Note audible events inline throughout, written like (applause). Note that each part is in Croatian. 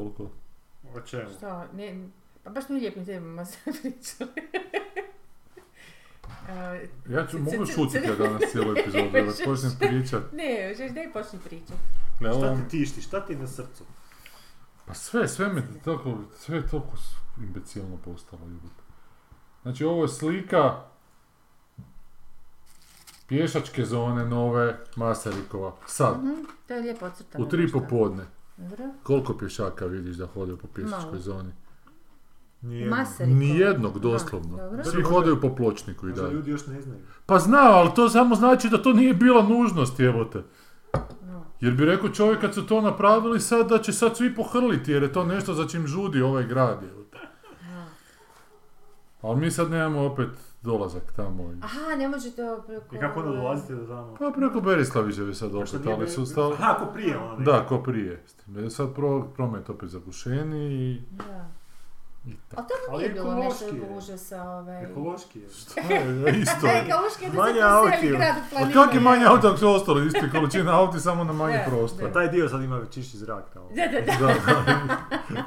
toliko. O čemu? Što, ne, pa baš mi u lijepim temama se pričali. (laughs) Ja ću, C- mogu šutiti c- ja danas cijelu epizodu, (laughs) da počnem pričat. ne, žeš, daj počni pričat. Ne, Šta ti tišti, šta ti je na srcu? Pa sve, sve me tako, sve je toliko imbecilno postalo. jebote. Znači ovo je slika pješačke zone nove Maserikova. Sad, Mhm, to je lijepo ocrtano. u tri popodne. Dobro. Koliko pješaka vidiš da hodaju po pješačkoj zoni? Nijednog, Aha, doslovno. dobro. Svi hodaju po pločniku i dalje. ljudi još ne znaju. Pa znam, ali to samo znači da to nije bila nužnost, jebote. Jer bi rekao čovjek kad su to napravili sad da će sad svi pohrliti jer je to nešto za čim žudi ovaj grad. jebote. Ali mi sad nemamo opet dolazak tamo. i- Aha, ne možete ovo preko... I kako onda dolazite do tamo? Pa preko Berislavićeve sad opet, ali su stali... Aha, ko prije ono. Da, ko prije. Sad pro, promet opet zagušeni i... Da. Tamo Ali nije bilo nešto guže sa ovaj... Ekološki je. Šta je, isto je. (laughs) Ekološki je da Manje se auti. grad Pa planinu. kak je manje auta ako su ostali isti količina auti samo na manje (laughs) Da, prostora? Pa taj dio sad ima čišći zrak tamo. Da, da, da. Da, da.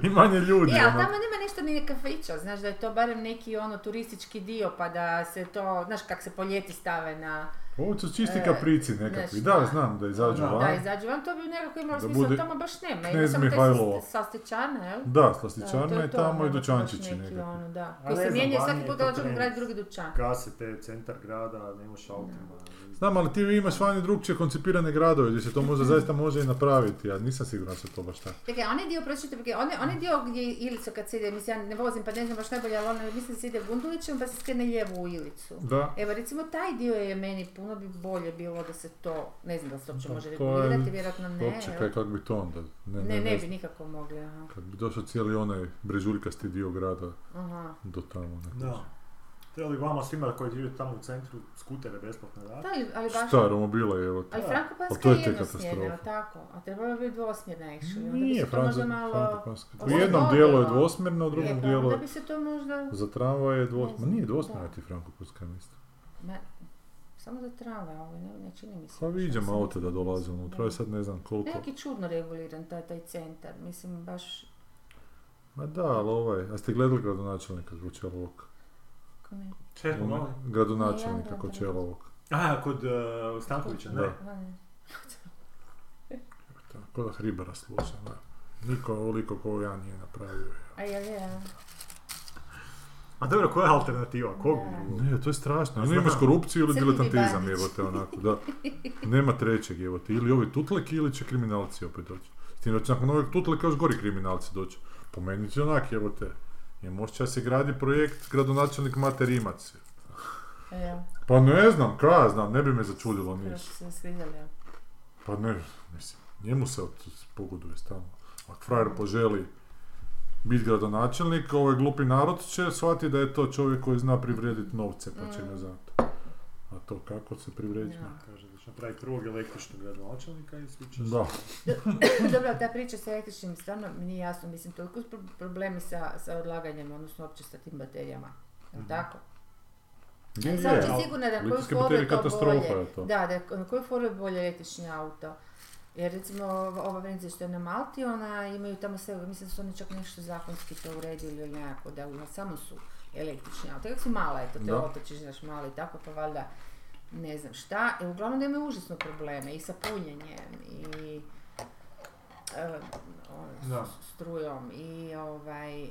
(laughs) I manje ljudi. E, ali ono. tamo nema nešto ni kafića, znaš da je to barem neki ono turistički dio pa da se to, znaš kak se po ljeti stave na, Ovo su čisti E, kaprici nekakvi. Da, znam da izađu Da, van. da izađu van, to bi nekako imalo smisla, bude tamo baš nema, ima knez sas- sastičarna, jel? Da, to je tamo i ono, dućančići neki, nekakvi. ono, da. Koji se mijenjaju svaki put dođemo trend. grad drugi dućan. Gase te centar grada, ne možeš autima. Znam, ali ti imaš vani drugčije koncipirane gradove gdje se to možda zaista može i napraviti, ja nisam siguran da se to baš tako. Čekaj, onaj dio, pročite, onaj, onaj dio gdje je Ilica kad se ide, mislim, ja ne vozim pa ne znam baš najbolje, ali ono, mislim da se ide Gundulićem pa se skrene lijevo u Ilicu. Da, Evo, recimo, taj dio je meni puno bi bolje bilo da se to, ne znam da se to uopće Pa može regulirati, vjerojatno ne. uopće kaj, kak bi to onda? Ne, Ne, ne bi znam. nikako mogli, aha. Kad bi došao cijeli onaj brežuljkasti dio grada aha. do tamo. Ne. Da. Trebali vama svima koji žive tamo u centru skutere besplatno Da, dati. ali, ali baš... Šta, romobila je, evo. Ali Da. Frankopanska je je jednosmjerna, tako? A trebalo bi dvosmjerna bi Nije, se to možda Franko- malo... Frankopanska. U jednom je dijelu je dvosmjerna, u drugom Je, pa dijelu je... bi se to možda... Za tramvaj je dvosmjerna. Nije dvosmjerna da. ti Frankopanska mislim. Samo za tramvaj, ovo ne, ne čini mi se. Pa viđem ja auto da dolaze unutra, da. je sad ne znam koliko. Neki čudno reguliran taj, taj centar, mislim baš... Ma da, ali ovaj, a ste gledali gradonačelnika Kočelovog? Kako mi... Čekaj. Gradonačelnika da. Kočelovog. Aha, kod uh, Stankovića, ne? Da. A, ne. (laughs) Tako da Hribara sluša, da. Niko ovoliko ko ja nije napravio. A jel je, a? A dobro, koja je alternativa? Kog bi Ne, to je strašno. Ili imaš korupciju ili diletantizam, Bandić. jebote, onako, da. Nema trećeg, jebote. Ili ovi tutleki ili će kriminalci opet doći. S tim da će nakon ovih tutleka još gori kriminalci doći. Po meni će onak, jebote. Je možda se gradi projekt gradonačelnik Mate Rimac. Evo, Pa ne znam, kaj ja znam, ne bi me začudilo su se svidjeli. a? Pa ne, mislim, njemu se od- pogoduje stalno. Ako frajer poželi biti gradonačelnik, ovaj glupi narod će shvatiti da je to čovjek koji zna privrediti novce, pa će ga Mm. zato. A to kako se privređuje? Ja. Će napraviti prvog električnog gradonačelnika i svi će... Da. (laughs) Dobro, ta priča sa električnim stvarno mi nije jasno, mislim, toliko problemi sa, sa odlaganjem, odnosno uopće sa tim baterijama. Mhm. tako? Je, sam uopće ali sigurna da koju foru je to katastrofa bolje. je to. Da, da, je- na koju foru je bolje električni auto. Jer recimo ova agencija što je na Malti, ona imaju tamo sve, mislim da su oni čak nešto zakonski to uredili ili nekako, da samo su električni auto. Kako su mala, eto, te otočiš, znaš, mali, tako pa valjda ne znam šta. I uglavnom da imaju užasno probleme i sa punjenjem i e, ono, Da. s- strujom i ovaj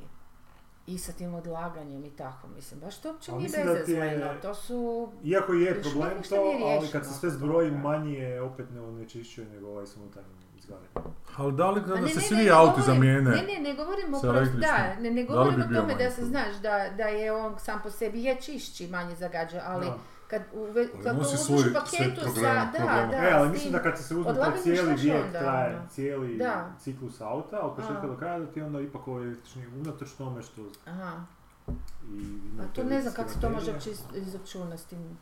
i sa tim odlaganjem i tako, mislim, baš to uopće nije bezazleno, to su Iako je problem to, ali kad se sve zbroji manje je opet ne onečišćuje nego ovaj s unutarnjim izgaranjem. Ali da li Ma da ne, se ne, svi ne, auti zamijene? Ne, ne, ne govorimo električnim? da, ne, ne Da li govorim bi o tome da se znaš da, da je on sam po sebi je čišći manje zagađa, ali Da. Kad, uve, Ali kad to uzmeš u paketu sa, problema- da, da, e, ali mislim da kad se uzme taj cijeli vijek traje, ono? cijeli Da. ciklus auta, od početka do kraja da ti onda ipak ovaj električni, unatoč tome što Aha, i... a to ne znam kako se to može uopće iz- izračunati s tim,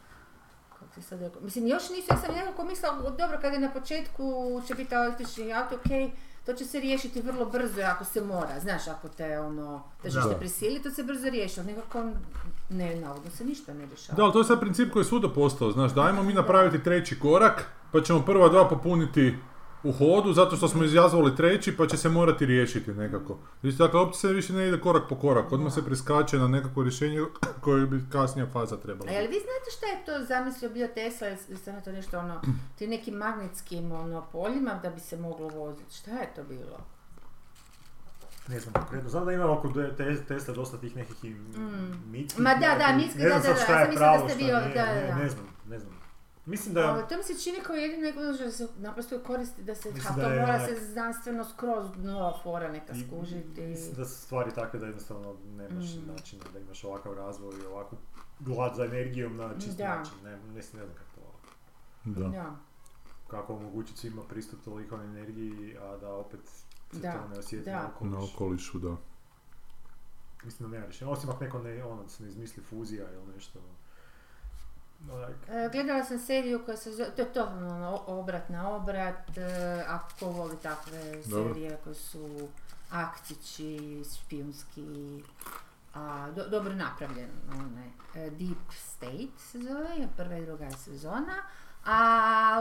kako sad rekao. Mislim, još nisu, ja sam nekako mislila, dobro, kad je na početku će biti električni auto, ok, to će se riješiti vrlo brzo ako se mora, znaš, ako te ono, tržište prisili, to se brzo riješi, ali nekako ne, navodno se ništa ne rješava. Da, ali to je sad princip koji je svuda postao, znaš, dajmo mi napraviti treći korak, pa ćemo prva dva popuniti u hodu zato što smo izjazvali treći pa će se morati riješiti nekako. Isto dakle, uopće se više ne ide korak po korak, odmah se preskače na nekakvo rješenje koje bi kasnija faza trebala. A jel vi znate šta je to zamislio bio Tesla, sam to nešto ono, ti nekim magnetskim ono, poljima da bi se moglo voziti, šta je to bilo? Ne znam konkretno. Znam da ima oko te- Tesla dosta tih nekih i Mm. mitskih Ma da, da, nekakvih- mitski, ne znam da, da, da, je sam mislila da ste vi, da, da, ne, da. ne znam, ne znam. Mislim da... To mi se čini kao jedino neko da se naprosto koristi da se, Mislim a da to je mora se znanstveno skroz nova fora neka I- skužiti. Mislim da su stvari takve da jednostavno nemaš Mm. načina da imaš ovakav razvoj i ovakvu glad za energijom na čist Da. način. Ne, mislim, ne znam kako to Da. Da. kako omogućiti svima pristup tolikoj energiji, a da opet se Da, to ne osjeti da. na Na okoliš. okolišu, da. Mislim da nema rješenja. Osim ako neko ne, ono, se ne izmisli fuzija ili nešto. Onak, E, Gledala sam seriju koja se zove, to je to ono, obrat na obrat, e, ako voli takve Dobro. serije koje su akcići, špijunski, a, do- dobro napravljeno, one. E, Deep State se zove, prva i druga sezona,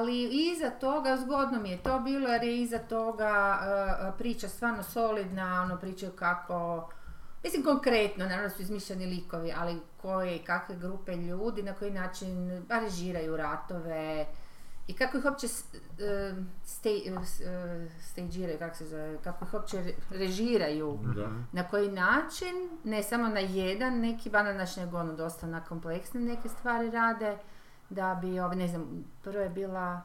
ali iza toga, zgodno mi je to bilo jer je iza toga e, priča stvarno solidna, ono pričaju kako Mislim konkretno, naravno su izmišljeni likovi, ali koje i kakve grupe ljudi, na koji način ba, režiraju ratove i kako ih uopće e, stageiraju, kako se zove, kako ih uopće re- režiraju, Da. na koji način, ne samo na jedan neki bananaš, nego ono dosta na kompleksne neke stvari rade, da bi, ove, ne znam, prva je bila,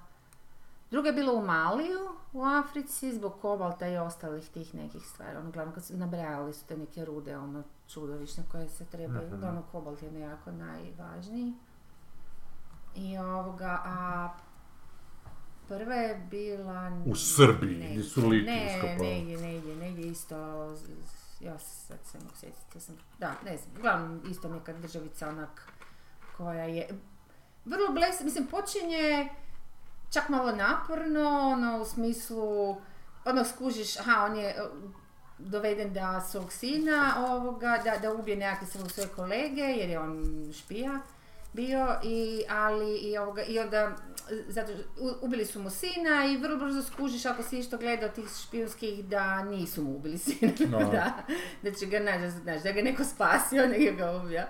druga je bila u Maliju, u Africi, zbog kobalta i ostalih tih nekih stvari. Ono, uglavnom, kad su nabrajali su te neke rude, ono, čudovišne koje se trebaju, Mhm. uglavnom kobalt je nekako najvažniji. I ovoga, a prva je bila... U Srbiji, negdje- gdje su liti Ne, negdje, negdje, negdje isto, ja se sad se mogu sjetiti, sam, da, ne znam, uglavnom isto neka državica onak koja je, vrlo bles, mislim počinje čak malo naporno, ono u smislu, odmah skužiš, aha, on je uh, doveden da svog sina ovoga, da, da ubije nekakve svoje kolege, jer je on špija bio, i, ali i, ovoga, i onda zato, ubili su mu sina i vrlo brzo skužiš ako si išto gledao tih špijunskih da nisu mu ubili sina, (laughs) No. da, da će ga naći, znaš, da ga neko spasio, (laughs) nego ga ubio.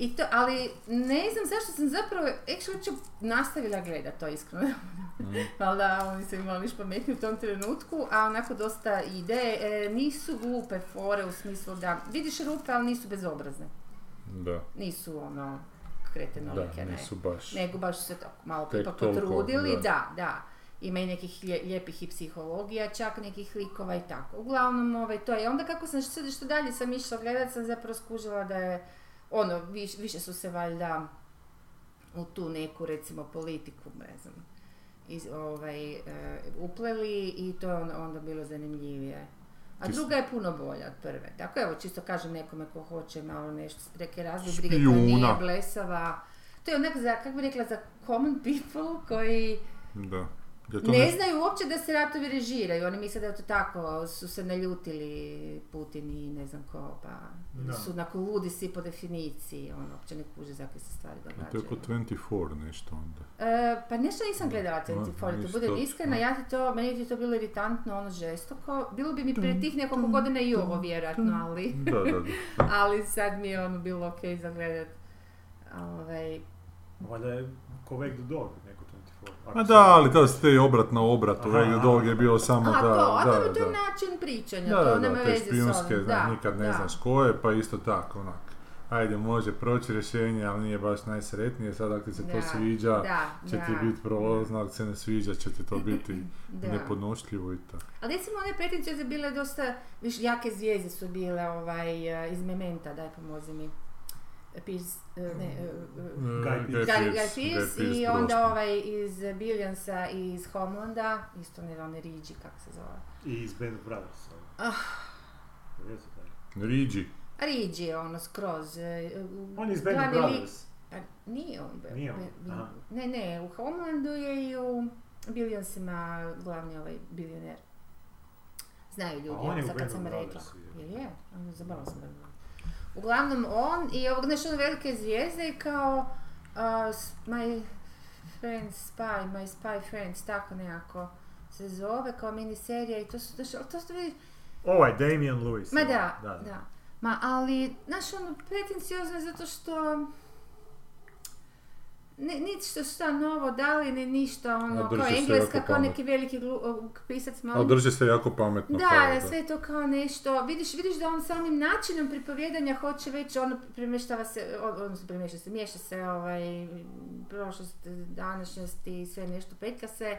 I to, ali ne znam zašto sam zapravo actually uopće nastavila gledat to iskreno. (laughs) Valjda oni su imali niš pametniji u tom trenutku, a onako dosta ide. E, nisu glupe fore u smislu da vidiš rupe, ali nisu bezobrazne. Da, Nisu ono kretenolike, da, ne. nisu baš. Nego baš su se tako malo Tek ipak toliko, potrudili, da. da, da. Ima i nekih lje- lijepih i psihologija, čak nekih likova i tako. Uglavnom, ovaj, to je. Onda kako sam što, što dalje sam išla gledat, sam zapravo skužila da je, ono, viš, više su se valjda u tu neku, recimo, politiku, ne znam, iz, ovaj, e, upleli i to je onda, onda bilo zanimljivije. A druga je puno bolja od prve. Tako evo, čisto kažem nekome ko hoće malo nešto, neke razne brige koja nije blesava. To je onak za, kako bi rekla, za common people koji Da. To ne znaju uopće da se ratovi režiraju. Oni misle da je to tako, su se naljutili Putin i ne znam ko, pa Da. su onako ludi svi po definiciji, ono, uopće ne kuže za se stvari To je događaju. oko 24 nešto onda. E, pa nešto nisam gledala 24, da ništa budem uopće, iskrena, ne. ja ti to, meni ti to bilo iritantno, ono žestoko. Bilo bi mi prije tih nekoliko godina i ovo vjerojatno, ali, Da, da, da. (laughs) ali sad mi je ono bilo ok za gledat. Ovaj, Valjda je ko Wake the Dog, neko 24. Ako Ma da, ali to ste i obrat na obrat, aha, Dog je aha. bilo samo a da, to, a da, dobro, to je da. način pričanja, Da, to da, nema da, veze s špijunske, ovim. zna, Da, nikad ne da. znaš ko je, pa isto tako, onak. Ajde, može proći rješenje, ali nije baš najsretnije, sad ako ti se to Da, sviđa, Da, će ti da. biti prolazno, ako se ne sviđa, će ti to biti (laughs) Da. nepodnošljivo i tako. Ali recimo one pretinče su bile dosta, viš, jake zvijezde su bile ovaj, iz Mementa, daj pomozi mi. Pierce, ne, Guy i onda ovaj iz Billionsa i iz Homelanda, isto ne one Rigi, kako se zove. I iz Band of Brothers. Ah. Rigi, Rigi je ono skroz. eh, On je iz Band of Brothers. A, nije on. be- Nije on, ne, ne, u Homelandu je i u Billionsima glavni ovaj bilioner. Znaju ljudi, sad kad Band sam rekla. Je. Jel je? Ono, Zaboravila sam da. Uglavnom on i ovog nešto ono velike zvijezde i kao uh, my friend spy, my spy friends, tako nekako. se zove, kao miniserija i to su, to to su vidi, Ovaj, Damian Lewis. ma je, da, da, Ma, ali, znaš, ono, pretenciozno je zato što niti što šta novo dali, ni ništa, ono, A kao engleska, kao neki veliki glu, pisac, malo drži se jako pametno. Da, kao da, sve to kao nešto, vidiš, vidiš da on samim načinom pripovjedanja hoće već ono premještava se, odnosno premješta se, miješa se ovaj, prošlost, današnjost i sve nešto petka se,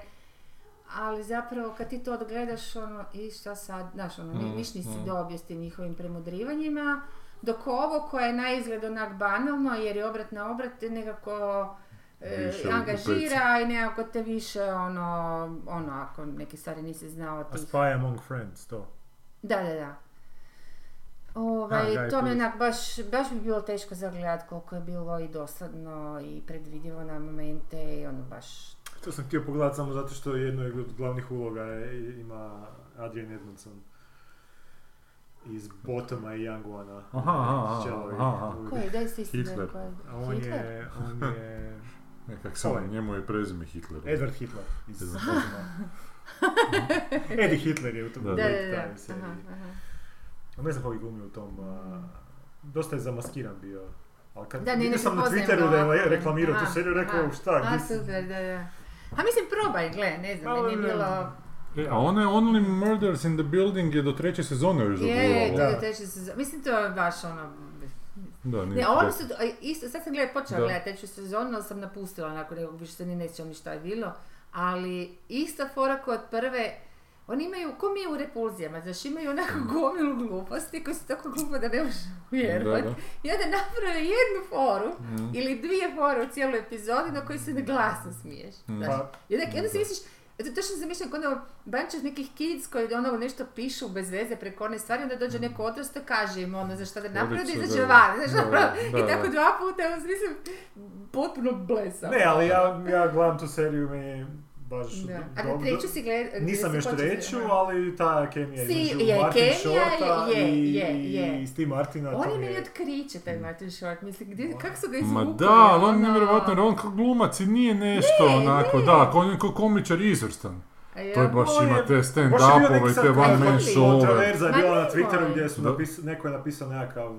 ali zapravo kad ti to odgledaš ono, i šta sad, znaš ono, mm, viš nisi mm. dobio s tim njihovim premudrivanjima, dok ovo koje je na izgled onak banalno, jer je obrat na obrat, nekako Više angažira i nekako te više ono, ono, ako neke stvari nisi znao A tih Spy Among Friends, to. da, da, da. Ovaj, A, Guy to mi onak baš, baš bi bilo teško zagledat koliko je bilo i dosadno i predvidivo na momente i ono baš... To sam htio pogledati samo zato što jedno od glavnih uloga je, ima Adrian Edmondson iz Botoma i Young One-a. Aha, aha, aha, Čelovi. aha, aha. Koji, daj si isti Hitler. A on Hitler? je, on je Nekak sam, Ovaj. njemu je prezime Hitler. Edward Hitler iz. Botoma. Eddie Hitler je u tom Da, Da, da. seriji. aha, aha. A Ne znam koji glumi u tom, a, dosta je zamaskiran bio. Ali kad Da, ne, sam na Twitteru da je reklamirao tu seriju, rekao aha. šta, A, gdje si- super, da, da. A mislim, probaj, gle, ne znam, Pa, meni je ne. bilo... E, a one Only Murders in the Building je do treće sezone još Je, je, doguralo. Da. da. treći sezon. Mislim, to je baš ono... Da, nije Ne, oni to- su, isto, sad sam gledala, počela Da. gledati treću sezonu, ali sam napustila nakon nekog, više se ni ne sjećam ni šta je bilo. Ali ista fora kod prve, oni imaju, ko mi u repulzijama, znaš, imaju onako gomilu gluposti koji su tako glupo da ne možeš vjerovati. I onda naprave jednu foru Mm. ili dvije fore u cijeloj epizodi na kojoj se ne glasno smiješ. Mm. znaš. Pa, I onda, onda si misliš, eto točno zamišljam kao ono of nekih kids koji ono nešto pišu bez veze preko one stvari, onda dođe neko odrasto kaže im ono za šta da napravi izađe van, znaš, Da, ono, i tako dva puta, smislu, potpuno blesa. Ne, ali ja, ja gledam tu seriju, mi baš Da. A dobro. treću si gled... Nisam si još treću, aha. ali ta kemija Si- između je, Martin kemija Shorta je- i, je, je. i Steve Martina. On je mi meni otkriće, taj Martin Short, mislim, gdje, kako su ga izvukli? Ma da, ali on ono- nevjerojatno, jer on kao glumac i nije nešto Ne, onako, ne. da, on je kao komičar izvrstan. A To je ja, baš ima je- te je stand-upove i te one man konflikt. showove. Kontroverza je bila na. Twitteru gdje su Da. napis, neko je napisao nekakav.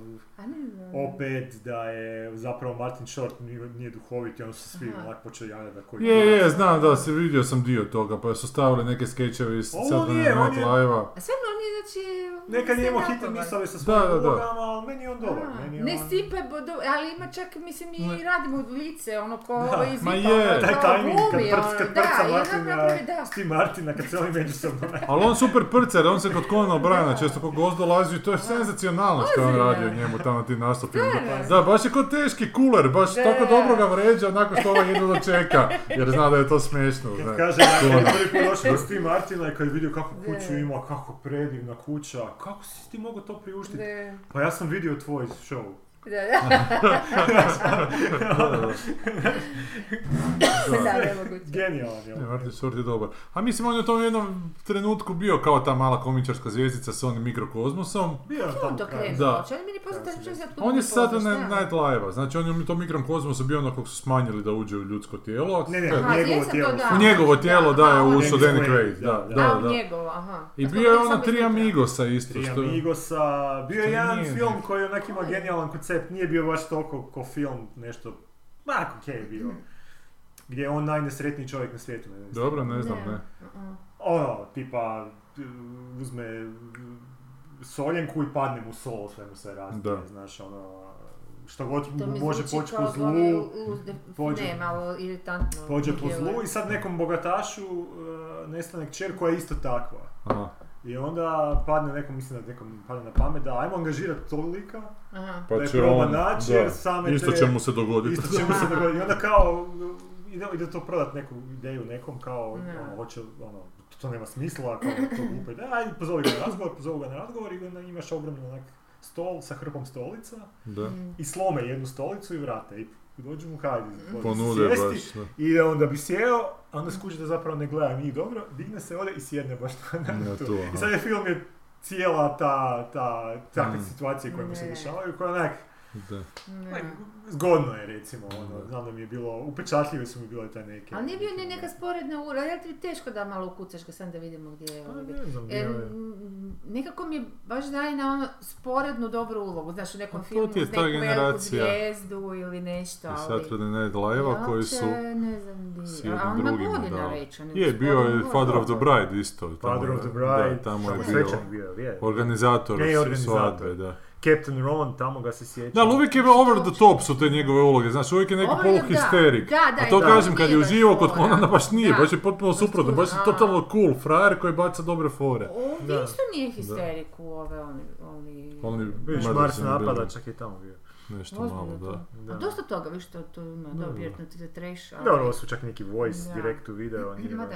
Opet da je zapravo Martin Short nije, nije duhovit i su se svi Aha. onak počeli javljati da koji Je, je, znam da, se vidio sam dio toga, pa su stavili neke skečeve iz Ovo Saturday nije, on Night je- Live-a. A sve on je, znači... Neka nije imao hitne misave sa Da, svojim da, da. ulogama, ali meni je on dobar. A, Meni je ne on... sipa je bodo, ali ima čak, mislim, i Ne. radimo u lice, ono ko Da, ovo iz ma Zipa, je. ono, Taj tajming kad, prc, ono, kad da, prca Martina, napravi, da. Steve Martina, kad se oni međusobno Ali on super prcer, on se kod Conan O'Briena često kod gost dolazi i to je senzacionalno što je on radio njemu tamo na tim nastupima. Stvarno? Da, baš je kod teški kuler, baš Da, tako da. dobro ga vređa nakon što ovaj jedno dočeka, jer zna da je to smiješno. Kad ne. kaže da prvi put došao do Steve Martina i kad je vidio kakvu Da. kuću ima, kako predivna kuća, kako si ti mogao to priuštiti? Da, Pa ja sam vidio tvoj show. Da, da. Genijalan je. Martin Short je dobar. A mislim, on je u tom jednom trenutku bio kao ta mala komičarska zvijezdica s onim mikrokozmosom. Bio je On tamo kraj. Da. on je sad On je sad poznaš, na. Night Live-a, znači on je u tom mikrokozmosu bio ono kog su smanjili da uđe u ljudsko tijelo. Ne, ne, Aha, njegovo tijelo. U njegovo tijelo da je Quaid, Quaid, da, da, da. u njegovo, aha. I smo bio je ono samo tri. Amigosa isto Tri. Amigosa, bio je jedan film koji onak ima genijalan koncept, nije bio baš toliko ko film, nešto, mak okej je bio. Gdje je on najnesretniji čovjek na svijetu. Ne znam. Dobro, ne znam, ne. uh-uh. Ono, tipa, uzme soljenku i padne mu sol, sve mu se razbije, Da. znaš, ono, što god može poći po zlu, uzde- pođe- Ne, malo iritantno. pođe po zlu i sad nekom bogatašu uh, nestane kćer koja je isto takva. Aha. I onda padne nekom, mislim da nekom padne na pamet da ajmo angažirati tog lika, Aha. Pa da je će proba on, naći da, jer same isto te- će mu se dogoditi. Isto će mu se dogoditi. I onda kao, ide, ide to prodat neku ideju nekom kao, Ne. ono, hoće, ono, to nema smisla, kao to glupo ide, ajde pozovi ga na razgovor, pozovu ga na razgovor i onda imaš ogromno onak stol sa hrpom stolica Da. Mm. i slome jednu stolicu i vrate i dođu mu hajde, može Ponude sjesti baš. Da. i onda bi sjeo, a onda skuži da zapravo ne gleda njih dobro, digne se, ode i sjedne baš na Ja, tu. I sad je film je cijela ta, ta, takve Mm. situacije koje mu se Ne. dešavaju, koje onak, Da. Da. Zgodno je recimo, ono, Da. znam da mi je bilo, upečatljive su mi bile taj neke. Ali nije bio ni neka sporedna ura, ja ti teško da malo ukucaš ga sam da vidimo gdje je Pa ovaj. ne znam, E, je. nekako mi je baš daje na ono sporednu dobru ulogu, znaš u nekom Pa filmu ti je uz ta neku veliku generacija. zvijezdu ili nešto, I ali... Saturday Night Live-a koji su ne znam s a jednim drugim on Je, bio je Father of the. Bride isto. Father of the Bride, Da, tamo je bio bio, je. organizator Ne, organizator. svadbe, da. Captain Ron, tamo ga se sjeća. Da, ali uvijek je over the top su te njegove uloge, znaš, uvijek je neki poluhisterik. da, da, A to da, kažem, kad je uživao kod fora. Conana, baš nije, Da. baš je potpuno suprotno, baš je totalno cool frajer koji baca dobre fore. Ovdje Da. isto nije histeriku ove, oni, oni... Oni Mars napada, čak i tamo bio. Nešto Ozbiljno malo, to. da. Da. A dosta toga, viš, to, to ima, Da, da, da. vjerojatno ti je trash, ali... Dobro, ovo su čak neki voice Da. direct to video, nije baš.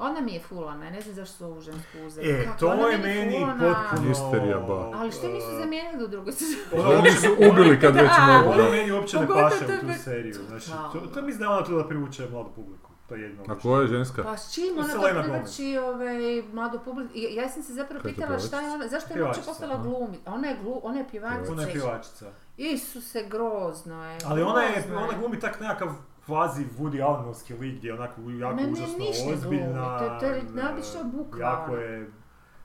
Ona mi je fulana, ja ne znam zašto su ovu žensku uzeli. E, Kako, to ona je meni fulana. potpuno... Histerija, ba. Ali što nisu zamijenili u drugoj sezoni? Da nisu ubili kad već mogu, Ono da. meni uopće ne paše to u tu seriju. Znači, to, to je ona tu da privuče mladu publiku. To je jedno. A koja je ženska? Pa s čim ona to privlači ovaj, mladu publiku? Ja sam se zapravo to pitala šta je ona, zašto je ona uopće postala glumi? Ona je, glu, ona je pjevačica. Ona je pjevačica. Isuse, grozno je. Ali ona je, ona glumi tak nekakav kvazi Woody Allenovski lik gdje je onako jako Ne, ne, užasno ozbiljna. to- to je e, naobična bukva, Jako ono. je,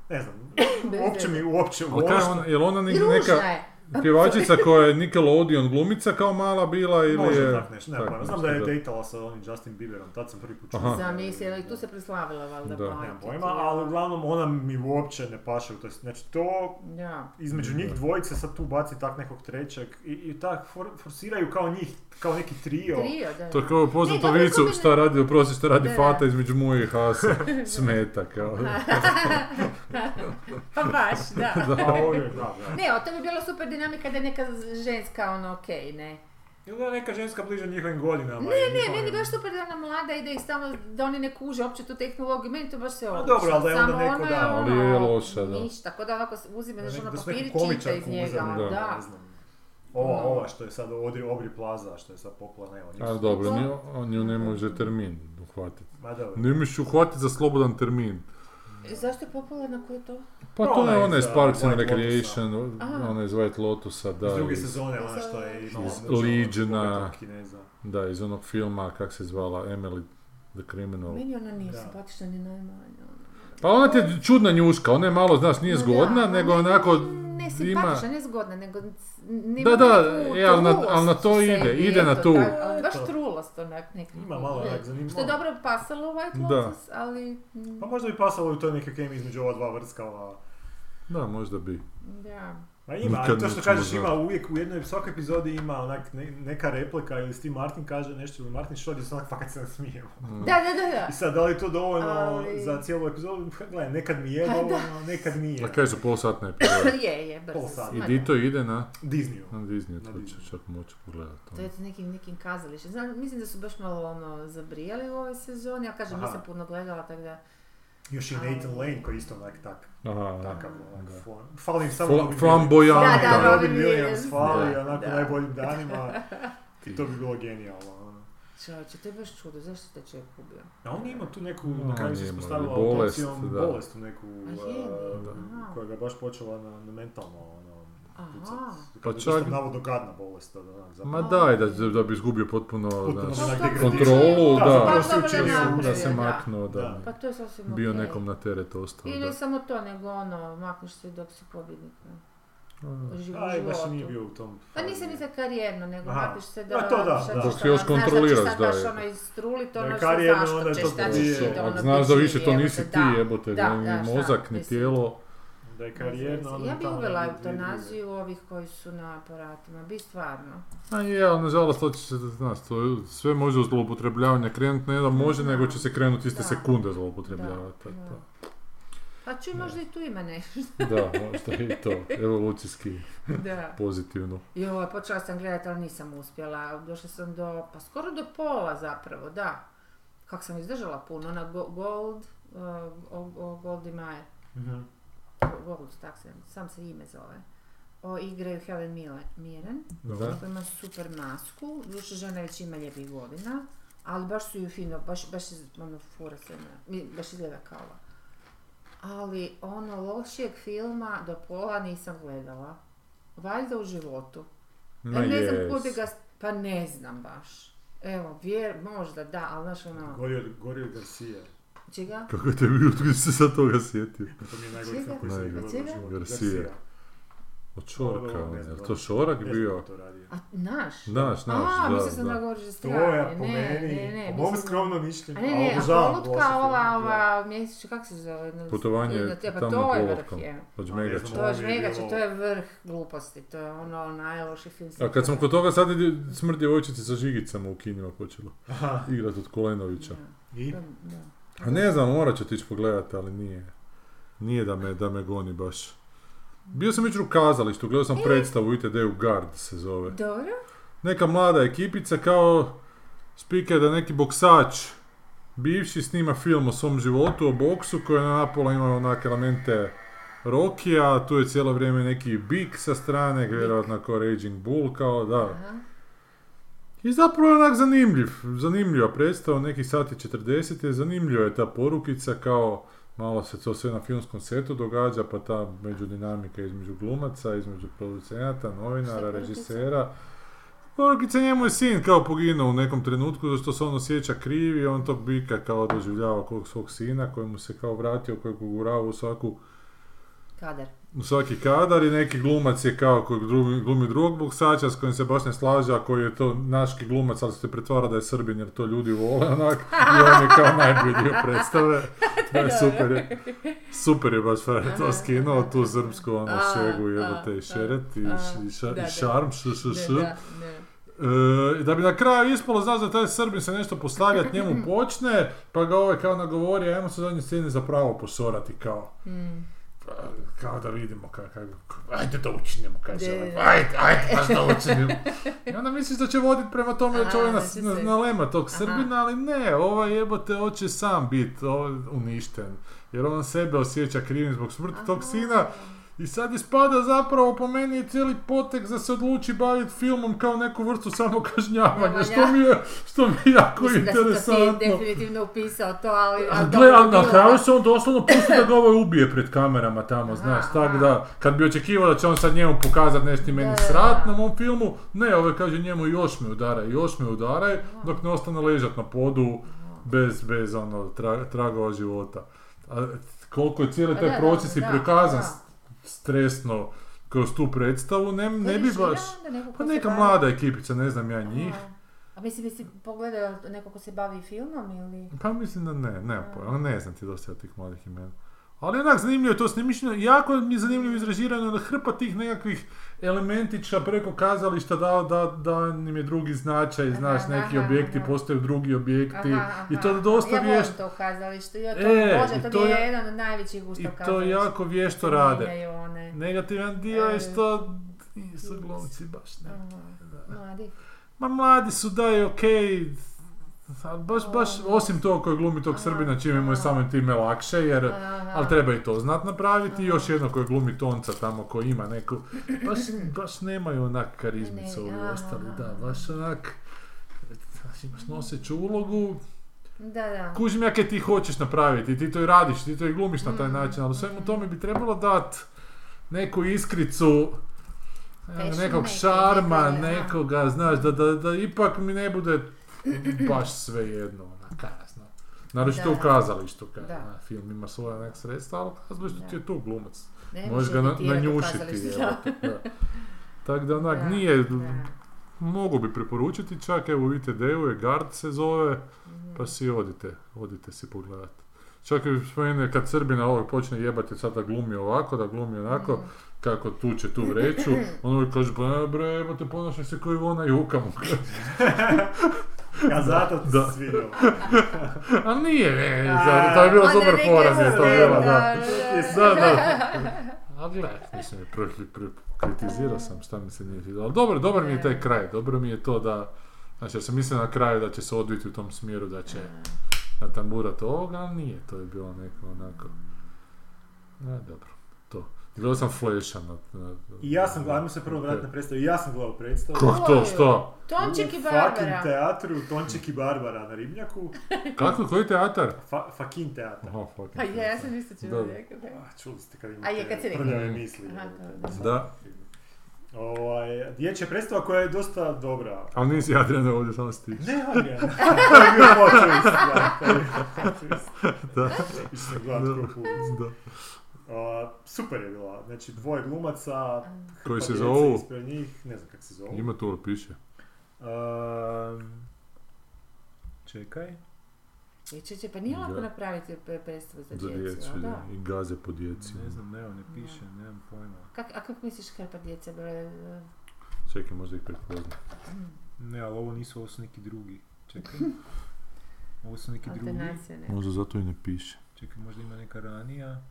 ne znam, (coughs) uopće mi, uopće, Ali kaj je ono ona, je li ona neka je. (laughs) pjevačica (laughs) koja je Nickelodeon glumica kao mala bila ili Možda je... tak nešto, ne tak pojma. Znam da je dejtala sa onim Justin Bieberom, tad sam prvi put čuo. Aha. Zamisli, i tu se preslavila valjda. Da. Nemam pojma, ja. ali uglavnom ona mi uopće ne paše u toj, znači to Da. između njih dvojice sad tu baci tak nekog trećeg i, i tak for, forsiraju kao njih, kao neki trio. Trio, da. To je kao poznato vicu kombina- šta radi, oprosti šta radi Da, da. Fata između Muje i Hasa, smeta kao. (laughs) pa baš, da. (laughs) A ovdje, da, da. Ne, o, to bi bila super dinamika da je neka ženska, ono, okej, ne. Ili da neka ženska bliže njihovim godinama. Ne, ne, meni baš super da ona mlada i da ih stalno, da oni ne kuže uopće tu tehnologiju, meni to baš se odlično. dobro, ali da je onda Samo neko ono da, ono, ali je loša, da. Ništa, tako da onako uzime, Da, znaš, ono da su papir neku čita komičarku iz njega, uzeli, da. ne znam. Ova, ova što je sad Odri, Obri Plaza, što je sad popularna, evo, A dobro, nju, on nju ne može termin uhvatiti. Ma dobro. Ne možeš uhvatiti za slobodan termin. E, Zašto je popularno, ko je to? Pa to je iz, ona iz Parks and Recreation, ona iz White Lotusa, da, iz druge sezone, ona što je imala... iz Legiona. da, iz onog filma, kak se zvala, Emily the Criminal. Meni ona nije simpatična ni najmanje. ono. Pa ona ti je čudna njuška, ona je malo, znaš, nije No zgodna, da, nego ne, onako Ne simpatična, ne zgodna, nego... nema Da, da, neku e, ali na- ali na to ide, sebi, ide na tu. tak, ali baš Eto. trulost onak nekako. Ima malo ne. onak zanimljivo. Što je dobro pasalo u White Da. Lotus, ali... mm, Pa možda bi pasalo u toj neke kemije između ova dva vrskava. Da, možda bi. Da. Ma ima, Nikad to što kažeš ima uvijek u jednoj, svakoj epizodi ima onak ne- neka replika ili Steve Martin kaže nešto ili Martin Short gdje se onak fakat se nasmijemo. Mm. Da, da, da, da. I sad, da li je to dovoljno Ali- za cijelu epizodu? Gledaj, nekad mi je Pa da. dovoljno, nekad nije. A kaj su polsatne epizode? (laughs) je, je, brzo. Pol. I di to ide na, Disneyu. na Disney, Na to Disney. će čak moći pogledati. To je nekim, nekim kazalištem. Znam, mislim da su baš malo ono, zabrijali u ovoj sezoni, ali kažem, Aha. nisam puno gledala, tako da... Još i Nathan Lane koji je isto onak tak, Aha, takav onak fon. Fali im samo Fla- Robin. Williams. Da, da, Da, Robin Williams fali da, onako da. u najboljim danima. (laughs) I to bi bilo genijalno. ono. Čovječe, to je baš čudo, zašto te čovjek ubio? A on ima tu neku, No, na kraju se ispostavila bolest, bolest, da. bolest neku, A je, uh, koja ga je baš počela na, na mentalno ono. Pa Pa čak- čak... navodno gadna bolest. Ono, onak, zapravo. Ma daj, da, da bi izgubio potpuno, Potpuno znaš, Pa to- degradirao. kontrolu, Da, da, Pa se učinio napravio, da se da. maknuo, da. Da. Pa to je sasvim Bio okej. nekom na teret ostao, I da. ne samo to, nego ono, makneš se dok si pobjednik. u Aj, baš nije bio u tom. Pa nisam ni za karijerno, nego Aha. makneš se da... Ma to da, da. ćeš Dok ti još ono, znaš kontroliraš, da ćeš da, ono istrulit, Da je ono što onda je ćeš, to šta to ćeš je- ti, da ono znaš da više to nisi ti, da. jebote, Da, ni da, mozak, ni tijelo. Da je karijerno, Ja bi uvela eutanaziju ovih koji su na aparatima, bi stvarno. A je, ali nažalost to će se, znaš, to sve može u zloupotrebljavanje krenuti, ne da može, Da. nego će se krenuti iste Da. sekunde zloupotrebljavati. Da, tak da. Pa možda i tu ima nešto. (laughs) Da, možda i to, evolucijski (laughs) da. pozitivno. Joj, počela sam gledati, ali nisam uspjela. Došla sam do, pa skoro do pola zapravo, da. Kako sam izdržala puno, ona Go- Gold, uh, o, o Goldie Meyer. Gold, tak se, sam se ime zove. O, igraju Helen Mirren, Da. koja ima super masku. Duše žena već ima lijepih godina, ali baš su ju fino, baš, baš je, ono, fura se, baš izgleda kao ova. Ali ono lošijeg filma do pola nisam gledala. Valjda u životu. Ma ne znam jes. kuda ga, pa ne znam baš. Evo, vjer, možda da, ali znaš ono, Gori od, gori od Garcia. Čega? Kako te bi si se sad toga sjetio? To mi je najgori Čega? film koji sam životu. Garcia. Od Šorka, Ovo, ne je to Šorak bio? A, naš? Naš, naš, A, da, mislila sam da da. govoriš za To strane. je po ne, meni, ne, ne, po mom mislim- skromnom mišljenju. A ne, ne, a polutka, ova, da. ova, mjesečna, kako se zove? No, Putovanje jedna- pa tamo to je vrh, je. Od A, Žmegača. To je je bilo- to je vrh gluposti, to je ono najloši film. A kad smo kod toga sad ide smrt djevojčice sa žigicama u kinima počelo igrat od Kolenovića. I? Da. A ne znam, morat ću tići pogledat, ali nije. Nije da me, da me goni baš. Bio sam jučer u kazalištu, gledao sam predstavu ITD-u Guard se zove. Dobro. Neka mlada ekipica kao speaker da neki boksač bivši snima film o svom životu, o boksu koji je napola ima onak elemente Rokija, tu je cijelo vrijeme neki bik sa strane, vjerojatno kao Raging Bull, kao da. Aha. I zapravo je onak zanimljiv, zanimljiva predstava, neki sati 40 je, zanimljiva je ta porukica kao malo se to sve na filmskom setu događa, pa ta međudinamika između glumaca, između producenata, novinara, režisera. Porukica njemu je sin kao poginuo u nekom trenutku, zato što se on osjeća kriv i on tog bika kao doživljava kog svog sina koji mu se kao vratio, kojeg ugurava u svaku Kadar. U svaki kadar i neki glumac je kao koji glumi, glumi drugog boksača s kojim se baš ne slaže, a koji je to naški glumac, ali se pretvara da je srbin jer to ljudi vole onak i on je kao najbolji dio predstave. (laughs) Da je super je, super je baš frajer to skinuo, tu srpsku ono šegu jebote i šeret i, i, ša- da, i šarm, š, š, š. E, da bi na kraju ispalo, znaš da taj Srbin se nešto postavljat, njemu (clears throat) počne, pa ga ovaj kao nagovori, ajmo se zadnje scene zapravo posorati kao. Mm. Pa, kao da vidimo kako, kako, ajde da učinimo, kaže ovaj, ajde, ajde, baš da učinimo. I onda misliš da će voditi prema tome da će ovaj nas, na, nalema tog Aha. Srbina, ali ne, ovaj jebote hoće sam biti uništen. Jer on sebe osjeća krivim zbog smrti tog Aha. sina i sad ispada zapravo po meni je cijeli potek da se odluči baviti filmom kao neku vrstu samokažnjavanja, što mi je, što mi je jako Mislim da si to ti interesantno. definitivno upisao to, ali... A ali gle, ali na kraju se on doslovno pusti da ga ovaj ubije pred kamerama tamo, Aha, znaš, tak aha. da, kad bi očekivao da će on sad njemu pokazat nešto meni Da, srat na mom filmu, ne, ovaj kaže njemu još me udaraj, još me udaraj, dok ne ostane ležat na podu bez, bez ono, tra, tragova života. A koliko je cijeli Pa taj proces i prikazan stresno kroz tu predstavu, ne, ne bi baš... Pa neka bavi- mlada ekipica, ne znam ja njih. A mislim, jesi pogledao neko ko se bavi filmom ili... Pa mislim da ne, ne ne znam ti dosta tih mladih imena. Ali onak zanimljivo je to snimišno, jako mi je zanimljivo izražirano da hrpa tih nekakvih elementića preko kazališta da, da, da im je drugi značaj, Aha, znaš, neki aha, objekti aha. postaju drugi objekti Aha, i to dosta ja volim to u kazalištu, ja to, E, Bože, i to, to mi je ja- jedan od najvećih i gusta to jako vješto rade. One. Negativan dio je E, što nisu glumci baš ne. Mladi. Ma mladi su da je okej, ali baš, baš, osim toga koji glumi tog Srbina, čime mu je samim time lakše, jer ali treba i to znat napraviti i još jedno koji glumi tonca tamo koji ima neku, baš, baš nemaju onak karizmicu ovi ostali, da, baš onak, imaš noseću ulogu, Da, da. kužim ja ti hoćeš napraviti, ti to i radiš, ti to i glumiš na taj Mm, način, ali svemu mm. tome bi trebalo dat neku iskricu, nekog šarma, nekoga, znaš, da, da, da ipak mi ne bude baš sve jedno, ja znam. Naročito Da. u kazalištu, kad na, film ima svoja nek sredstva, ali kazalištu ti je tu glumac. Ne Možeš ga na, nanjušiti. (laughs) Tako da onak Da, nije, da. mogu bi preporučiti čak, evo u ITD-u je Guard se zove, Mhm. pa si odite, odite si pogledati. Čak i spomene kad Srbina ovog počne jebati sad da glumi ovako, da glumi onako, Mhm. kako tuče tu vreću, (laughs) on uvijek kaže, pa ne bre, jebate, ponašaj se kao Ivona Juka mu (laughs) kaže. (laughs) A zato ti se svidio. (laughs) A nije, ne, A, (laughs) za- to je bilo super mi je to bila, da. da, Da. A gle, mislim, kritizirao sam šta mi se nije svidjelo. Ali dobro, dobar mi je taj kraj, dobro mi je to da, znači ja sam mislio na kraju da će se odviti u tom smjeru, da će natamburat ovoga, ali nije, to je bilo neko onako, ne, dobro. Gledao sam Flasha na... na I ja sam, ajmo se prvo vratiti na predstavu, ja sam gledao predstavu. Kako to, što? Tonček i U fucking Barbara. teatru, Tonček i Barbara na Ribnjaku. (laughs) Kako, koji teatar? Fa, fucking teatar. Aha, fucking Pa ja, ja sam isto čula rekao. Ah, čuli ste kad A je, kad si imate rekao. prljave misli. Aha, to, da. Da. Ovaj, dječja predstava koja je dosta dobra. Ali nisi Adriana ovdje, samo si ti. Ne, Adrian. (laughs) to je bio plot twist, da. Je. Išao sam gledat Da. A, super je bila, znači dvoje glumaca, Koji se zovu? ispred njih, ne znam kako se zovu. Ima tu piše. Ehm, čekaj. E, če, če, pa nije lako napraviti predstavu za, Za djecu, da. I gaze po djeci. Ne znam, ne, ne piše, nemam pojma. Kak, a kako misliš djece bile? e, Čekaj, možda ih prepoznam. Ne, ali ovo nisu, ovo su neki drugi. Čekaj. (laughs) Ovo su neki drugi. Ne. Možda zato i ne piše. Čekaj, možda ima neka ranija.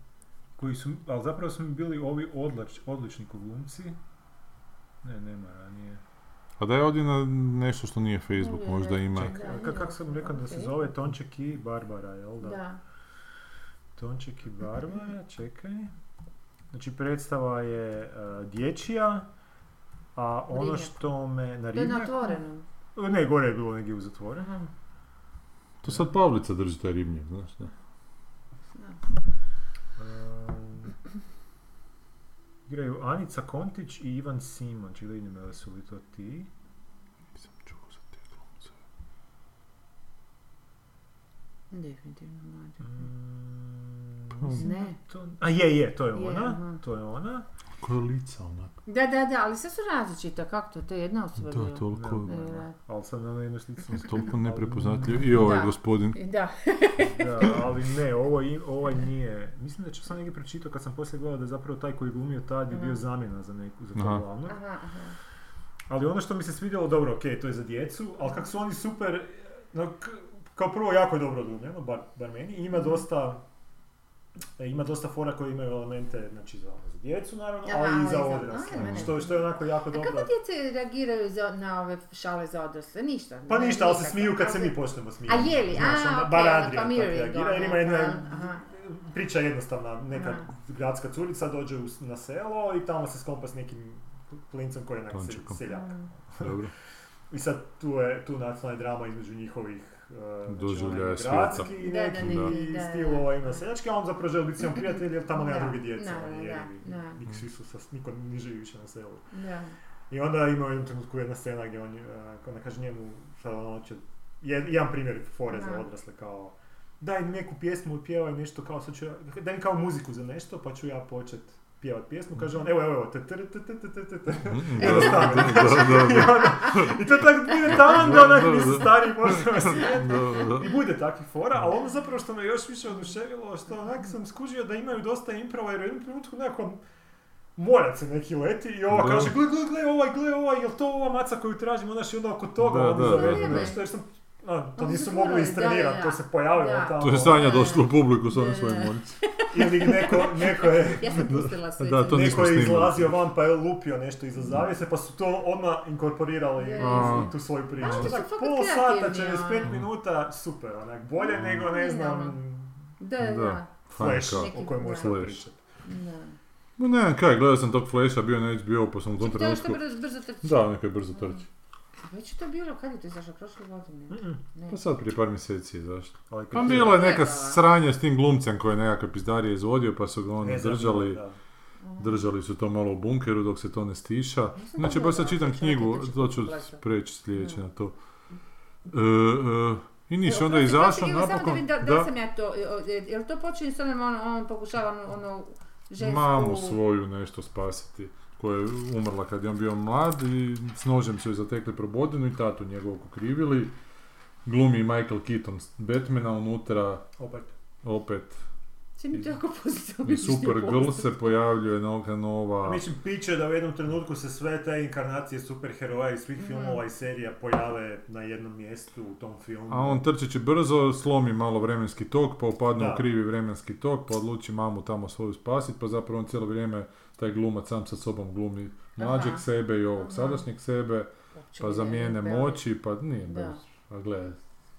Koji su, ali zapravo su mi bili ovi odlač, odlični glumci. Ne, nema ranije. A da je ovdje na nešto što nije Facebook, Ne, možda ima. čekaj. Čekaj, Da, kak, kak sam rekao da se zove Tonček i Barbara, jel da? Da. Tonček i Barbara, čekaj. Znači predstava je e, dječja, a ono Ribnjak. što me na To je na ribnjaku... otvorenom. Ne, gore je bilo negdje u zatvoru. Aha. To sad Pavlica drži taj ribnjak, znaš da. Igraju Anica Kontić i Ivan Simon. Čekaj da vidim da li su li to ti. Nisam čuo za te glumce. Definitivno mlađe. Mm, Pa- Ne. to- A je, je, to je Je, ona. aha. To je ona. Koja lica onak. Da, da, da, ali sve su različita, kako to? To je jedna osoba To je bila. toliko, Ne, ne, ne. Da. Ali sam na jednoj slici sam toliko skipao, ali neprepoznatljiv. I ovaj Da. gospodin. Da. (laughs) Da, ali ne, ovo, i- ovaj nije. Mislim da ću sam negdje pročitao kad sam poslije gledao da je zapravo taj koji je glumio tad je bio zamjena za neku, za to Aha. glavnog. Aha, aha. Ali ono što mi se svidjelo, dobro, ok, to je za djecu, ali kako su oni super, no, k- kao prvo jako je dobro odglumljeno, bar, bar meni, i ima dosta, ima dosta fora koji imaju elemente, znači za, za djecu naravno, Aha, ali i ali za za- odrasle, a, što, što je onako jako A dobro. kako djece reagiraju za, na ove šale za odrasle? Ništa. Pa Ne, ništa, ali se smiju kad se mi počnemo smijeti. A je li? Znaš, A, onda, okej, bar pa tako reagira, jer ima jedna aha, priča je jednostavna, neka Aha. gradska curica dođe u, na selo i tamo se sklapa s nekim klincem koji je onak seljak. Mm. Dobro. I sad tu je tu nacionalna drama između njihovih Doživljaja znači, onaj svijeta. gradski Da, da, neki da. stilova ima seljački, a on zapravo želi biti svojom prijatelj jer tamo nema druge djece. jebi, da. nik- svi su sa, niko ne živi više na selu. Da. I onda ima u jednom trenutku jedna scena gdje on, uh, ona kaže njemu, sad ono će, jed- jedan primjer fore za odrasle kao, daj mi neku pjesmu, pjevaj nešto kao, sad ću ja, daj mi kao muziku za nešto, pa ću ja počet pjevat pjesmu, kaže on, evo, evo, evo, mhm. i. (laughs) I to tako bude taman da onak mi stari možda. I bude takvih fora, ali ono zapravo što me još više oduševilo, što onak sam skužio da imaju dosta improva, jer u jednom trenutku nekakvom morac se neki leti i ova kaže, gle, gle, gle, ovaj, gle, ovaj, jel to ova maca koju tražim, onda i onda oko toga, onda nešto, jer sam a, to nisu mogli istrenirati, to se pojavilo tamo. To je Sanja došla u publiku s ovim svojim monicima. (laughs) Ili neko, neko je, Ja sam pustila sve. Da, to neko je izlazio van pa je lupio nešto iza zavjese, pa su to odmah inkorporirali Je, u je. tu svoju priču. A, oni su Onak, fakat pol sata, kreativni, 45 ono. minuta, super, onak, bolje nego, ne znam, Da, Da. da. Flash, o kojem Flash. pričati. Da. Ne kaj, gledao sam tog Flasha, bio na HBO pa sam u tom Ček, to je što trenutku... brzo, brzo trči. Da, nekaj brzo trči. Već je to bilo, kad je to izašlo, prošle godine? Mm-mm. Ne. Pa sad prije par mjeseci, zašto? Ali kad Pa bilo je neka gledala. sranja s tim glumcem koji je nekakve pizdarije izvodio pa su ga Ne znam, držali, da. držali su to malo u bunkeru dok se to ne stiša. Nisam Znači, baš sad čitam knjigu, to ću preći sljedeće na to. E, e, I ništa, onda je izašao napokon. vidim da, Da, da sam ja to, je- jel to počinje s onom, on, on pokušava ono, ono žensku... mamu svoju nešto spasiti koja je umrla kad je on bio mlad i s nožem su joj zatekli probodinu i tatu njegovog okrivili. Glumi Michael Keaton Batmana unutra, Opet. opet i Supergirl se pojavljuje neka nova... Mislim, piće da u jednom trenutku se sve te inkarnacije superheroja iz svih Mhm. filmova i serija pojave na jednom mjestu u tom filmu. A on trčeći brzo, slomi malo vremenski tok, pa upadne Da. u krivi vremenski tok, pa odluči mamu tamo svoju spasiti, pa zapravo on cijelo vrijeme, taj glumac sam sa sobom glumi mlađeg Aha. sebe i ovog sadašnjeg sebe, Uopće pa ne zamijene moći, pa nije Da. baš. A gledaj,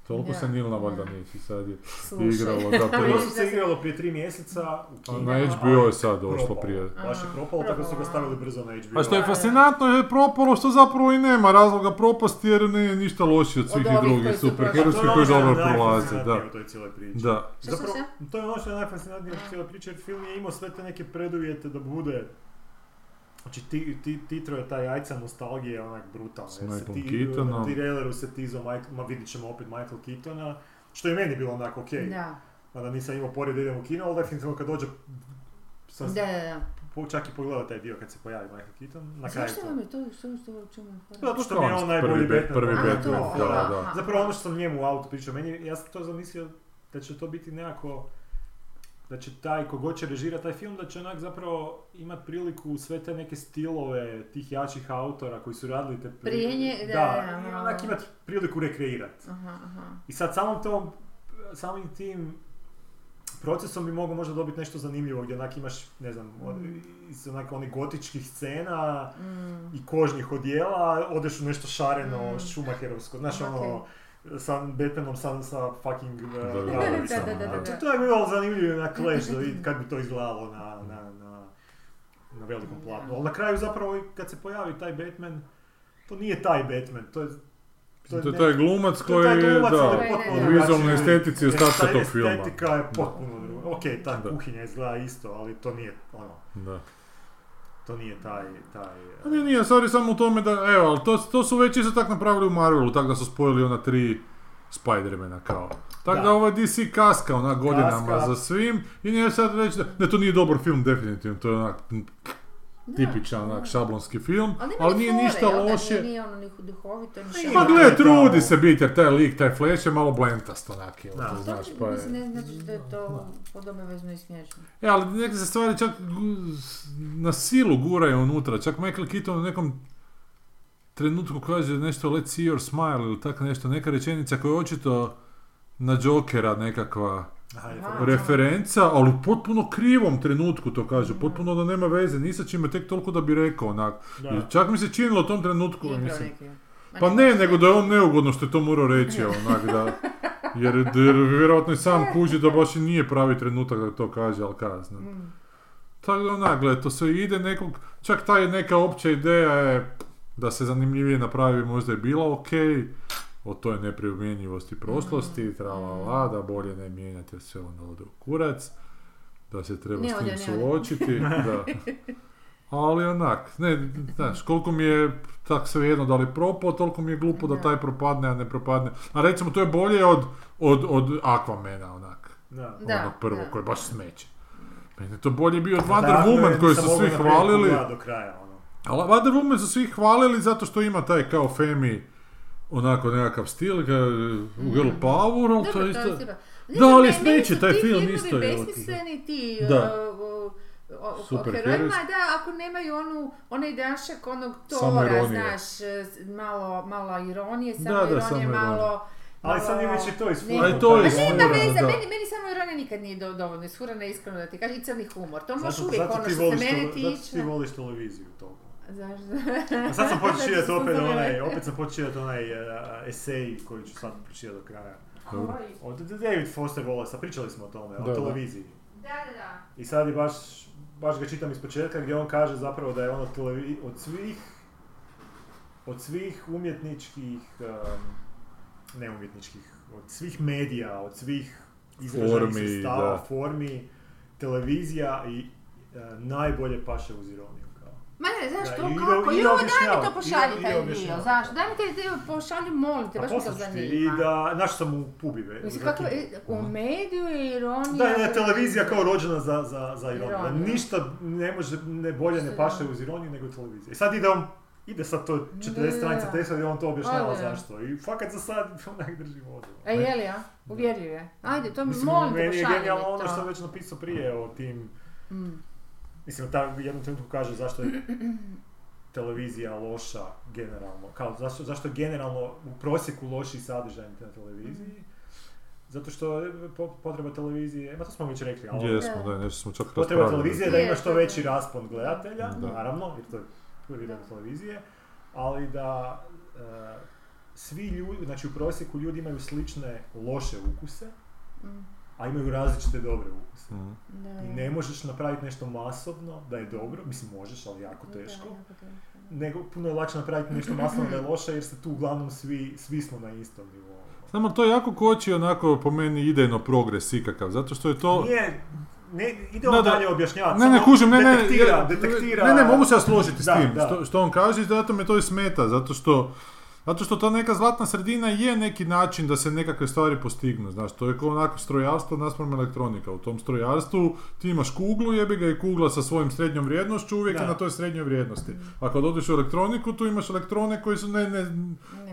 toliko Da, se Nilna da. valjda nisi, sad je Slušaj. igralo, da, To da se igralo prije tri mjeseca u na HBO je sad došlo propalo. prije. Baš je propalo, tako su ga stavili brzo na HBO. A što je fascinantno je propalo što zapravo i nema razloga propasti jer nije ništa lošije od svih Od i drugih superherojskih To je koji je dobro prolaze, da. u toj cijeloj priči. Da. Zapravo, to je ono što je najfascinantnije u cijeloj priči, jer film je imao sve te neke preduvjete da bude Znači ti, ti, Titro je taj jajca nostalgije onak brutalno. S ti, Keatonom. U traileru se tizo, Michael, ma vidit ćemo opet Michael Keatona, što je meni bilo onak okej. Da. Mada nisam imao pored da idem u kino, ali definitivno kad dođe sam Da, da, da. po- čak i pogledao taj dio kad se pojavi Michael Keaton. Na kraju Zašto to. vam je to, što što uopće ima Zato što mi je on najbolji Batman. prvi Batman, to, da, da. Zapravo ono što sam njemu u autu pričao, meni, ja sam to zamislio da će to biti nekako, da će taj, kogod će režirati taj film, da će onak zapravo imat priliku sve te neke stilove tih jačih autora koji su radili te... Prije nje- da, da, da, malo. onak imat priliku rekreirati. Aha, aha. I sad samom tom, samim tim procesom bi mogao možda dobiti nešto zanimljivo gdje onak imaš, ne znam, od- Mm. iz onak onih gotičkih scena Mm. i kožnih odjela, odeš u nešto šareno, Mm. šumacherovsko, znaš Ok. ono, sa Batmanom sa, sa fucking uh, Da, da, da. Da, da, da, da. To, to je bilo zanimljivo na Clash da vidi kad bi to izgledalo na, na, na, na velikom platnu. Ali na kraju zapravo i kad se pojavi taj Batman, to nije taj Batman, to je To je ne- taj glumac to je taj koji, glumac, da, Ne, ne, potpuno ne. u vizualnoj estetici ostatka ta tog filma. Estetika je potpuno druga. Ok, ta Da. kuhinja izgleda isto, ali to nije ono, Da. To nije taj, taj... A ne, nije, stvar je samo u tome da, evo, ali to, to su već isto tako napravili u Marvelu, tako da su spojili ona tri Spidermana kao. Tako da, Da. ovo je DC kaska onak godinama Kaska. za svim i nije sad reći da, ne, to nije dobar film definitivno, to je onak. Tipičan onak šablonski film, Ali, ali, nije ništa loše. Nije, nije ono ni duhovito, ni. Pa šaljivo. gle, trudi se biti jer taj lik, taj Flash je malo blentast onak, evo, Da. to znaš, pa mislim, je. ne znači da je to podobavezno i smiješno. E, ali neke se stvari čak na silu guraju unutra, čak Michael Keaton u nekom trenutku kaže nešto let's see your smile ili tako nešto, neka rečenica koja je očito na Jokera nekakva Aha, referenca, ali u potpuno krivom trenutku to kaže, potpuno da nema veze, ni sa čime, tek toliko da bi rekao onak. Da. Čak mi se činilo u tom trenutku, Igrao mislim, neki. Pa ne nego da je on neugodno što je to morao reći, (laughs) onak da, jer, jer vjerojatno i sam kuži da baš i nije pravi trenutak da to kaže, ali kazna. Mm. Tako da onak, gle, to sve ide nekog, čak ta je neka opća ideja je da se zanimljivije napravi možda je bila ok, o toj nepromjenjivosti prošlosti, Mm. tralala, da bolje ne mijenjati jer sve onda ode u kurac, da se treba Ne s tim suočiti, (laughs) da. Ali onak, ne, znaš, koliko mi je tak svejedno da li propao, toliko mi je glupo da taj propadne, a ne propadne. A recimo, to je bolje od, od, od Aquamana, onak Da. Onog prvog, da. koji je baš smeće. Meni je to bolje bio od Da, Wonder Woman koji su svi hvalili. do kraja, ono. Ali Wonder Woman su svi hvalili zato što ima taj kao Femi onako nekakav stil, ga, u Girl Power, ali to je to isto... Da, ali smeće, taj film filmovi isto je, ti, besmisleni ti Da. uh, uh, o- Super herojima, da, ako nemaju onu, onaj dašak onog tora, znaš, eh, malo, malo ironije, samo Da, da, ironije, malo... Ali sad je već i to isfurano. A i to je Pa isfurano, da. meni, meni samo ironija nikad nije do, dovoljno isfurana, iskreno da ti kažem, i crni humor. To može uvijek ono što se mene tele- zato tiče. ti voliš televiziju toliko. Zašto? A sad sam počeo (laughs) čitati opet onaj, opet sam počeo čitati onaj uh, esej koji ću sad pročitati do kraja. Od David Foster Wallace, pričali smo o tome, Da, o televiziji. Da, da, da. I sad je baš, baš ga čitam iz početka gdje on kaže zapravo da je ono televi- od svih od svih umjetničkih um, ne umjetničkih, od svih medija, od svih izraženih sredstava, da. formi, televizija i e, najbolje paše uz ironiju. Ma ne, znaš Da, to i kako? ide Jo, daj mi to pošalji taj dio, znaš, daj mi taj dio pošalji, molim te, Pa baš me to zanima. I da, znaš sam u pubi, ve- Mislim, u kako je, komediju i ironiju. Da, je televizija kao rođena za, za, za ironiju. Da ništa ne može, ne bolje ne paše uz ironiju nego televizija. I sad ide on, ide sad to 40 Da. stranica teksta gdje on to objašnjava zašto. I fakat za sad (laughs) onak drži vodu. E, je li, ja? Uvjerljiv je. Ajde, to mi Mislim, molim te meni je pošalji genijalno mi ono što to. je već napisao prije o tim, Mm. Mislim, ta u jednom trenutku kaže zašto je televizija loša generalno, kao zašto, zašto je generalno u prosjeku loši sadržaj na televiziji. Zato što je potreba televizije, ma to smo već rekli, ali Jesmo, da, nešto smo čak Potreba televizije je da ima što veći raspon gledatelja, Da. naravno, jer to je prvi dan televizije, ali da e, svi ljudi, znači u prosjeku ljudi imaju slične loše ukuse, Mm. A imaju različite dobre ukuse. Mhm. Da, I ne možeš napraviti nešto masovno da je dobro, mislim možeš, ali jako Da, teško. jako teško. Nego puno je lakše napraviti nešto (clears throat) masovno da je loše jer se tu uglavnom svi, svi smo na istom nivou. Samo to jako koči onako po meni idejno progres ikakav, zato što je to... Nije, ne, ide on Da, da. dalje objašnjavati. Ne, ne, kužim, ne, ne, detektira, detektira. ne, ne, mogu se ja složiti s Da, tim, da. Što, što on kaže i zato me to i smeta, zato što zato što ta neka zlatna sredina je neki način da se nekakve stvari postignu, znaš, to je kao onako strojarstvo naspram elektronika. U tom strojarstvu ti imaš kuglu, jebi ga i kugla sa svojim srednjom vrijednošću, uvijek je Da. na toj srednjoj vrijednosti. A kad odeš u elektroniku, tu imaš elektrone koji su ne, ne,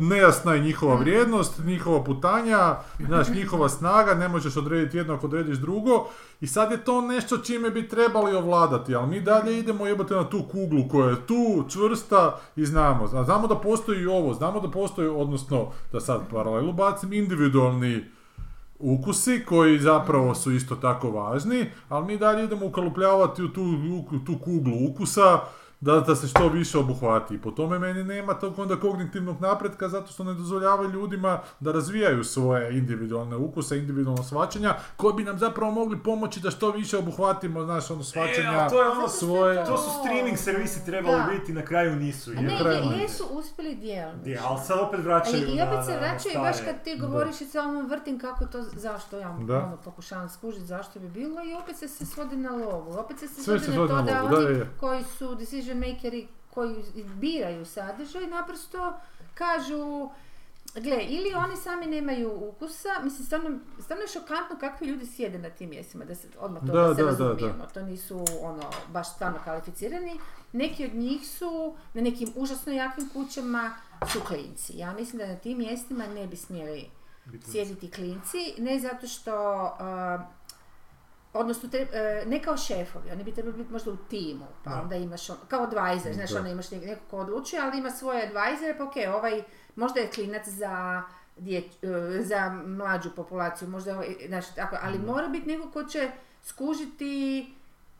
nejasna je njihova vrijednost, njihova putanja, znaš, njihova snaga, ne možeš odrediti jedno ako odrediš drugo. I sad je to nešto čime bi trebali ovladati, ali mi dalje idemo jebate na tu kuglu koja je tu, čvrsta i znamo. Zna- Znamo da postoji i ovo, znamo da postoji, odnosno, da sad paralelu bacim, individualni ukusi koji zapravo su isto tako važni, ali mi dalje idemo ukalupljavati u tu, u tu kuglu ukusa da, da se što više obuhvati. I po tome meni nema tog onda kognitivnog napretka zato što ne dozvoljavaju ljudima da razvijaju svoje individualne ukuse, individualna shvaćanja koji bi nam zapravo mogli pomoći da što više obuhvatimo, znaš, ono E, shvaćanja ali to je ono svoje... je To su streaming servisi trebali Da. biti, na kraju nisu. Ne, kraju je- ne. jesu uspjeli djelomično. Je, ali sad opet vraćaju I, i opet se vraćaju baš kad ti govoriš i samo vrtim kako to, zašto ja Da. ono, pokušavam skužiti zašto bi bilo i opet se se svodi na lovu. Opet se se svodi na to da oni koji su decision makeri koji biraju sadržaj naprosto kažu Gle, ili oni sami nemaju ukusa, mislim, stvarno, stvarno je šokantno kakvi ljudi sjede na tim mjestima, da se odmah to Da, da, se da, da, razumijemo. To nisu, ono, baš stvarno kvalificirani. Neki od njih su na nekim užasno jakim kućama su klinci. Ja mislim da na tim mjestima ne bi smjeli sjediti klinci, ne zato što, uh, odnosno tre- uh, ne kao šefovi, oni bi trebali biti možda u timu, pa Da. onda imaš, on, kao advisor, znaš, Da. ono imaš nek- nekog ko odlučuje, ali ima svoje advisore, pa ok, ovaj, možda je klinac za, djeć, uh, za mlađu populaciju, možda, ovaj, znaš, tako, ali mora biti neko ko će skužiti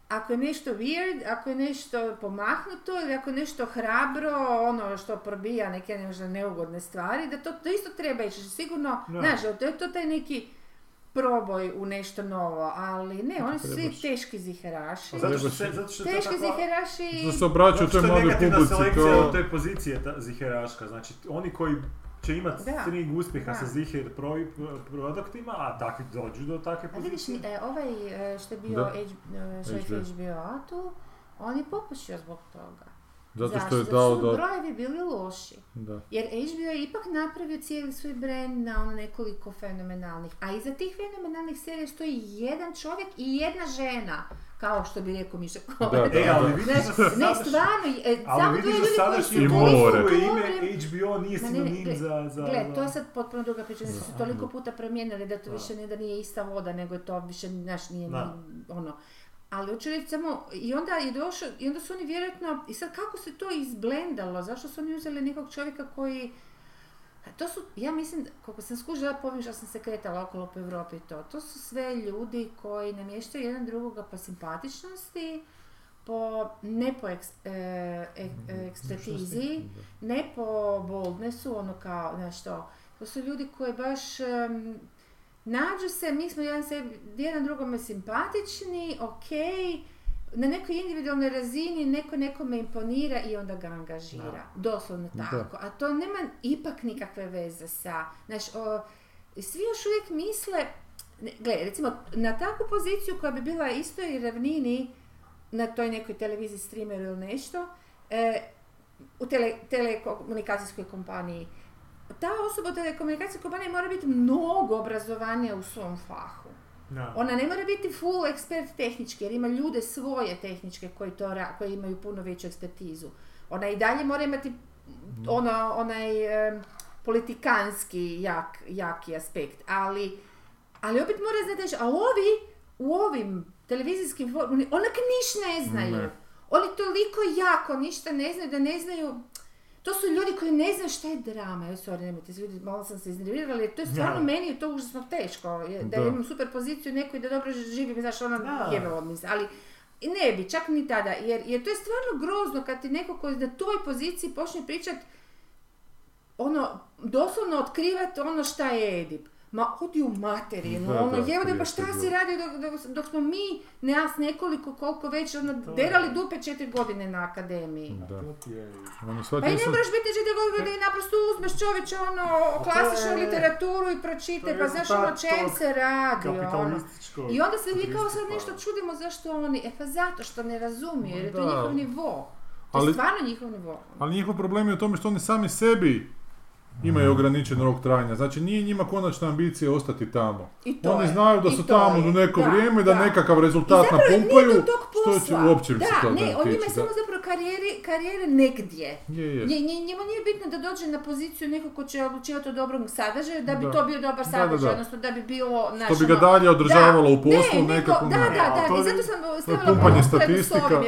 ako je nešto weird, ako je nešto pomaknuto ili ako je nešto hrabro, ono što probija neke neugodne stvari, da to, to isto treba ići. Sigurno, Da. znaš, to je to taj neki proboj u nešto novo, ali ne, oni su svi teški ziheraši. Zato što, se, zato što je to Teški takva- ziheraši... Da se obraćaju Zato toj je mladoj publici kao... u toj poziciji ta ziheraška. Znači, oni koji će imati string uspjeha Da. sa ziher pro- produktima, a takvi dođu do takve A vidiš, pozicije. ovaj e, što je bio Da. H, e, šef HBO. HBO-a tu, on je popušio zbog toga. Zato što je dao su da... brojevi bili loši. Da. Jer HBO je ipak napravio cijeli svoj brand na ono nekoliko fenomenalnih. A iza tih fenomenalnih serija stoji jedan čovjek i jedna žena. Kao što bi rekao Miša. Da, E, ali da. vidiš Znaš, da ne, stvarno, e, Ali samo dvoje ljudi koji su toliko more. ime. HBO nije Ma ne, ne, sinonim za... za, Gle, to je sad potpuno druga priča, da su se toliko puta promijenili da to više ne da nije ista voda, nego je to više, znaš, nije ono. Ali hoću reći samo, i onda je došao, i onda su oni vjerojatno, i sad kako se to izblendalo, zašto su oni uzeli nekog čovjeka koji, to su, ja mislim, koliko sam skužila, povijem što sam se kretala okolo po Europi to, to su sve ljudi koji namještaju jedan drugoga po simpatičnosti, po, ne po eks, e, e- e- ekspertizi, ne po boldnessu, ono kao, znaš što, to su ljudi koji baš nađu se, mi smo jedan, sebi, jedan drugome simpatični, ok, na nekoj individualnoj razini neko nekome imponira i onda ga angažira. Doslovno Da. tako. A to nema ipak nikakve veze sa, znaš, o, svi još uvijek misle, gle, recimo, na takvu poziciju koja bi bila istoj ravnini na toj nekoj televiziji, streameru ili nešto, e, u tele, telekomunikacijskoj kompaniji, ta osoba u telekomunikacijskoj kompaniji mora biti mnogo obrazovanija u svom fahu. Da. Ona ne mora biti full ekspert tehnički, jer ima ljude svoje tehničke koji, to, ra- koji imaju puno veću ekspertizu. Ona i dalje mora imati ono, onaj em, politikanski jak, jaki aspekt, ali, ali opet mora znati, a ovi u ovim televizijskim formama, onak niš ne znaju. Ne. Oni toliko jako ništa ne znaju da ne znaju to su ljudi koji ne znaju šta je drama. Evo, sorry, nemojte ljudi, malo sam se iznervirala, jer to je stvarno Da. meni je to užasno teško. Da, Da. imam super poziciju neku i da dobro živim, znaš, ono Da. od misli. Ali ne bi, čak ni tada, jer, jer to je stvarno grozno kad ti neko koji na toj poziciji počne pričat ono, doslovno otkrivati ono šta je Edip. Ma odi u materinu, Da, ono, da, pa šta si radio dok, dok, dok smo mi, nas nekoliko, koliko već, ono, To je- derali dupe četiri godine na akademiji. Da. Ono, Pa i ne moraš biti godine da i naprosto uzmeš čovječe, ono, to klasičnu literaturu i je pa znaš ono čem se radi, ono. I onda se mi kao sad nešto čudimo zašto oni, e pa zato što ne razumiju, jer je to Da. njihov nivo. To je stvarno njihov nivo. Ali njihov problem je u tome što oni sami sebi imaju ograničen rok trajanja. Znači nije njima konačna ambicija ostati tamo. I to Oni je, znaju da i su to tamo je, do neko da, vrijeme, da, da. nekakav I rezultat zapravo nije napumpaju, do tog što će posla. uopće se da, toga ne, on ima samo zapravo karijeri, karijere negdje. Je, je. Njemu nije bitno da dođe na poziciju nekog ko će odlučivati o dobrom sadržaju, da bi Da. to bio dobar Da, da, sadržaj, da. odnosno da bi bilo... znaš, Što bi ga ono- dalje održavalo u poslu, ne, nekakvom... Da, da, da, to i zato sam stavila statistika.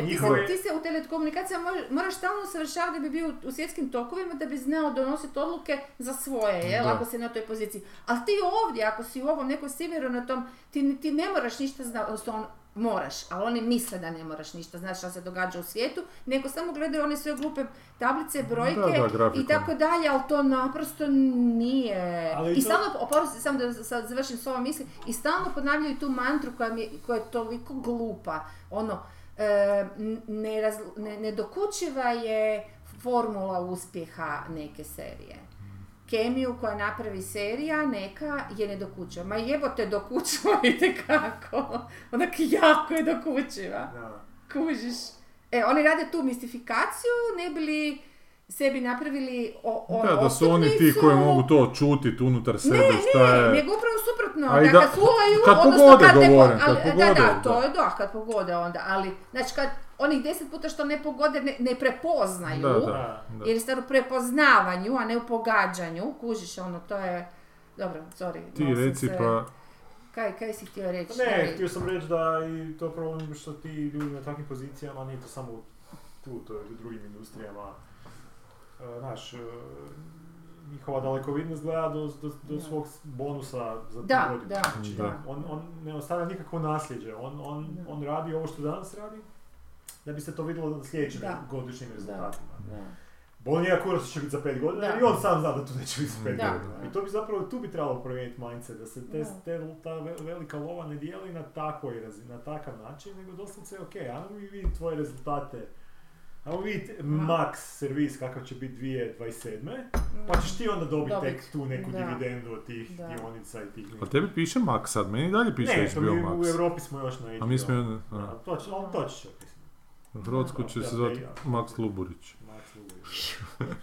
ti se, u telekomunikacijama moraš, moraš stalno usavršavati da bi bio u svjetskim tokovima, da bi znao donositi odluke za svoje, jel, Da. ako si na toj poziciji. Ali ti ovdje, ako si u ovom na tom, ti, ti ne moraš ništa znati, odnosno on, moraš, ali oni misle da ne moraš ništa znati šta se događa u svijetu, nego samo gledaju one sve glupe tablice, brojke Da, da, i tako dalje, ali to naprosto nije. Ali I to- stalno, samo da sad završim s ovom misli, i stalno ponavljaju tu mantru koja, mi je, koja je toliko glupa. Ono, e, ne, nedokučiva je formula uspjeha neke serije. Kemiju koja napravi serija neka je nedokučiva. Ma jebote dokučiva (laughs) itekako. Onak jako je dokučiva. Da. Kužiš. E, oni rade tu mistifikaciju, ne bi li sebi napravili o, ono, Da, da su oni ti koji mogu to čutit unutar sebe, Ne, šta ne, je... nego upravo suprotno, A i da, da- kad odnosno pogode kad ne govorim, kad ali, pogode, da, da, to je da, kad pogode onda, ali, znači kad onih deset puta što ne pogode ne, ne prepoznaju, Da, da, Da. jer je stvar u prepoznavanju, a ne u pogađanju, kužiš, ono, to je, dobro, sorry. Ti reci se- pa... Kaj, kaj si htio reći? Ne, htio sam reći da i to problem što ti ljudi na takvim pozicijama, nije to samo tu, to je i u drugim industrijama. E, Znaš, e, njihova dalekovidnost gleda do, do, do svog bonusa za tu godinu. da, Znači, da. On, on ne ostavlja nikakvo nasljeđe, on, on, on radi ovo što danas radi, da bi se to vidjelo na sljedećim Da. godišnjim Da. rezultatima. Da. Bo on nije kurac će biti za pet godina, Da. i on sam zna da to neće biti za pet Da. godina. I to bi zapravo, tu bi trebalo promijeniti mindset, da se te, Da. te, ta ve- velika lova ne dijeli na, takvoj, razi- na takav način, nego doslovce, ok, ajmo mi vidjeti tvoje rezultate, ajmo vidjeti max servis kakav će biti 2027. Pa ćeš ti onda dobiti Dobit. tek tu neku Da. dividendu od tih Da. dionica i tih... A tebi piše Max sad, meni i dalje piše ne, to HBO mi u Max. Europi smo još na HBO. A mi smo... Da, a, to će, on to će. U Hrvatsku će se zvati. Max Luburić. Max Luburić. (laughs)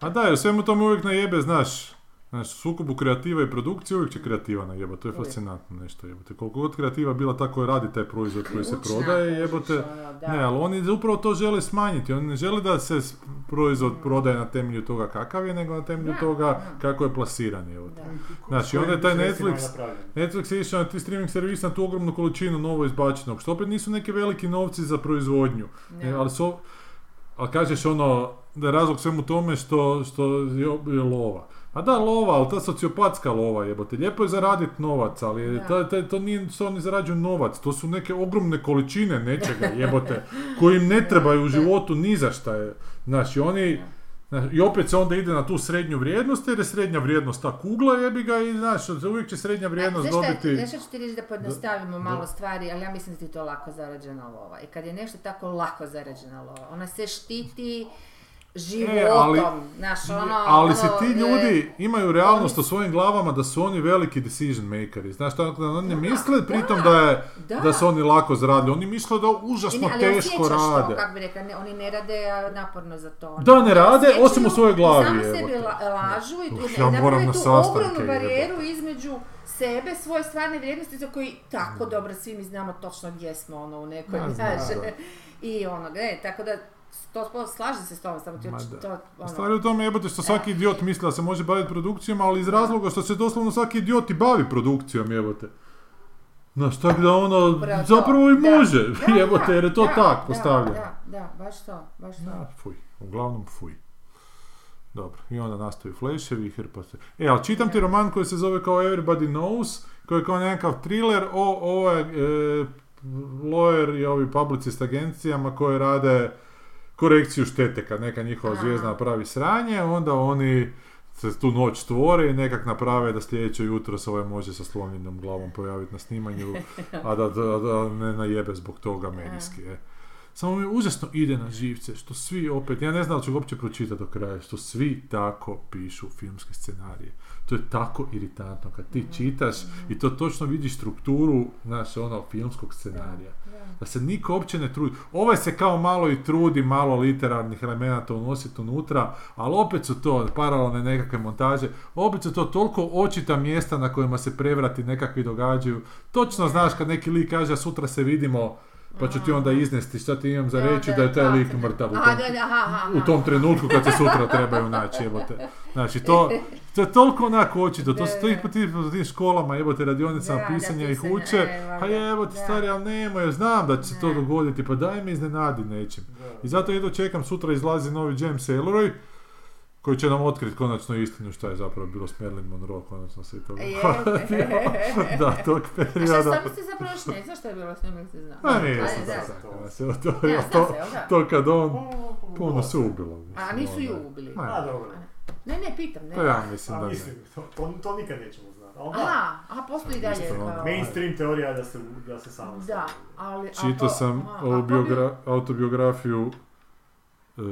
A da, u svemu tome uvijek najebe, znaš, Znaš, u sukobu kreativa i produkcije uvijek će kreativa najeba, to je fascinantno nešto jebote. Koliko god kreativa bila tako je radi taj proizvod koji se prodaje jebote. Ne, ali oni upravo to žele smanjiti, oni ne žele da se proizvod prodaje na temelju toga kakav je, nego na temelju toga kako je plasiran jebote. Znači, onda je taj Netflix-. Netflix je išao na ti streaming servis na tu ogromnu količinu novo izbačenog, što opet nisu neki veliki novci za proizvodnju. Ne. E, ali, so, ali kažeš ono, da je razlog svemu tome što, što je, je lova. Pa da, lova, ali ta sociopatska lova jebote. Lijepo je zaraditi novac, ali ta, ta- to nije što oni zarađuju novac, to su neke ogromne količine nečega jebote, (laughs) koji im ne trebaju u životu ni za šta je. Znači, oni, znaš, i opet se onda ide na tu srednju vrijednost, jer je srednja vrijednost ta kugla jebi ga i znaš, uvijek će srednja vrijednost A, znaš dobiti... Znaš ću ti reći da pojednostavimo malo da. stvari, ali ja mislim da ti je to lako zarađena lova. I kad je nešto tako lako zarađena lova, ona se štiti životom, E, ali- znaš, ono... Ali se ono, ti e, ljudi imaju realnost u svojim glavama da su oni veliki decision makeri. Znaš, tako da oni ne misle pritom da, je, da. da su oni lako zaradili. Oni misle da I užasno ne, ali teško osjećaš to, rade. kako bi rekla, ne, oni ne rade naporno za to. Da, ne rade, osjećaju osim u svojoj glavi, evo sebi la- lažu i, Uf, ja moram na tu ogromnu barijeru između sebe, svoje stvarne vrijednosti za koji tako dobro svi mi znamo točno gdje smo ono u nekoj, (laughs) znaš, da. i ono, ne, tako da to slažem se s tobom, samo ti to, ono, Stvar je u tome jebote što svaki idiot misli da se može baviti produkcijom, ali iz razloga što se doslovno svaki idiot i bavi produkcijom jebote. Znaš, tako da ono, Upravo to. zapravo i Da. može, (laughs) Da, jebote, jer je to da, tak da, postavljeno. Da, da, baš to, baš to. Da, fuj, uglavnom fuj. Dobro, i onda nastaju fleševi i hrpa se. E, ali čitam ti roman koji se zove kao Everybody Knows, koji je kao nekakav thriller o ovaj e, lawyer i ovi publicist agencijama koje rade korekciju štete kad neka njihova zvijezda napravi sranje, onda oni se tu noć stvore i nekak naprave da sljedeće jutro se ovaj može sa slomljenom glavom pojaviti na snimanju, a da, da, da ne najebe zbog toga medijski. E. Samo mi užasno ide na živce, što svi opet, ja ne znam da ću uopće pročitati do kraja, što svi tako pišu filmske scenarije. To je tako iritantno kad ti čitaš i to točno vidiš strukturu, znaš, ono, filmskog scenarija. Da se niko uopće ne trudi. Ovaj se kao malo i trudi, malo literarnih elemenata unositi unutra, ali opet su to paralelne nekakve montaže, opet su to toliko očita mjesta na kojima se prevrati nekakvi događaju. Točno znaš kad neki lik kaže, "A sutra se vidimo, pa ću ti onda iznesti šta ti imam za reći da, je taj lik mrtav u tom, u tom trenutku kad se sutra trebaju naći, jebote. Znači, to, to je toliko onako očito, to se tih da. po tim, školama, jebote, radionicama Da, da, pisanja ih uče, a jebote, da. stari, ali nemoj, znam da će se to dogoditi, pa daj me iznenadi nečim. I zato jedno čekam, sutra izlazi novi James Ellroy, koji će nam otkriti konačno istinu šta je zapravo bilo s Marilyn Monroe, konačno se i toga (laughs) da, tog A šta perioda. stvarno ste zapravo još ne znaš što je bilo s njom, ste znao? Ma nije sam da. se se, to, Ja, to, se, to kad on, puno se ubilo. A nisu ju ubili? A, dobro. Ne, ne, pitam, ne. To ja mislim A da mislim, ne. to, to, to nikad nećemo znati. Aha, aha, postoji i dalje Isto ono. kao... mainstream teorija da se, da se samo Da, ali... a Čitao sam a autobiografiju e,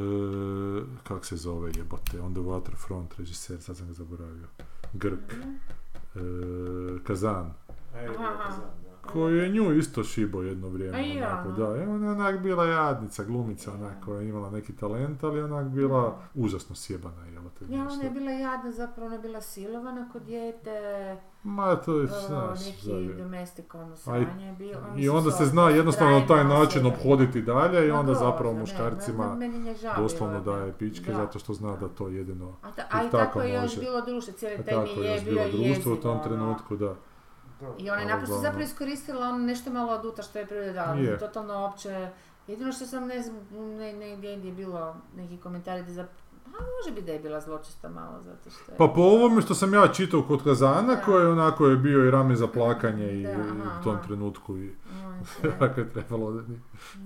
kak se zove jebote, On the Waterfront, režiser, sad sam ga zaboravio. Grk. E, Kazan. E. Kazan, da. Koji je nju isto šibo jedno vrijeme. Onako, no. da. I ona je onak bila jadnica, glumica, onak, koja je imala neki talent, ali onak bila užasno sjebana. Jebote, Ja, ona je bila jadna, zapravo ona je bila silovana kod dijete, Ma, to je, o, znaš, neki domestik ono je bio. oni I onda se zna ono jednostavno na taj način obhoditi dalje i onda zapravo muškarcima doslovno bilo, daje pičke da. zato što zna da to jedino A, ta, a i tako je još bilo društvo, cijeli Pa taj tako mi je bio bilo društvo u tom ono. trenutku, da. I ona je naprosto zapravo iskoristila ono nešto malo od uta što je priroda dala. Je. Totalno opće. Jedino što sam ne znam, ne, negdje je bilo neki komentari da A može biti da je bila zločesta malo, zato što je... Pa po ovome što sam ja čitao kod Kazana, Da. koji onako je bio i rame za plakanje i Da, aha, u tom aha. trenutku i (laughs) sve. tako je trebalo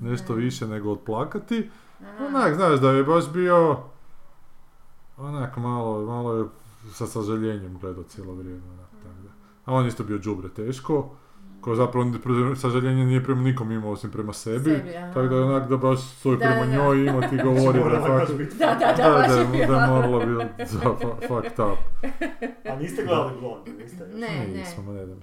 nešto Ne. više nego odplakati. Aha. Onak, znaš, da je baš bio onak malo, malo je sa sažaljenjem gledao cijelo vrijeme. Onak, tako da. A on je isto bio đubre teško, ko zapravo sažaljenje nije prema nikom imao osim prema sebi. Sebi, tako da je onak da baš svoj Da, prema njoj ima ti (laughs) govori da Morala fakt-. Da, da, da, da, baš da, je da je bila. moralo biti za fa- fucked up. A niste gledali Blond, niste? Ne, ne. Nismo, ma ne da.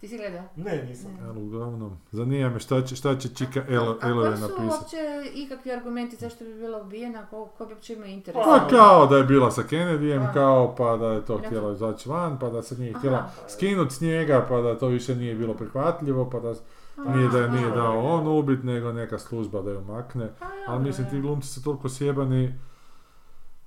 Ti si gledao? Ne, nisam. Ali uglavnom, zanima me šta će, šta će Čika El- A Elore koji su napisati. uopće ikakvi argumenti zašto bi bila ubijena, ko, ko bi uopće imao interes? Pa kao da je bila sa Kennedyjem, kao pa da je to htjela izaći van, pa da se nije htjela skinuti s njega, pa da to više nije bilo prihvatljivo, pa da nije da je nije dao on ubit, nego neka služba da ju makne. Ali mislim, ti glumci su toliko sjebani,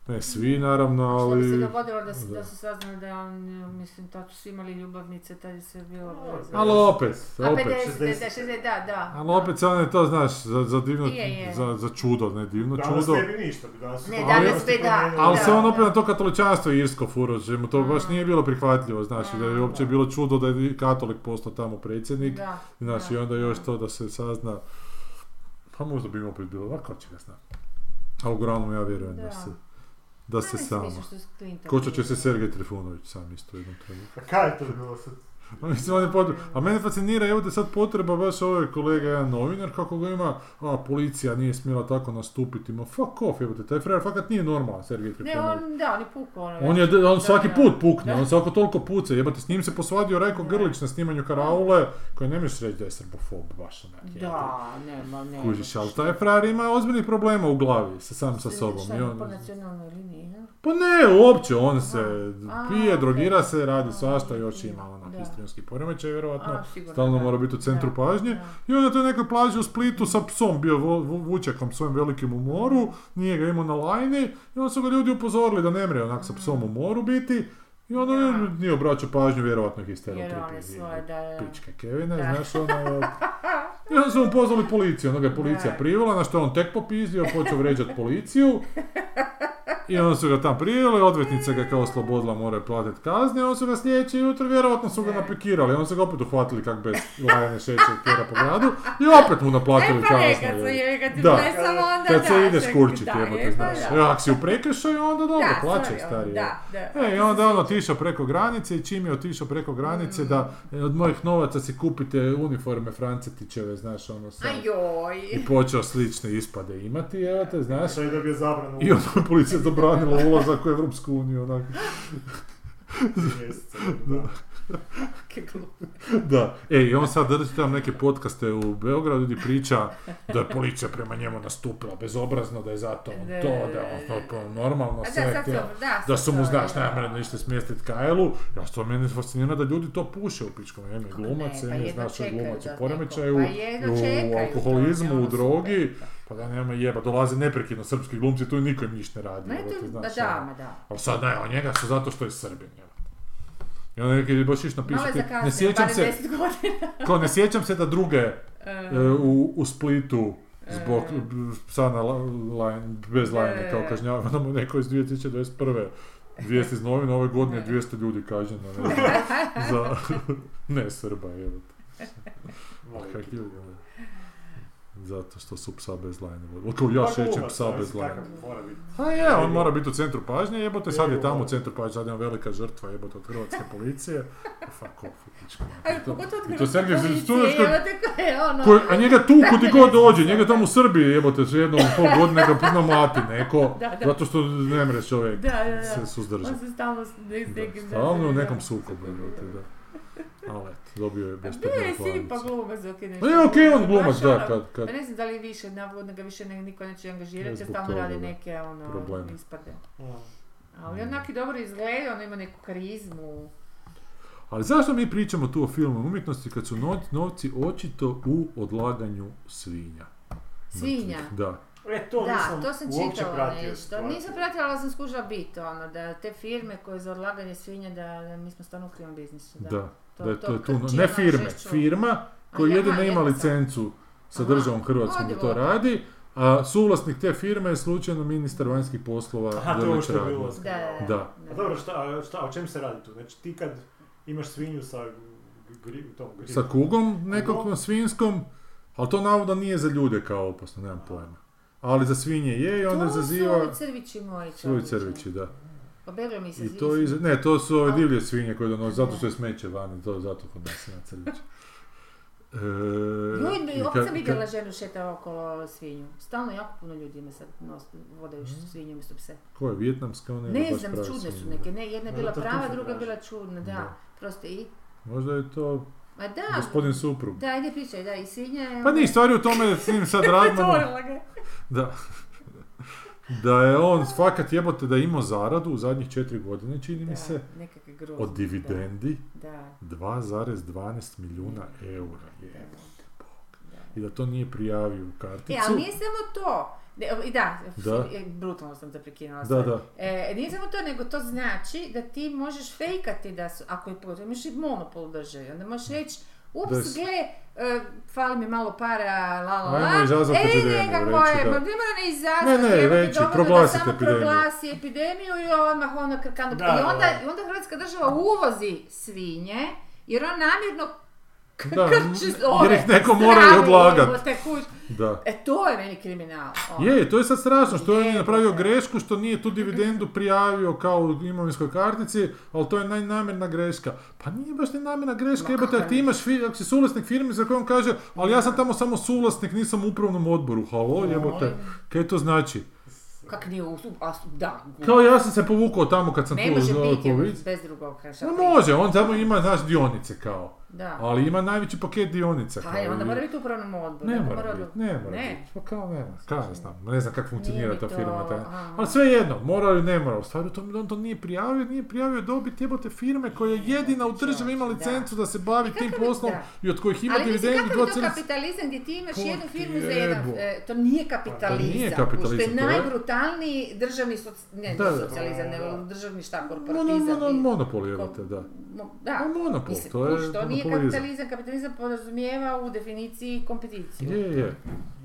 ne svi naravno, Što bi se ali... dogodilo da, se, da. da su saznali da je on, mislim, tad su imali ljubavnice, tad je sve bilo... Ali opet, A opet. 50, da, 60. 60, da, da. Ali opet se on je to, znaš, za, za divno, Je, je. Za, za čudo, ne divno Danas čudo. ne bi ništa, bi danas su Ne, to danas bi da. Ali Da, se on opet da. na to katoličanstvo irsko furo, že mu to baš nije bilo prihvatljivo, znači da je uopće bilo čudo da je katolik postao tamo predsjednik, Da, znači i da, onda još to da se sazna, pa možda bi im opet bilo, da ko će ga zna. A uglavnom ja vjerujem da, Da. se, da se Clinton Kočat će se Sergej Trifunović sam isto u jednom trenutku. A kaj je to bilo sad? Ma Mislim, on je pot- A mene fascinira, evo da sad potreba baš ovaj kolega, jedan novinar, kako ga ima, a policija nije smjela tako nastupiti, ma fuck off, evo te, taj frajer fakat nije normalan, Sergej Ne, Trifunović. on, da, on je pukao. ono, On je, već. on Da, svaki da. put pukne, Da. on svako toliko puca, jebate, s njim se posvadio Rajko. Grlić na snimanju Karaule, koji ne možeš reći da je srbofob, baš onak. Da, ne, ma ne. Kužiš, ali taj frajer ima ozbiljnih problema u glavi, sa sam sa sobom. Šta je on, po nacionalnoj liniji, ne? pa ne, uopće, on se A, pije, drogira se, radi svašta, još ima onak histrionski poremećaj, vjerojatno. A, sigurno, Stalno da. mora biti u centru Da, pažnje. I onda to je neka plaža u Splitu sa psom, bio vučekom svojim velikim u moru, nije ga imao na lajni i onda su ga ljudi upozorili da ne mre onak sa psom u moru biti. I onda Da. nije obraćao pažnju, vjerojatno ih je on da, da. Pičke Kevine, Da. znaš ono... (laughs) I onda su mu pozvali policiju, onda ga je policija Da. privela, na što je on tek popizdio, počeo vređati policiju. I onda su ga tam prijeli, odvetnica ga kao oslobodila, moraju platiti kazne, onda su ga sljedeće jutro, vjerojatno su ga napikirali, onda su ga opet uhvatili kak bez lajane šeće kjera po gradu i opet mu naplatili E pa kaznu. ne, kad se je. kad ti Da. onda Kad se da, kurčit, da, jebote, pa znaš. Ako si u prekršaju, onda dobro, Da, plaćaj stari. da, da. E, i onda on otišao preko granice i čim je otišao preko granice da e, od mojih novaca si kupite uniforme Francetićeve, znaš, ono sa... Ajoj. I počeo slične ispade imati, evo te, znaš. Što je dobio zabranu I onda je policija zabranila ulazak u Evropsku uniju, onak. mjeseca. Da. E, i on sad drži tam neke podcaste u Beogradu gdje priča da je policija prema njemu nastupila bezobrazno, da je zato on Da, to, da, da je on da, to da. normalno da, sve su- da, Da sad su mu, znaš, da. namjerno išli smjestiti Kajlu, ja što meni fascinira da ljudi to puše u pičkom, ime Kako glumac, ne, pa ime jedva znaš, čekaju glumac u da poremećaju, pa u alkoholizmu, u drogi, pa da nema jeba, dolaze neprekidno srpski glumci, tu niko im ništa ne radi, ma znaš, da, ono. da. Ali sad ne, on njega su zato što je Srbin. I onda neki je baš iš Malo je napisati, zakasnio, ne sjećam se, 10 godina. (laughs) ko ne sjećam se da druge E, e, u, u Splitu zbog E. b- psa na la- lajn- bez lajne kao E. kažnjavano mu neko iz 2021. Vijest iz novina, ove godine 200 ljudi kažnjeno, ne (laughs) znam, za (laughs) ne Srba, evo. Kak je, Zato što su psa bez lajne. Ako ja Pa glumac, psa bez lajne. A je, on mora biti u centru pažnje, jebote, sad je tamo u centru pažnje, sad je on velika žrtva, jebote, od hrvatske policije. Fuck off, pička. I od to Sergej policije, Studenskog- evo te ko je ono... A njega tu kud i god (laughs) dođe, njega tamo u Srbiji jebote su jednom pol godine ga puno mlati neko, (laughs) zato što ne mre čovjek se suzdržati. On se stalno s ne- s nekim... Stalno u da, nekom da. sukobu, jebote, da. Ali eto, dobio je A bez bio je Simpa glumac dok je nešto... Pa je okej on glumac, da, kad, kad, Pa ne znam da li više, navodno ga više ne, niko neće angažirati, jer stalno radi neke ono, Probleme. ispade. Mm. Ali onak i dobro izgleda, ono ima neku karizmu. Ali zašto mi pričamo tu o filmu umjetnosti kad su no- novci očito u odlaganju svinja? Svinja. Da. E, to da, nisam to sam uopće čitala pratio nešto. stvar. Nisam pratila, ali sam skužila bit, ono, da te firme koje za odlaganje svinja, da, da mi smo stvarno u krivom biznisu. Da. Da, To- da je to to, je tu, ne firme, firma koja Aha, jedina ima licencu sa Aha, državom Hrvatskom da to radi, a suvlasnik te firme je slučajno ministar vanjskih poslova Aha, to je što je bilo. Da, da, Da. A dobro, šta, šta, o čem se radi tu? Znači ti kad imaš svinju sa gri, tom gri- Sa kugom nekog Kugom? svinskom, ali to navodno nije za ljude kao opasno, nemam pojma. Ali za svinje je i onda To su crvići moji crvići, da. Pa mi se I to iz... Ne, to su ove divlje svinje koje donose, zato što je smeće vani, to zato kod nas ima crvići. E, Ljudi, opet sam vidjela ženu šeta okolo svinju. Stalno jako puno ljudi ima sad nos, vodaju svinju umjesto pse. Ko je, vjetnamska, ona je Ne znam, čudne su neke. Ne, jedna je bila prava, druga je bila čudna, da. Da. Prosto i... Možda je to Ma da, gospodin suprug. da, ide pričaj, da, i svinja je... Pa nije stvari u tome s njim sad (laughs) ga. da, da je on fakat jebote da je imao zaradu u zadnjih četiri godine, čini mi se, grozne. od dividendi Da, 2,12 milijuna eura. da, Je. da. I da to nije prijavio u E, karticu. ali nije samo to. I da, Da. e, brutalno sam te prekinula. Da, da. E, nije samo to, nego to znači da ti možeš fejkati da su, ako je potrebno, imaš i monopol državi, onda možeš reći, ups, Da s- gle, e, fali mi malo para, la la la, Ajmo izazvati ej, epidemiju, nekako reći je, da- ma ne mora ne izazvati, Ne, ne, reći, proglasiti da samo epidemiju. proglasi epidemiju i odmah ono krkanu. Da, I da, onda, da. i onda Hrvatska država uvozi svinje, jer on namjerno Da, krči ove jer ih neko mora i odlagat. Da. E, to je meni kriminal. ono. Je, to je sad strašno što on je Jebote. napravio grešku što nije tu dividendu prijavio kao u imovinskoj kartici, ali to je najnamjerna greška. Pa nije baš ni namjerna greška, kako ako ti imaš, ako si suvlasnik firme za kojom kaže, ali ja sam tamo samo suvlasnik, nisam u upravnom odboru, halo, jebote, kaj to znači? Kak nije u... A, da, Kao ja sam se povukao tamo kad sam ne tu može za biti bez drugog. No može, on tamo ima, znaš, dionice kao, Da. ali ima najveći paket dionica. Pa kao je, onda mora biti u upravnom odboru. Ne mora biti, ne mora Ne. biti. Pa kao ne, kaj ja znam, ne znam kako funkcionira ta firma. to, Taj. aha. Ali sve jedno, mora ili ne mora. U stvari to, on to nije prijavio, nije prijavio dobit jebote firme koja je jedina u državi ima Da. licencu da se bavi I tim poslom da. i od kojih ima Ali mislim, dividendu kakav je to 2,7 kapitalizam gdje ti imaš jednu firmu za jedan... e, to nije kapitalizam. Pa nije Što kapitalizam, je to je- najbrutalniji državni soc... Ne, Da, ne da. socijalizam, Da, da. državni šta, korporatizam. monopol jebote, da. Da. Pa monopol, to je to nije kapitalizam. Kapitalizam podrazumijeva u definiciji kompeticiju. Je, je.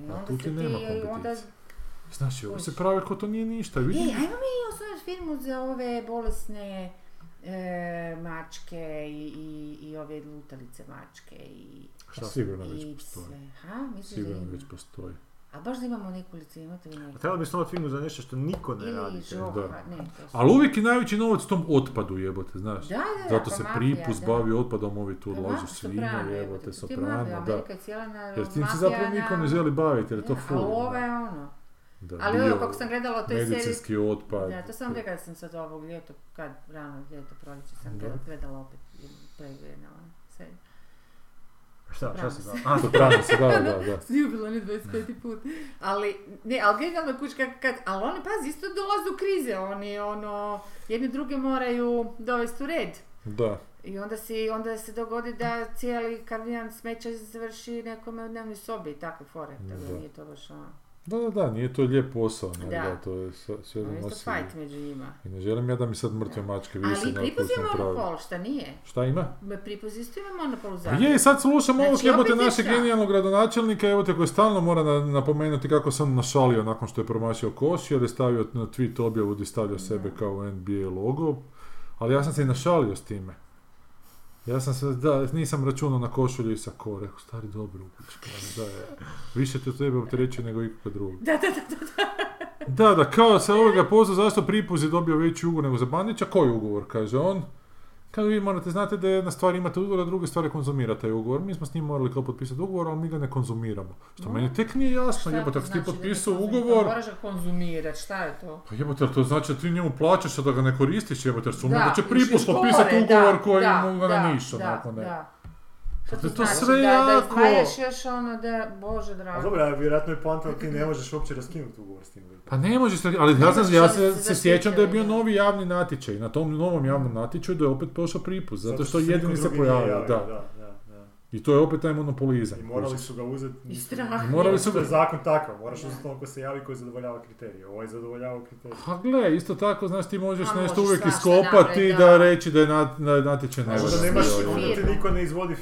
I A onda tu ti nema Onda... kompeticije. Znači, ovo se pravi ko to nije ništa. Vidi, Ej, ajmo mi osnovati firmu za ove bolesne e, mačke i, i, i ove lutalice mačke i, Sigurno i već postoji. sve. Ha, misliš da Sigurno ima? već postoji. A baš da imamo nekoliko, imate li nekoliko? trebalo bi snovat filmu za nešto što niko ne Ili radi. ne, to su... Ali uvijek je najveći novac u tom otpadu jebote, znaš. Da, da, da, Zato pa se pripus bavi otpadom, ovi tu Pa odlažu svinje, Soprano, jebote, je soprano, da. Je. Jer s tim se zapravo niko ne želi baviti, jer je to ful. Ali ovo je ono. Da, Ali bio ovo kako sam gledala o toj seriji... Medicinski otpad. Da, to sam rekla da sam sad ovog ljeto, kad rano ljeto proljeće sam Da. gledala opet pregledala. Šta, šta (laughs) se Soprano. da? A, Soprano se, da, da, da. Ljubila ne 25. put. Ali, ne, ali genijalna kuć kad, kad, ali oni, pazi, isto dolaze u krize, oni, ono, jedni druge moraju dovesti u red. Da. I onda, si, onda se dogodi da cijeli kamion smeća završi nekome u dnevnoj sobi i takve fore. Tako da Da. nije to baš ono. Da, da, da, nije to lijep posao, ne, Da. da, to je sve, sve Ono isto nosi- fajt među njima. I ne želim ja da mi sad mrtve Da. mačke vise Ali Pripuz je monopol, šta nije? Šta ima? Pripuz isto ima monopol u Pa Zagrebu. je, i sad slušam ovog Znači, jebote opet je našeg šta? genijalnog gradonačelnika, evo te koji stalno mora na- napomenuti kako sam našalio nakon što je promašio koš, jer je stavio na tweet objavu gdje stavlja sebe kao NBA logo, ali ja sam se i našalio s time. Ja sam se, da, nisam računao na košulju i sako, rekao, stari dobro, da, je, više te tebe opterećuje nego ikakve druge. Da, da, da, da. Da, da, kao se ovoga pozva zašto Pripuz je dobio veći ugovor nego za Bandića, koji ugovor, kaže on. Kaže, vi morate znate da jedna stvar imate ugovor, a druga stvar je konzumirate taj ugovor. Mi smo s njim morali kao potpisati ugovor, ali mi ga ne konzumiramo. Što No. meni tek nije jasno, jebote, to ako ti znači ne potpisao konzumira? ugovor, Moraš ga konzumirat, šta je to? pa jebote, to znači da ti njemu plaćaš, a da ga ne koristiš, jebote, jer sumnjam Da, da će još potpisati ugovor da, koji da, mu ga da, ne ništa, da, nakon ne. da. Što To to znači? sve da, da jako- izdvajaš još ono da, bože A drago. dobro, a vjerojatno je poanta da ti ne možeš uopće raskinuti ugovor s tim. Pa ne može se, ali Ne možeš ja da se, se sjećam da je bio da. novi javni natječaj. Na tom novom javnom natječaju da je opet prošao Pripuz, zato što niko jedini se pojavio, javio, da. da, da, da. I to je opet taj monopolizam. I morali su ga uzeti. I strah. I morali su ga... zakon takav, moraš uzeti ono ko se javi koji zadovoljava kriterije. Ovo je zadovoljavao kriterije. Pa gle, isto tako, znaš, ti možeš A nešto možeš uvijek iskopati da. da. reći da je nat, da je natječaj A Onda možeš ti niko ne izvodi...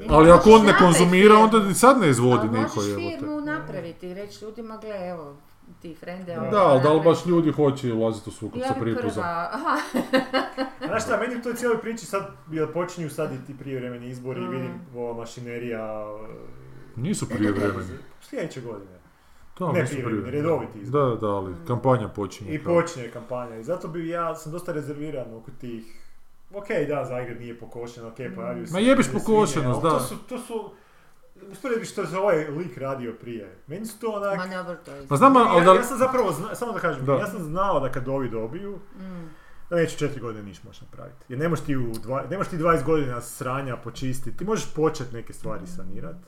e, Ali ako on ne Možeš konzumira, onda ni sad ne izvodi Ali niko, možeš jebote. firmu napraviti i reći ljudima, gle, evo, ti frende, Da, Da, ali da li baš ljudi hoće ulaziti u sukob Ja sa Pripuzom? prva, aha, (laughs) (laughs) Znaš šta, meni u toj cijeloj priči sad jer počinju sad i ti prijevremeni izbori i Mm. vidim ova mašinerija... Nisu prijevremeni. Sljedeće godine. Da, Ne prijevremeni, prijevremeni. redoviti izbori. Da, da, ali kampanja počinje. I kao. počinje kampanja. I zato bi ja sam dosta rezerviran oko tih... Ok, da, Zagreb nije pokošen, ok, pojavio se... Ma jebiš pokošenost, da. To su, to su... Usporedbi što je ovaj lik radio prije. Meni su to onak... ma dobro to je. Pa znam, ali ja, da... ja sam zapravo, zna, samo da kažem, Da. ja sam znao da kad ovi dobiju, Mm. da neće četiri godine ništa moći napraviti. Jer ne možeš ti, u dva, ne možeš ti 20 godina sranja počistiti, ti možeš početi neke stvari sanirati.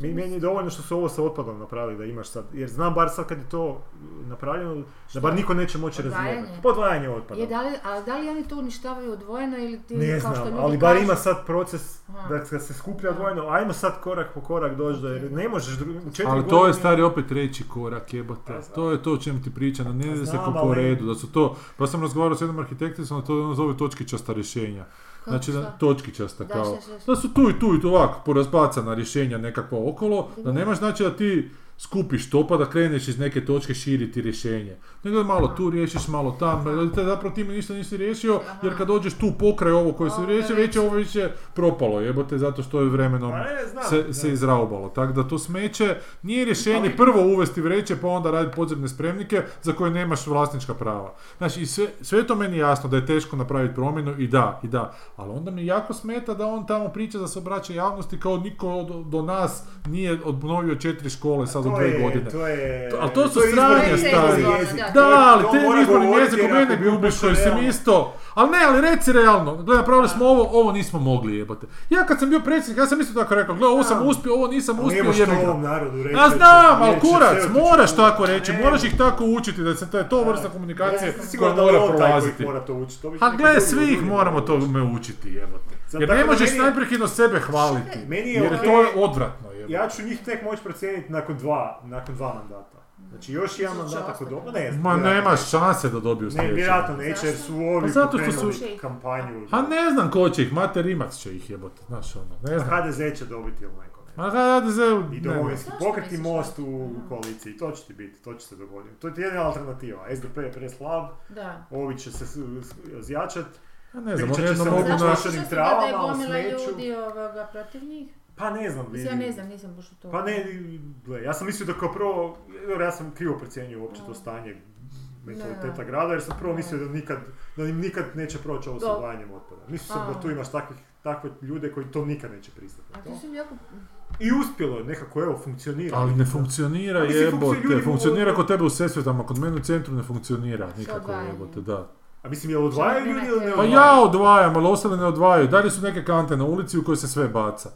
Mi, meni je dovoljno što su ovo sa otpadom napravili da imaš sad, jer znam bar sad kad je to napravljeno, da bar niko neće moći Odvajanje? razvijati. Podvajanje otpada. Je, da li, ali da li oni to uništavaju odvojeno ili ti Ne kao što znam, ljudi ali bar kažu- ima sad proces da kad se skuplja odvojeno, ajmo sad korak po korak doći do, jer ne možeš dru- u četiri Ali to je stari opet treći korak, jebote. To je to o čem ti pričam, da ne ide se po, redu, da su to, pa sam razgovarao s jednom arhitekticom, to ono zove točkičasta rješenja. Kako Znači, da, šta? točkičasta Da, kao, šta, šta, šta? da su tu i tu i tu ovako porazbacana rješenja nekakva okolo, da nemaš znači da ti skupiš to pa da kreneš iz neke točke širiti rješenje. Nego malo tu riješiš, malo tam, te zapravo time ništa nisi riješio, jer kad dođeš tu pokraj ovo koje se riješio, već- je ovo već je propalo, jebote, zato što je vremenom Pa se, se izraubalo. Tako da to smeće nije rješenje prvo uvesti vreće pa onda raditi podzemne spremnike za koje nemaš vlasnička prava. Znači, i sve, sve to meni jasno da je teško napraviti promjenu i da, i da. Ali onda mi jako smeta da on tamo priča da se obraća javnosti kao niko do, do nas nije obnovio četiri škole sad To je- godine. To je, To- ali to su je sranja, izborni stari. Da, To je- ali to te izborni jezik u mene bi gubiš koji sam isto. Ali ne, ali reci realno. Gle, napravili smo ovo, ovo nismo mogli jebote. Ja kad sam bio predsjednik, ja sam isto tako rekao, gle, ovo sam uspio, ovo nisam Ali uspio, to ga. ovom narodu reći. Ja znam, ali kurac, moraš tako reći, moraš ih tako učiti da se to je to vrsta komunikacije koja je mora prolaziti. mora to učiti. To bi A gle, svi ih moramo tome učiti, jebote. Sad, Jer ne možeš je- najprekidno sebe hvaliti. Meni je Jer je okej- to odvratno, jebote. Ja ću njih tek moći procijeniti nakon dva, nakon dva mandata. Znači još jedan mandat ako dobro, ne znam. Ma nema šanse da dobiju Ne, sljedeće. vjerojatno neće jer su ovi Pa zato što su- kampanju. A ne znam ko će ih, Mate Rimac će ih jebote, znaš ono, ne znam. HDZ će dobiti ili neko, ne A HDZ-u I domovinski pokret i most u koaliciji. To će ti biti, to će se dogoditi. To je ti jedina alternativa. SDP je preslab, Da. ovi će se zjačat. Ja ne znam, oni jedno mogu Zašto na... zašto- što se da je travama, gomila ljudi ovoga protiv njih? Pa ne znam, Mislim, ja ne znam, nisam baš u to. Pa ne, gle, ja sam mislio da kao prvo, jer ja sam krivo procijenio uopće to stanje mentaliteta grada, jer sam prvo Ne. mislio da nikad, da im nikad neće proći ovo s Do- odvajanjem otpada. Mislio sam da tu imaš takvih, takve ljude koji to nikad neće pristati. A to. jako... I uspjelo je, nekako evo, funkcionira. Ali ne funkcionira jebote, funkcionira kod tebe u Sesvetama, kod mene u centru ne funkcionira nikako jebote, da. A mislim, jel odvajaju ljudi ili ne Pa odvajaju? ja odvajam, ali ostali ne odvajaju. Dalje su neke kante na ulici u kojoj se sve baca.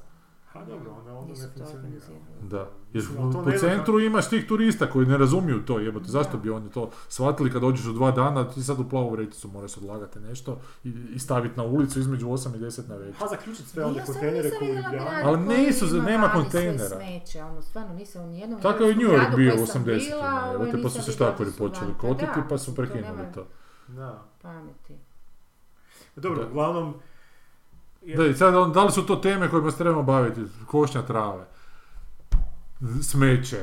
Ha dobro, onda, onda Nisu ne funkcionira. Da. Jer po centru imaš tih turista koji ne razumiju to, jebote. Zašto bi oni to shvatili kad dođeš u dva dana, ti sad u plavu vrećicu moraš odlagati nešto i, i staviti na ulicu između 8 i 10 na večer. Ha, zaključiti sve Ja one sam kontejnere koji grad Ali nisu, nema kontejnera. Smeće, ono, stvarno nisam u nijednom Tako je i New York bio u sam 80-ima, bila, jebote, pa su se štakori počeli kotiti pa su prekinuli to. Da. Pameti. Dobro, Da. uglavnom... Da, i sad, on- da li su to teme kojima se trebamo baviti? Košnja trave, smeće,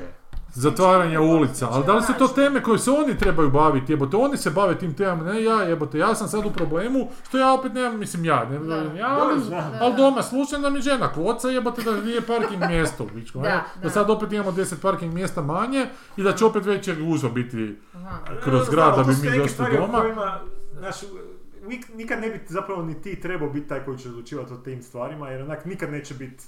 zatvaranje ulica, ali da li su to teme koje se oni trebaju baviti, jebote, oni se bave tim temama, ne ja, jebote, ja sam sad u problemu, što ja opet nemam, mislim ja, ne, Da. ja, ali, znam. ali doma slušam da mi žena kvoca, jebote, da nije parking (laughs) mjesto, u pičku, Da, da da. sad opet imamo 10 parking mjesta manje i da će opet veće gužva biti Aha. kroz grad da bi mi došli doma. Kojima, nikad ne bi zapravo ni ti trebao biti taj koji će odlučivati o tim stvarima, jer onak nikad neće biti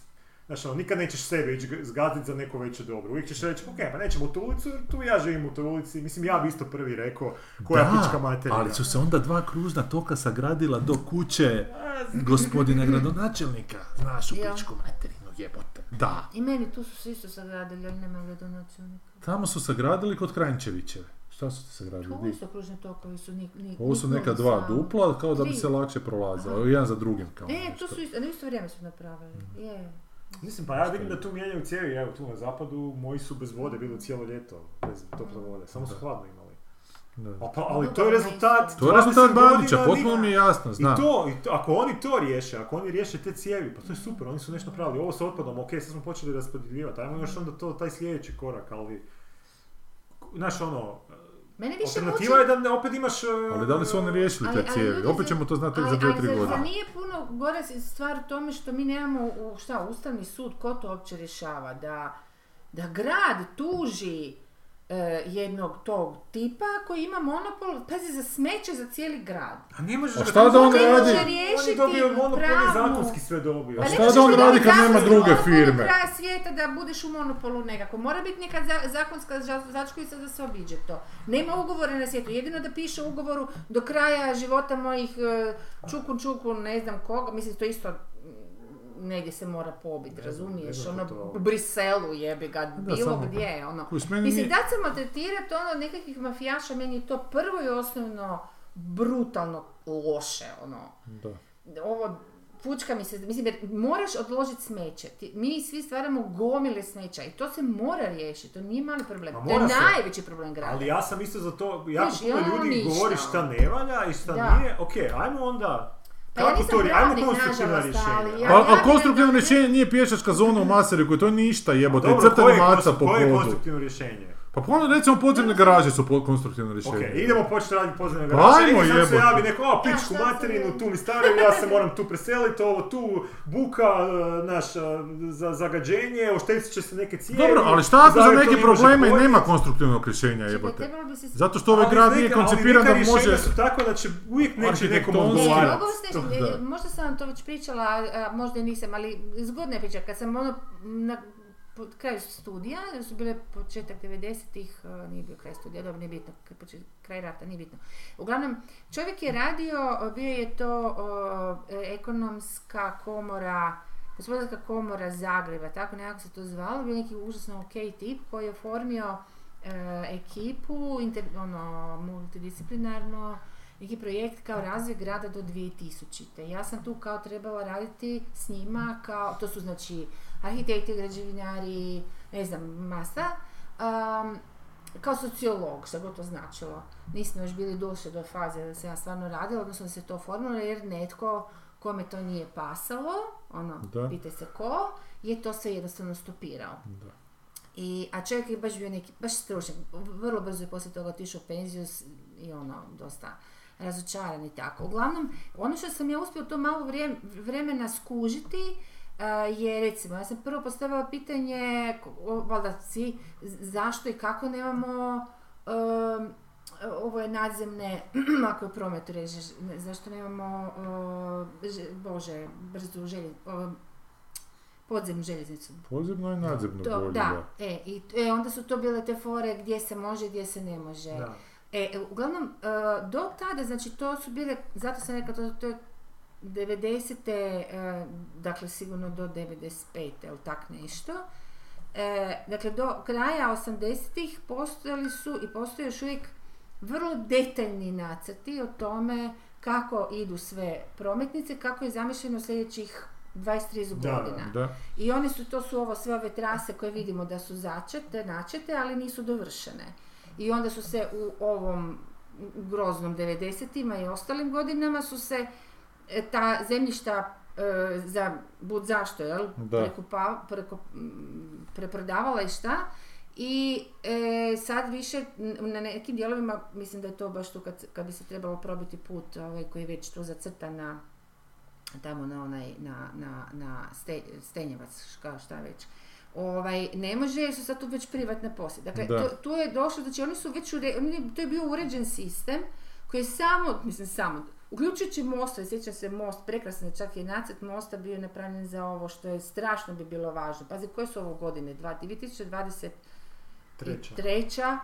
Znaš, ono, nikad nećeš sebe ići zgaziti za neko veće dobro. Uvijek ćeš reći, ok, pa nećemo u tu ulicu, jer tu ja živim u toj ulici. Mislim, ja bi isto prvi rekao, koja pička materija. ali su se onda dva kružna toka sagradila do kuće gospodina gradonačelnika. Znaš u pičku materinu, jebote. Da. I meni tu su se isto sagradili, ali nema gradonačelnika. Tamo su sagradili kod Kranjčevićeve. Šta su ti sagradili? Ovo isto kružni tokovi su ni, ni, Ovo su neka dva samo. dupla, kao da bi Tri. se lakše prolazilo. Aha. Jedan za drugim kao E, nešto. to su isto, na isto vrijeme su napravili. Je. Mislim, pa ja vidim da tu mijenjaju cijevi, evo tu na zapadu, moji su bez vode bili cijelo ljeto, bez tople vode, samo su hladno imali. Da. A pa, ali No, to je rezultat. To je 20 rezultat Bandića, godina potpuno ni- mi je jasno, I znam. to, i to, ako oni to riješe, ako oni riješe te cijevi, pa to je super, oni su nešto napravili. Ovo sa otpadom, ok, sad smo počeli raspodjeljivati, ajmo još onda to, taj sljedeći korak, ali... Znaš ono, Mene više alternativa je da ne- opet imaš... e, Ali da li su oni riješili Ali- te ali cijevi? ljudi Opet ćemo to znati Ali, za ali 2-3 zar, zar godine. nije puno gore stvar u tome što mi nemamo, u, šta, Ustavni sud, ko to uopće rješava? Da, da grad tuži jednog tog tipa koji ima monopol, pazi, za smeće za cijeli grad. A ne možeš A ga šta da on radi? on je Riješiti dobio monopol, on je pravnu- zakonski sve dobio. A Pa šta ne možeš da on radi kad nema druge firme? kraja svijeta da budeš u monopolu nekako. Mora biti neka za- zakonska za- začkoljica da se obiđe to. Nema ugovora na svijetu. Jedino da piše ugovoru do kraja života mojih e, čukun čukun ne znam koga. Mislim to isto negdje se mora pobiti, Ne razumiješ? ne Ono, u Briselu jebi ga, Da, bilo samo- gdje, ono. Mislim, da se maltretirati ono nekakvih mafijaša, meni je to prvo i osnovno brutalno loše, ono Da. ovo pučka mi se, mislim jer moraš odložiti smeće. Ti, mi svi stvaramo gomile smeća i to se mora riješiti, to nije mali problem. To je se. najveći problem grada. Ali ja sam isto za to, jako puno ljudi ništa. govori šta ne valja i šta Da. nije. Ok, ajmo onda, kako nisam to, ajmo pravnik, konstruktivna nažalost, ali rješenja. ja- Pa, a konstruktivno rješenje nije pješačka zona u Masariku, to je ništa jebote, Dobro, crtana koje je maca po koje je podu. konstruktivno rješenje? Pa ono recimo podzemne garaže su po- konstruktivno rješenje. Ok, idemo početi raditi podzemne Pa garaže. ajmo, i sad se javi neko, Ja, pičku materinu, tu mi stavljaju, ja se moram tu preseliti, ovo tu, buka, e, naš, e, za zagađenje, oštetit će se neke cijevi. Dobro, ali šta ako za neke probleme podnijeti. nema konstruktivnog rješenja jebote? Zato što ovaj Ali grad nije ali koncipiran da neka može... rješenja su tako da će uvijek neće nekom odgovarati. možda sam vam to već pričala, a, a možda i nisam, ali zgodna je priča. Kad sam ono na po kraju studija, jer su bile početak 90-ih, a, nije bio kraj studija, dobro, nije bitno, kraj rata, nije bitno. Uglavnom, čovjek je radio, bio je to e, ekonomska komora, gospodarska komora Zagreba, tako nekako se to zvalo, bio neki užasno ok tip koji je oformio e, ekipu, ono, multidisciplinarno, neki projekt kao razvoj grada do 2000. Ja sam tu kao trebala raditi s njima, kao, to su znači arhitekti, građevinari, ne znam, masa, um, kao sociolog, što god to značilo. Nismo još bili došli do faze da se ja stvarno radila, odnosno da se to oformilo jer netko kome to nije pasalo, ono, Da. pitaj se ko, je to sve jednostavno stopirao. Da. I, a čovjek je baš bio neki, baš stručnjak, vrlo brzo je poslije toga otišao u penziju i ono, dosta razočaran i tako. Uglavnom, ono što sam ja uspio to malo vremena skužiti, je recimo, ja sam prvo postavila pitanje, valjda svi, zašto i kako nemamo um, ovo je nadzemne, (clears throat) ako je ne- zašto nemamo, uh, bože, brzu želje, uh, podzemnu željeznicu. Podzemno i nadzemno To, bolje, da, e, i, e, onda su to bile te fore gdje se može, gdje se ne može. Da. E, e, uglavnom, e, do tada, znači to su bile, zato sam rekla, to, to je 90. e, dakle sigurno do 95. ili tak nešto. E, dakle, do kraja 80-ih postojali su i postoje još uvijek vrlo detaljni nacrti o tome kako idu sve prometnice, kako je zamišljeno sljedećih 20-30 Da, godina. Da, I one su, to su ovo sve ove trase koje vidimo da su začete, načete, ali nisu dovršene. I onda su se u ovom groznom 90-ima i ostalim godinama su se ta zemljišta e, za bud zašto, jel? Da. Prekupa- preko, m, preprodavala i šta. I e, sad više na nekim dijelovima, mislim da je to baš tu kad, kad bi se trebalo probiti put ovaj, koji je već tu zacrtan na tamo na onaj, na, na, na Ste- Stenjevac, kao šta već. Ovaj, ne može jer su sad tu već privatne posjede. Dakle, Da. to, tu je došlo, znači oni su već, ure, oni- to je bio uređen sistem koji je samo, mislim samo, uključujući most, sjećam se most, prekrasan je čak i nacrt mosta bio napravljen za ovo što je strašno bi bilo važno. Pazi, koje su ovo godine? Dva- 2023. Treća.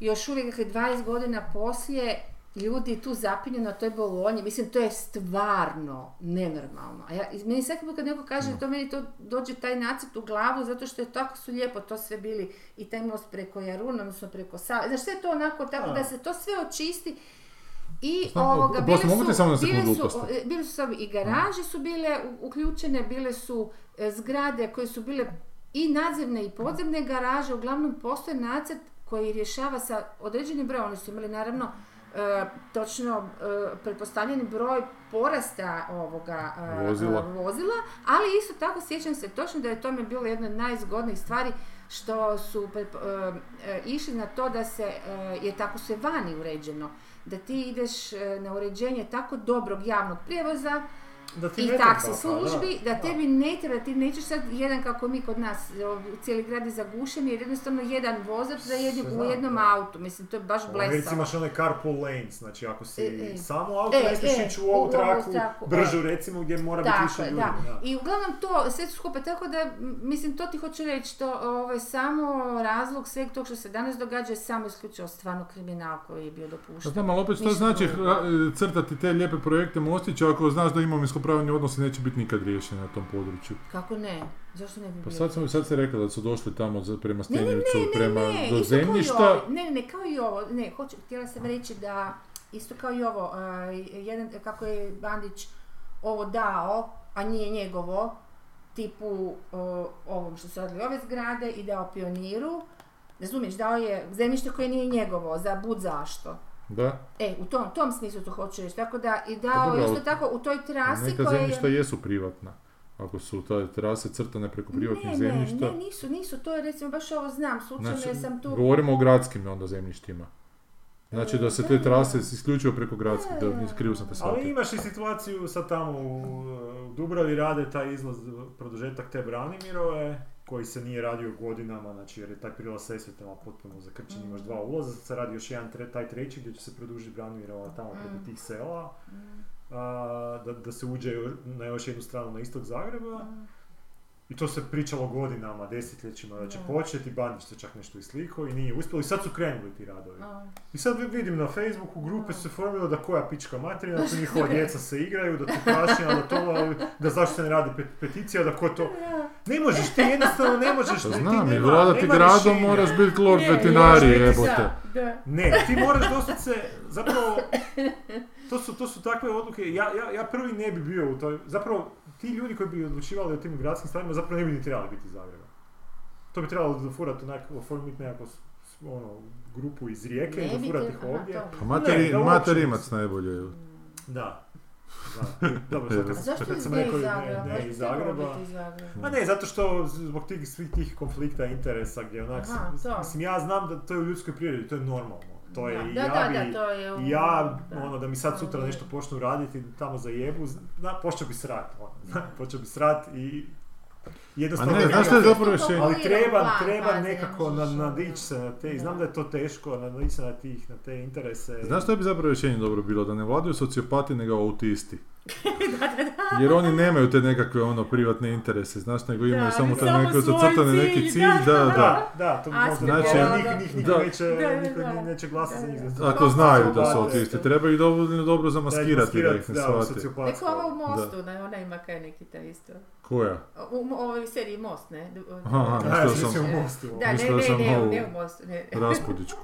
Još uvijek, dakle, 20 godina poslije, ljudi tu zapinju na toj bolonji, mislim, to je stvarno nenormalno. A ja, meni svaki put kad neko kaže to, meni to dođe taj nacrt u glavu, zato što je tako su lijepo to sve bili i taj most preko Jaruna, odnosno preko Save. Znaš, sve je to onako tako Da. da se to sve očisti i Znam, ovoga, oprosti, bile mogu te su, samo na bile sekundu su, e, bile su sad i garaže su bile uključene, bile su e, zgrade koje su bile i nadzemne i podzemne garaže, uglavnom postoji nacrt koji rješava sa određenim brojem, oni su imali naravno e, točno e, pretpostavljeni broj porasta ovoga e, Vozila. e, vozila, ali isto tako sjećam se točno da je tome bilo jedna od najzgodnijih stvari što su pretpo- e, e, išli na to da se, e, je tako sve vani uređeno, da ti ideš e, na uređenje tako dobrog javnog prijevoza Da ti i ne taksi treba, službi, da, da. tebi ne treba, ti nećeš sad jedan kako mi kod nas, o, cijeli grad je zagušen jer jednostavno jedan vozač za jednim, Se u jednom da. autu, mislim to je baš U Americi blesavo. imaš onaj carpool lanes, znači ako si E, e. samo auto, E, ne smiješ e, ići u u ovu traku, traku, bržu e. recimo gdje mora biti više ljudi. da. I uglavnom to sve skupa, tako da, mislim, to ti hoću reći, to ovaj, samo razlog sveg tog što se danas događa je samo isključivo stvarno kriminal koji je bio Pa dopušten. znam, ali opet što znači crtati te lijepe projekte mostića ako znaš da imovinsko-pravni odnosi neće biti nikad riješeni na tom području. Kako ne? Zašto ne bi Pa sad, sam, sad se rekla da su došli tamo za, prema ne, prema ne, do kao zemljišta. Ne, ne, ne, kao i ovo, ne, hoću, htjela sam reći da, isto kao i ovo, a, jedan, kako je Bandić ovo dao, a nije njegovo, tipu o, ovom što su radili ove zgrade i dao pioniru, razumiješ, dao je zemljište koje nije njegovo, za bud zašto. Da, E, u tom, tom smislu to hoću reći, tako da i Pa dao dobro, isto ali tako u toj trasi neka koja zemljišta je... jesu privatna. Ako su te trase crtane preko privatnih Ne, zemljišta. ne, ne, nisu, nisu, to je recimo baš ovo znam, slučajno Znači, sam tu... govorimo o gradskim onda zemljištima. Znači da se E, te da. trase isključivo preko gradskih, da nis- krivo sam te Ali shvatio. imaš i situaciju sad tamo u, u Dubravi rade taj izlaz, produžetak te Branimirove, koji se nije radio godinama, znači jer je taj prilaz Sesvetama potpuno zakrčen, imaš dva ulaza, sad se radi još jedan, tre- taj treći gdje će se produžiti Branimirova tamo preko Mm. tih sela, a, da, da se uđe na još jednu stranu na istok Zagreba. I to se pričalo godinama, desetljećima da će Da. početi, Bandić se čak nešto i slikao i nije uspjelo i sad su krenuli ti radovi. A, I sad vi- vidim na Facebooku grupe su se formile da koja pička materina, da (laughs) tu njihova djeca se igraju, da tu prašina, da to, da zašto se ne radi pet- peticija, da ko to... Ne možeš, ti jednostavno ne možeš, Pa ne, ti znam, i nema- vladati nema gradom rješenja. moraš biti lord Ne, veterinari, moraš biti jebote. Ne, ti moraš doslovce, zapravo, (laughs) to su, to su takve odluke, ja, ja, ja prvi ne bi bio u toj, zapravo, ti ljudi koji bi odlučivali o tim gradskim stvarima zapravo ne bi ni trebali biti iz Zagreba. To bi trebalo dofurati onak, oformiti nekako ono, grupu iz Rijeke, Ne i bi dofurati te- ih ovdje. Pa materimac nisu. najbolje. Da. Da, dobro, (laughs) kad, zašto kad iz sam ne rekao ne, Zagreba? ne iz Zagreba. Ma ne, zato što zbog tih, svih tih konflikta interesa gdje onak, Aha, mislim ja znam da to je u ljudskoj prirodi, to je normalno. To je Da, i da, ja da, bi, da, to je u- i ja, da. ono, da mi sad sutra nešto počnu raditi tamo za jebu, zna, počeo bi srat, ono, (laughs) počeo bi srat i jednostavno... A ne, znaš što je zapravo rješenje? ali treba, Plan, treba nekako možeš, na, nadići se na te, i znam da. da je to teško, nadići se na, tih, na te interese. Znaš što bi zapravo rješenje dobro bilo? Da ne vladaju sociopati nego autisti. (laughs) Jer oni nemaju te nekakve ono privatne interese, znaš, nego imaju Da, samo taj neko cilj, neki cilj, da, da, da. Da, da, to A, možda znači, njih, da, njih, njih da. neće, Da, da, niko da. neće glasati za njih. Da, da. Ako znaju da su Da, autisti, da. treba ih dobro, dobro zamaskirati da ih ne da, shvate. sociopatstvo. Neko ovo u Mostu, ne, ona ima kaj neki taj isto. Koja? U, u ovoj seriji Most, ne? Aha, Da, mislio sam u Mostu. Da, ne, ne, ne, u Mostu, ne. (laughs) Raspudičku.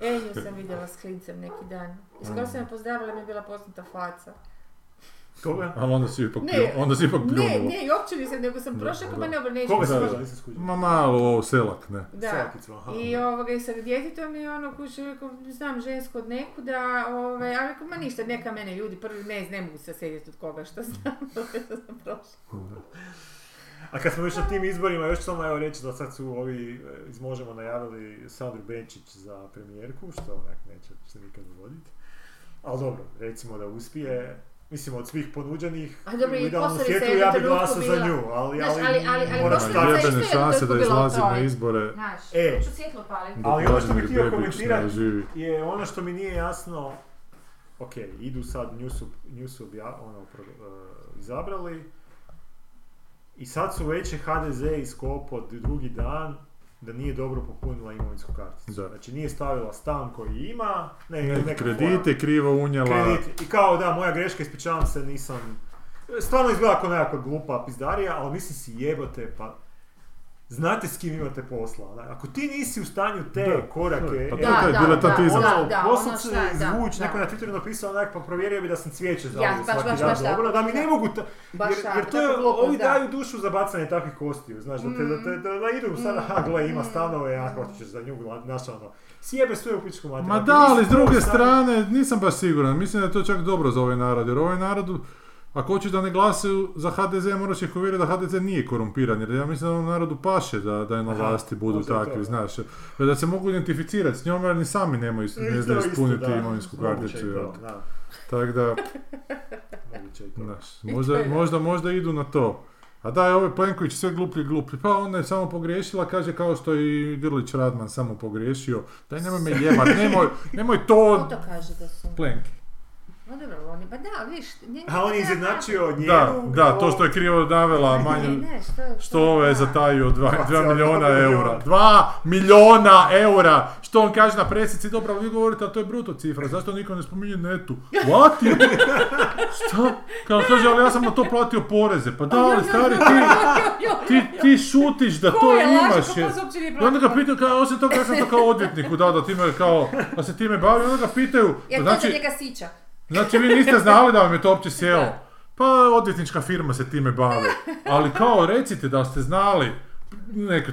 E, nju sam vidjela s klincem neki dan. I skoro sam je pozdravila, mi je bila poznata faca. Koga? Ali onda si ipak, Ne, plju- onda si ipak Ne, pljunula. ne, i uopće nisam, nego sam prošla pa ne neću. Koga si da. vidjela, nisam. Ma malo ovo selak, ne. Da. Selakicu, aha. I ovoga, i sa djetetom i ono kuće, rekao, znam žensko od nekuda, ove, a rekao, ma ništa, neka mene ljudi prvi ne, ne mogu se sjediti od koga što znam, (laughs) što sam prošla. A kad smo još na tim izborima, još samo evo reći da sad su ovi e, iz Možemo najavili Sandru Benčić za premijerku, što onak neće se nikad dogoditi. Ali dobro, recimo da uspije. Mislim, od svih ponuđenih, A dobro, i u idealnom svijetu se ja bi glasao za nju, ali, Znaš, ali, ali- ali- staviti- Jebene je šanse da jednom trenutku izlazi bila u na izbore. Znaš, E. ću svjetlo paliti. Ali ono što bih htio komentirati- je ono što mi nije jasno, ok, idu sad, nju su, nju su obja- ono, pro- e, izabrali i sad su već je HDZ iskopao drugi dan da nije dobro popunila imovinsku karticu. Da. Znači nije stavila stan koji ima, ne, Neke neka kredite krivo unijela. fora, kredit. I kao da, moja greška, ispričavam se, nisam... Stvarno izgleda kao nekakva glupa pizdarija, ali mislim si jebote, pa znate s kim imate posla. Ako ti nisi u stanju te Da, korake, Pa e, to je Da, diletantizam. da, ono, da, poslat ono da, neko je na Twitteru napisao onak, pa provjerio bi da sam cvijeće za Ja, svaki baš, dan baš dobro, da mi ne mogu, ta, Baš jer, tako, jer to je, ovi da. daju dušu za bacanje takvih kostiju, znaš, da, te, da, da, da idu sada, Mm. ha, gle, ima Mm. stanove, ako hoćeš za nju, znaš, ono, sjebe sve u pičku materiju. Ma da, ali s druge strane nisam baš siguran. Mislim da je to čak dobro za ovaj narod. Jer ovaj narod, ako hoćeš da ne glasaju za HDZ, moraš ih uvjeriti da HDZ nije korumpiran. Jer ja mislim da ovom narodu paše da, da je na Aha, vlasti budu to, takvi, da. znaš. Da se mogu identificirati s njom jer ni sami nemaju, ne to znaju ispuniti da, imovinsku karticu. to, Tako da, (laughs) to. znaš, možda, možda, možda idu na to. A da je ovaj Plenković sve gluplji i gluplji. Pa ona je samo pogriješila, kaže kao što je i Grlić Radman samo pogriješio. Daj nemoj me jebat, nemoj, nemoj Ko to... to kaže da su? Plenki. No dobro, oni, pa da, viš, njega A on je izjednačio njenu... Da, da, to što je krivo navela Ne, manje... ne, što, Što ove je da. zatajio 2 Dva milijuna milijuna. eura. 2 milijuna eura! Što on kaže na presici, dobro, vi govorite, ali to je bruto cifra, zašto niko ne spominje netu? What? (laughs) Šta? Kao kaže, ali ja sam na to platio poreze. Pa da, ali stari, ti, ti, ti šutiš da to imaš. ko je. se uopće nije I onda ga pitaju, kao, osim toga, ja sam to kao odvjetniku dao da time kao, da se time bavi, onda ga pitaju, Jer to za znači, njega sića. Znači vi niste znali da vam je to uopće sjelo. Pa odvjetnička firma se time bavi. Ali kao recite da ste znali, neko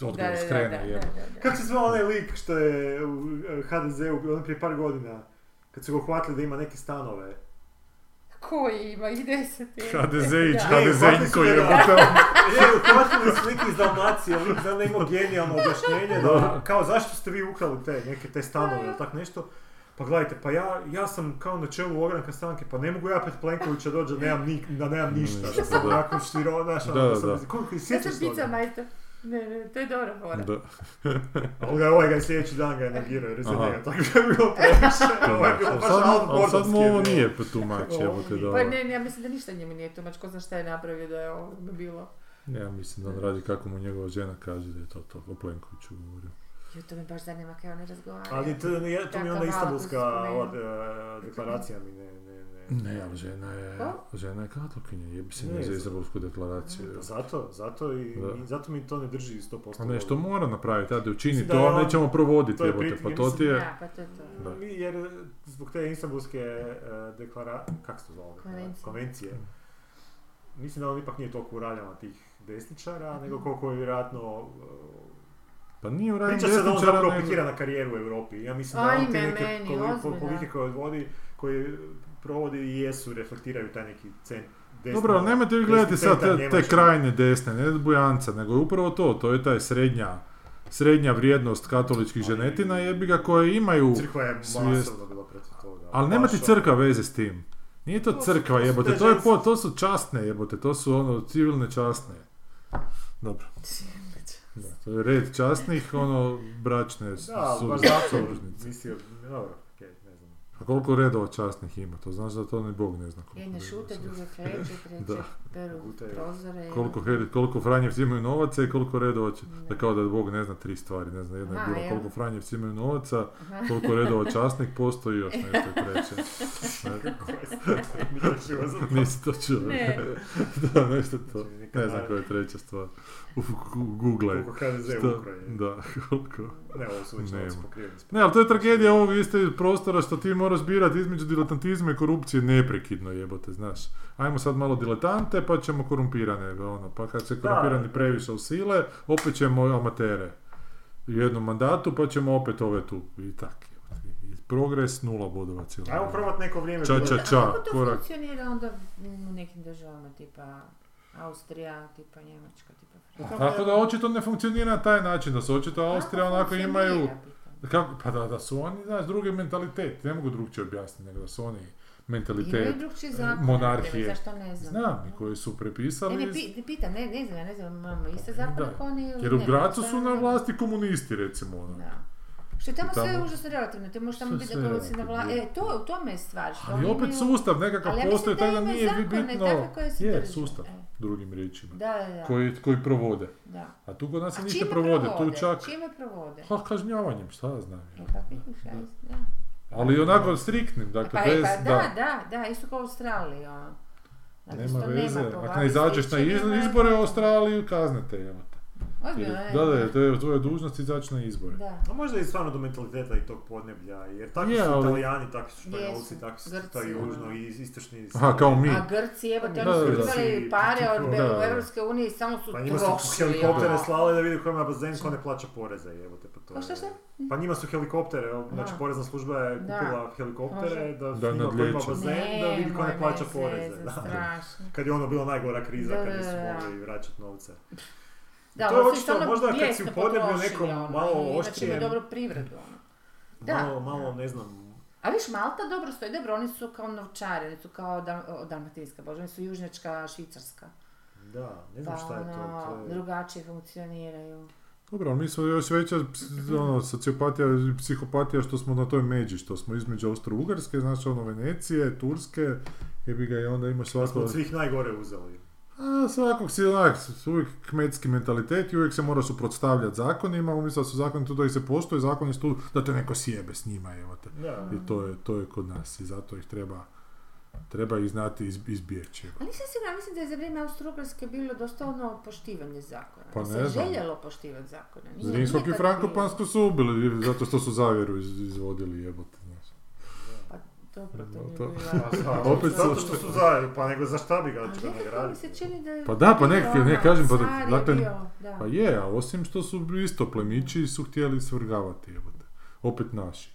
Da, odgovor da, da, skrene. da, jebote. da, da. Kako se zvao onaj lik što je u e, HDZ-u, ono prije par godina, kad su ga uhvatili da ima neke stanove? Koji ima i deset. je. HDZ-ić, HDZ-inko jebote. Ne, uhvatili su (laughs) lik iz Dalmacije, lik znam da ima genijalno objašnjenje, da, kao zašto ste vi ukrali te, neke te stanove ili tak nešto. Pa gledajte, pa ja, ja sam kao na čelu ogranka stranke, pa ne mogu ja pred Plenkovića doći da nemam, ni, da nemam ništa, da sam Da. onako štiro, znaš, ono, Da, da sam, da. koliko sjećaš se pizza toga? majster. Ne, ne, to je dobra fora. Da. (laughs) Ali ga ovaj ga je sljedeći dan ga je negirao jer Aha. njega tako da je bilo previše. (laughs) Ovo je bilo baš sad, sad mu ovo nije tu mač, Ovo jebote nije. da. Pa ne, ne, ja mislim da ništa njemu nije tumač, ko zna šta je napravio da je ovo bilo. Ja mislim da on radi kako mu njegova žena kaže da je to to, o Plenkoviću govorio. Jo, to me baš zanima kako oni razgovaraju. Ali to, je, to mi je onda Istanbulska e, deklaracija mi ne, ne, ne. Ne, ali žena je, Ko? žena je katolkinja, jebi se Ne, ne za Izraelsku deklaraciju. Pa zato, zato, i, Da. i zato mi to ne drži 100%. A nešto mora napraviti, ajde učini da to, on- nećemo provoditi to je jebote, pa ja to ti je... Da, pa to je to. Da. Jer zbog te Istanbulske e, deklara... Kako se to zove? Konvencije. Konvencije. Mislim da on ipak nije toliko u raljama tih desničara, nego koliko je vjerojatno... Pa nije u ranju priča se da on zapravo pikira na karijeru u Europi. Ja mislim da on te neke politike koje vodi, koje provodi i jesu, reflektiraju taj neki cent, desni- Dobro, ali nemojte vi gledati sad te, te krajnje desne, ne bujanca, nego je upravo to, to je taj srednja, srednja vrijednost katoličkih Ali- ženetina jebiga koje imaju, Crkva je svijest. bila protiv toga. ali nema ti crkva veze s tim. Nije to To su- crkva to su jebote, te to, je po, to su časne jebote, to su ono civilne časne. Dobro, da, to je red časnih, ono, bračne s- Da, ali su- baš zato mislio, dobro. A koliko redova časnih ima, to znaš da to ni Bog ne zna koliko. Jedne šute, druge kleče, (laughs) treće Da. peru Gutaju. prozore. Koliko, koliko Franjevci imaju novaca i koliko redova će, Da. da kao da Bog ne zna tri stvari, ne znam, jedna je bila koliko Franjevci imaju novaca, Aha. koliko redova časnih postoji i još nešto je treće. Ne. Nisi to čuo. Ne. (laughs) da, nešto to. Znači, Ne znam koja je treća stvar. U, gu- googlaj. Koliko HDZ je. Da, (laughs) koliko. Ne, ovo su već novci pokriveni. Ne, ali to je tragedija ovog iste prostora što ti moraš birati između diletantizma i korupcije neprekidno jebote, znaš. Ajmo sad malo diletante pa ćemo korumpirane, ono, pa kad se Da. korumpirani previše usile, opet ćemo amatere. U jednom mandatu pa ćemo opet ove tu i tak. jebote. I progres nula bodova cijelo. Ajmo probat neko vrijeme. Ča, ča, A ča, kako to korak. funkcionira onda u nekim državama, tipa Austrija, tipa Njemačka, tipa? Tako da očito ne funkcionira na taj način, da su očito Austrija onako imaju... Kako, pa da, da su oni, znaš, drugi mentalitet, ne mogu drugčije objasniti nego da su oni mentalitet zakon, monarhije. zašto ne znam. Znam, i koji su Ne, prepisali, ne, iz- pi, pitam, ne, ne znam, ne znam, imamo iste zakone Da. jer u ne, Gracu su na vlasti komunisti, recimo, ono. Da. Što je tamo, tamo- sve užasno relativno, te možeš tamo biti da si na je. E, to, u tome je stvar. Što Ali opet imaju- sustav nekakav Ali postoji, tako da nije zakone bitno... koje se Je, drže. sustav, E. drugim riječima. Da, da, da. Koji, koji provode. da. A tu kod nas se ništa provode, provode? tu čak... Čime provode? Ha, kažnjavanjem, šta ja znam. E, pa vidiš, da. Ali onako striktnim, E, dakle, pa, bez... pa, da, da, da, isto kao u Australiji, ono. Naprosto Nema veze, ako ne izađeš na izbore u Australiji, kaznete, evo. Ozbiljno, Jer- ne? Da, da, to je tvoja dužnost izaći na izbore. Da. A možda i stvarno do mentaliteta i tog podneblja, jer takvi Je, su ali- italijani, takvi su španjolci, takvi su taj južno i istočni. Aha, kao mi. A Grci, evo te, Da, oni su imali pare od Da, da. u Europskoj uniji, samo su Pa njima su helikoptere slali da vidi ko ima bazen, ko ne plaća poreze, evo te pa to. Pa šta, je- šta? Pa njima su helikoptere, znači porezna služba je Da. kupila helikoptere da, Da snima ko ima nadlijeće. bazen, da vidi ko ne plaća poreze. zezat, Da. strašno. Kad je ono bila najgora kriza, kad nisu mogli vraćati novce. Da, To je su očito, ono možda kad si u podneblju nekom ono, malo oštrijem- imaju dobru privredu, ono. Da, Malo, malo, da. ne znam, A viš, Malta dobro stoji, dobro, oni su kao novčari, oni su kao Dal- dalmatinska, bože, oni su južnjačka, švicarska. da, ne znam Pa šta je to. ono, to je... drugačije funkcioniraju. Dobro, ali mi smo još veća ono, sociopatija i psihopatija što smo na toj međi, što smo između Austro-Ugarske, znači ono Venecije, Turske, jebi ga i onda imaš Smo svako... od svih najgore uzeli. A, svakog si onak, uvijek kmetski mentalitet i uvijek se mora suprotstavljati zakonima, umjesto da su zakoni tu da ih se poštuje, zakoni su tu da te neko sjebe s njima, evo te. Da. I to je, to je kod nas i zato ih treba, treba ih znati iz, izbjeći. Ali nisam sigurna, mislim da je za vrijeme Austro-Ugarske bilo dosta ono poštivanje zakona. Pa ne se znam. željelo poštivati zakone. Nije Zrinskog i Frankopansko su ubili zato što su zavjeru iz, izvodili jebote, dobro, to mi je To- bilo... Pa, Opet zato su- što su zajedno, pa nego za šta bi ga nagraditi? se čini da je Pa da, pa nek- ne kažem, pa da- dakle, bio, da. Pa je, a osim što su isto plemići su htjeli svrgavati jebote. Opet naši.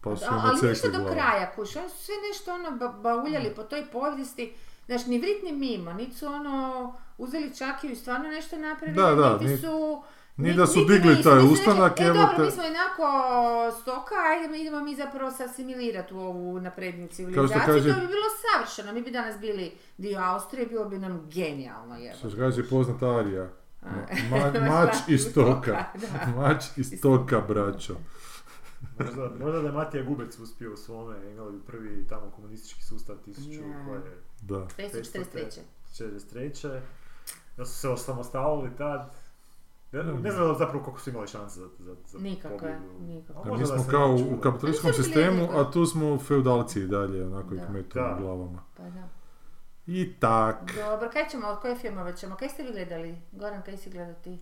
Pa su A- im ali ništa do kraja, kuš, oni su sve nešto ono ba- bauljali po toj povijesti, znaš, ni vrit ni mimo, niti su ono uzeli čakiju i stvarno nešto napravili, Da, da, niti ni- su... Ni ni- da su digli taj nisu ustanak, e, evo dobro, te- mi smo inako stoka, ajde idemo mi zapravo se asimilirati u ovu naprednju civilizaciju, kaže- to bi bilo savršeno, mi bi danas bili dio Austrije, bilo bi nam genijalno, Što se kaže poznata Arija. Ma- ma- mač iz stoka. Mač iz stoka, braćo. Možda, možda da je Matija Gubec uspio u svome, bi prvi tamo komunistički sustav 1000 Ja. koje je Da. 543. 43. Da su se osamostalili tad. Ne, ne znam zapravo koliko su imali šanse za, za, za Nikakve, pobjedu. nikakve. Mi smo kao u kapitalističkom sistemu, a tu smo feudalci i dalje, onako i Da. kmetu Da. u glavama. Pa da. I tak. Dobro, kaj ćemo, koje filmove ćemo, kaj ste vi gledali? Goran, kaj si gledao ti?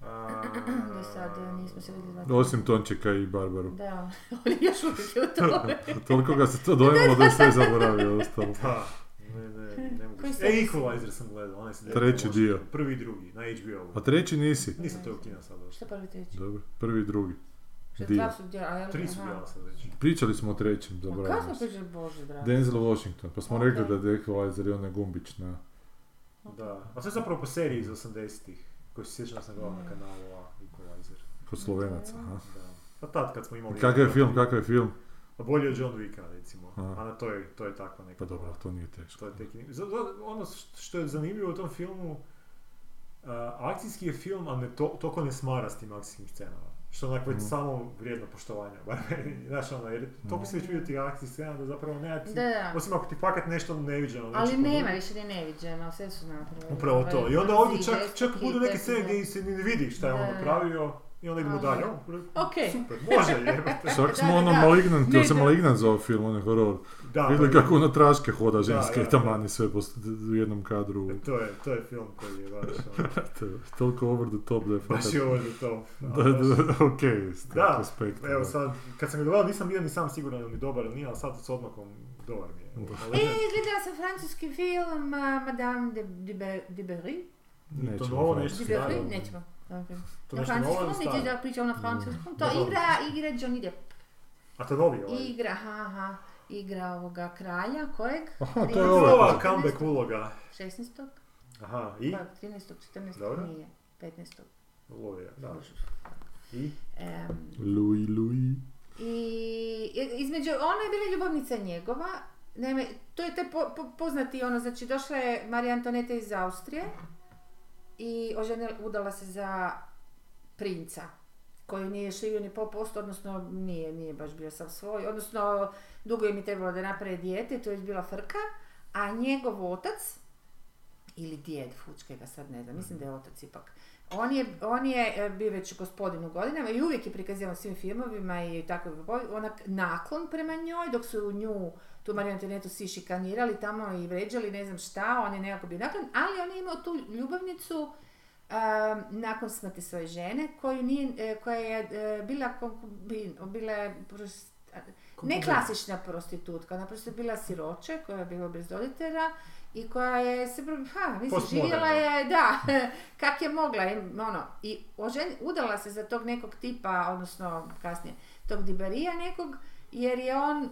A, (clears throat) Do sad nismo se vidjeli. Osim Tončeka i Barbaru. Da, (laughs) on je još uvijek je u tome. (laughs) Toliko ga se to dojmalo da je sve zaboravio ostalo. Da. Ne, ne, ne (laughs) mogu. E, Equalizer sam gledao, onaj se Treći loši. dio. Prvi i drugi, na HBO-u. A treći nisi? Nisam to u kino sad došao. Što prvi treći? Dobro, prvi i drugi. Što Dio. dva su djela, a jel? Tri su aha. djela sad već. Pričali smo o trećem, Ma kako smo pričali, Bože dragi? Denzel Washington, pa smo Ok. rekli da je Equalizer i onaj Gumbić na... Da. A je zapravo po seriji iz 80-ih, koji se sjećam da sam gledao na Mm. kanalu A, Equalizer. Kod Slovenaca, aha. Da. Pa tad kad smo imali... Kakav je film, kakav je film? Pa bolje od John Wicka, recimo. Aha. A na to je, to je takva neka... Pa dobro, to nije teško. To je tek... Ono što je zanimljivo u tom filmu, a, akcijski je film, a ne to, toliko ne smara s tim akcijskim scenama. Što onak već Mhm. samo vrijedno poštovanja, (laughs) bar meni, znaš ono, jer toliko se već vidio tih akcijskih scena da zapravo nema ti, Da, da. osim ako ti fakat nešto neviđeno. Ali nema podobno. više ni neviđeno, sve su napravili. Upravo to. I onda ovdje čak, čak budu neke scene gdje se ni ne vidi šta je on Da, da. napravio i onda idemo dalje. Ok. Super, može (laughs) jebate. Čak Da, smo da, ono da. Malignant, Ne, se da. Malignant zove film, onaj horor. Da, Vidjeli kako ono traške hoda ženske da, i da. tamani sve u jednom kadru. To je, to je film koji je baš, (laughs) ono, To je Toliko over the top da je baš fakat... je ovo za to. Da, da, (laughs) okej, s tog Da, Evo da. sad, kad sam ga gledao nisam bio ni sam siguran ili dobar ili nije, ali sad s odmakom dobar mi je. Da. Ono, E, gledala sam francuski film Madame de, de, de Berry. to Nećemo novo fakat. nešto. Nećemo. Okay. To Na francuskom, staro? da pričam na francuskom. To igra, igra Johnny Depp. A to novi ovaj? Igra, ha, ha, igra ovoga kralja, kojeg? Aha, to je ova comeback uloga. 16. Aha, i? Pa, 13. 14. Dobro. nije. 15. Uloga, da. I? Em, Louis, Louis. I između, ona je bila ljubavnica njegova, naime, to je taj po, po- poznati ono, znači došla je Marija Antoneta iz Austrije i oženila, udala se za princa koji nije živio ni pol posto, odnosno nije, nije baš bio sam svoj, odnosno dugo je trebalo da napravi dijete, to je bila frka, a njegov otac, ili djed, fučke ga sad ne znam, mislim da je otac ipak, on je, on je e, bio već gospodin u godinama i uvijek je prikazivan u svim filmovima i tako. Onak naklon prema njoj dok su nju tu Mariju Antonetu svi šikanirali tamo i vređali ne znam šta, on je nekako bio naklon, ali on je imao tu ljubavnicu um, nakon smrti svoje žene koju nije, e, koja je e, bila konkubin, bila je pros- ne klasična prostitutka, ona prosto je bila siroče koja je bila bez roditelja i koja je se, ha, mislim, živjela je, da, (laughs) kak je mogla, ono, i ožen, udala se za tog nekog tipa, odnosno kasnije, tog dibarija nekog, jer je on,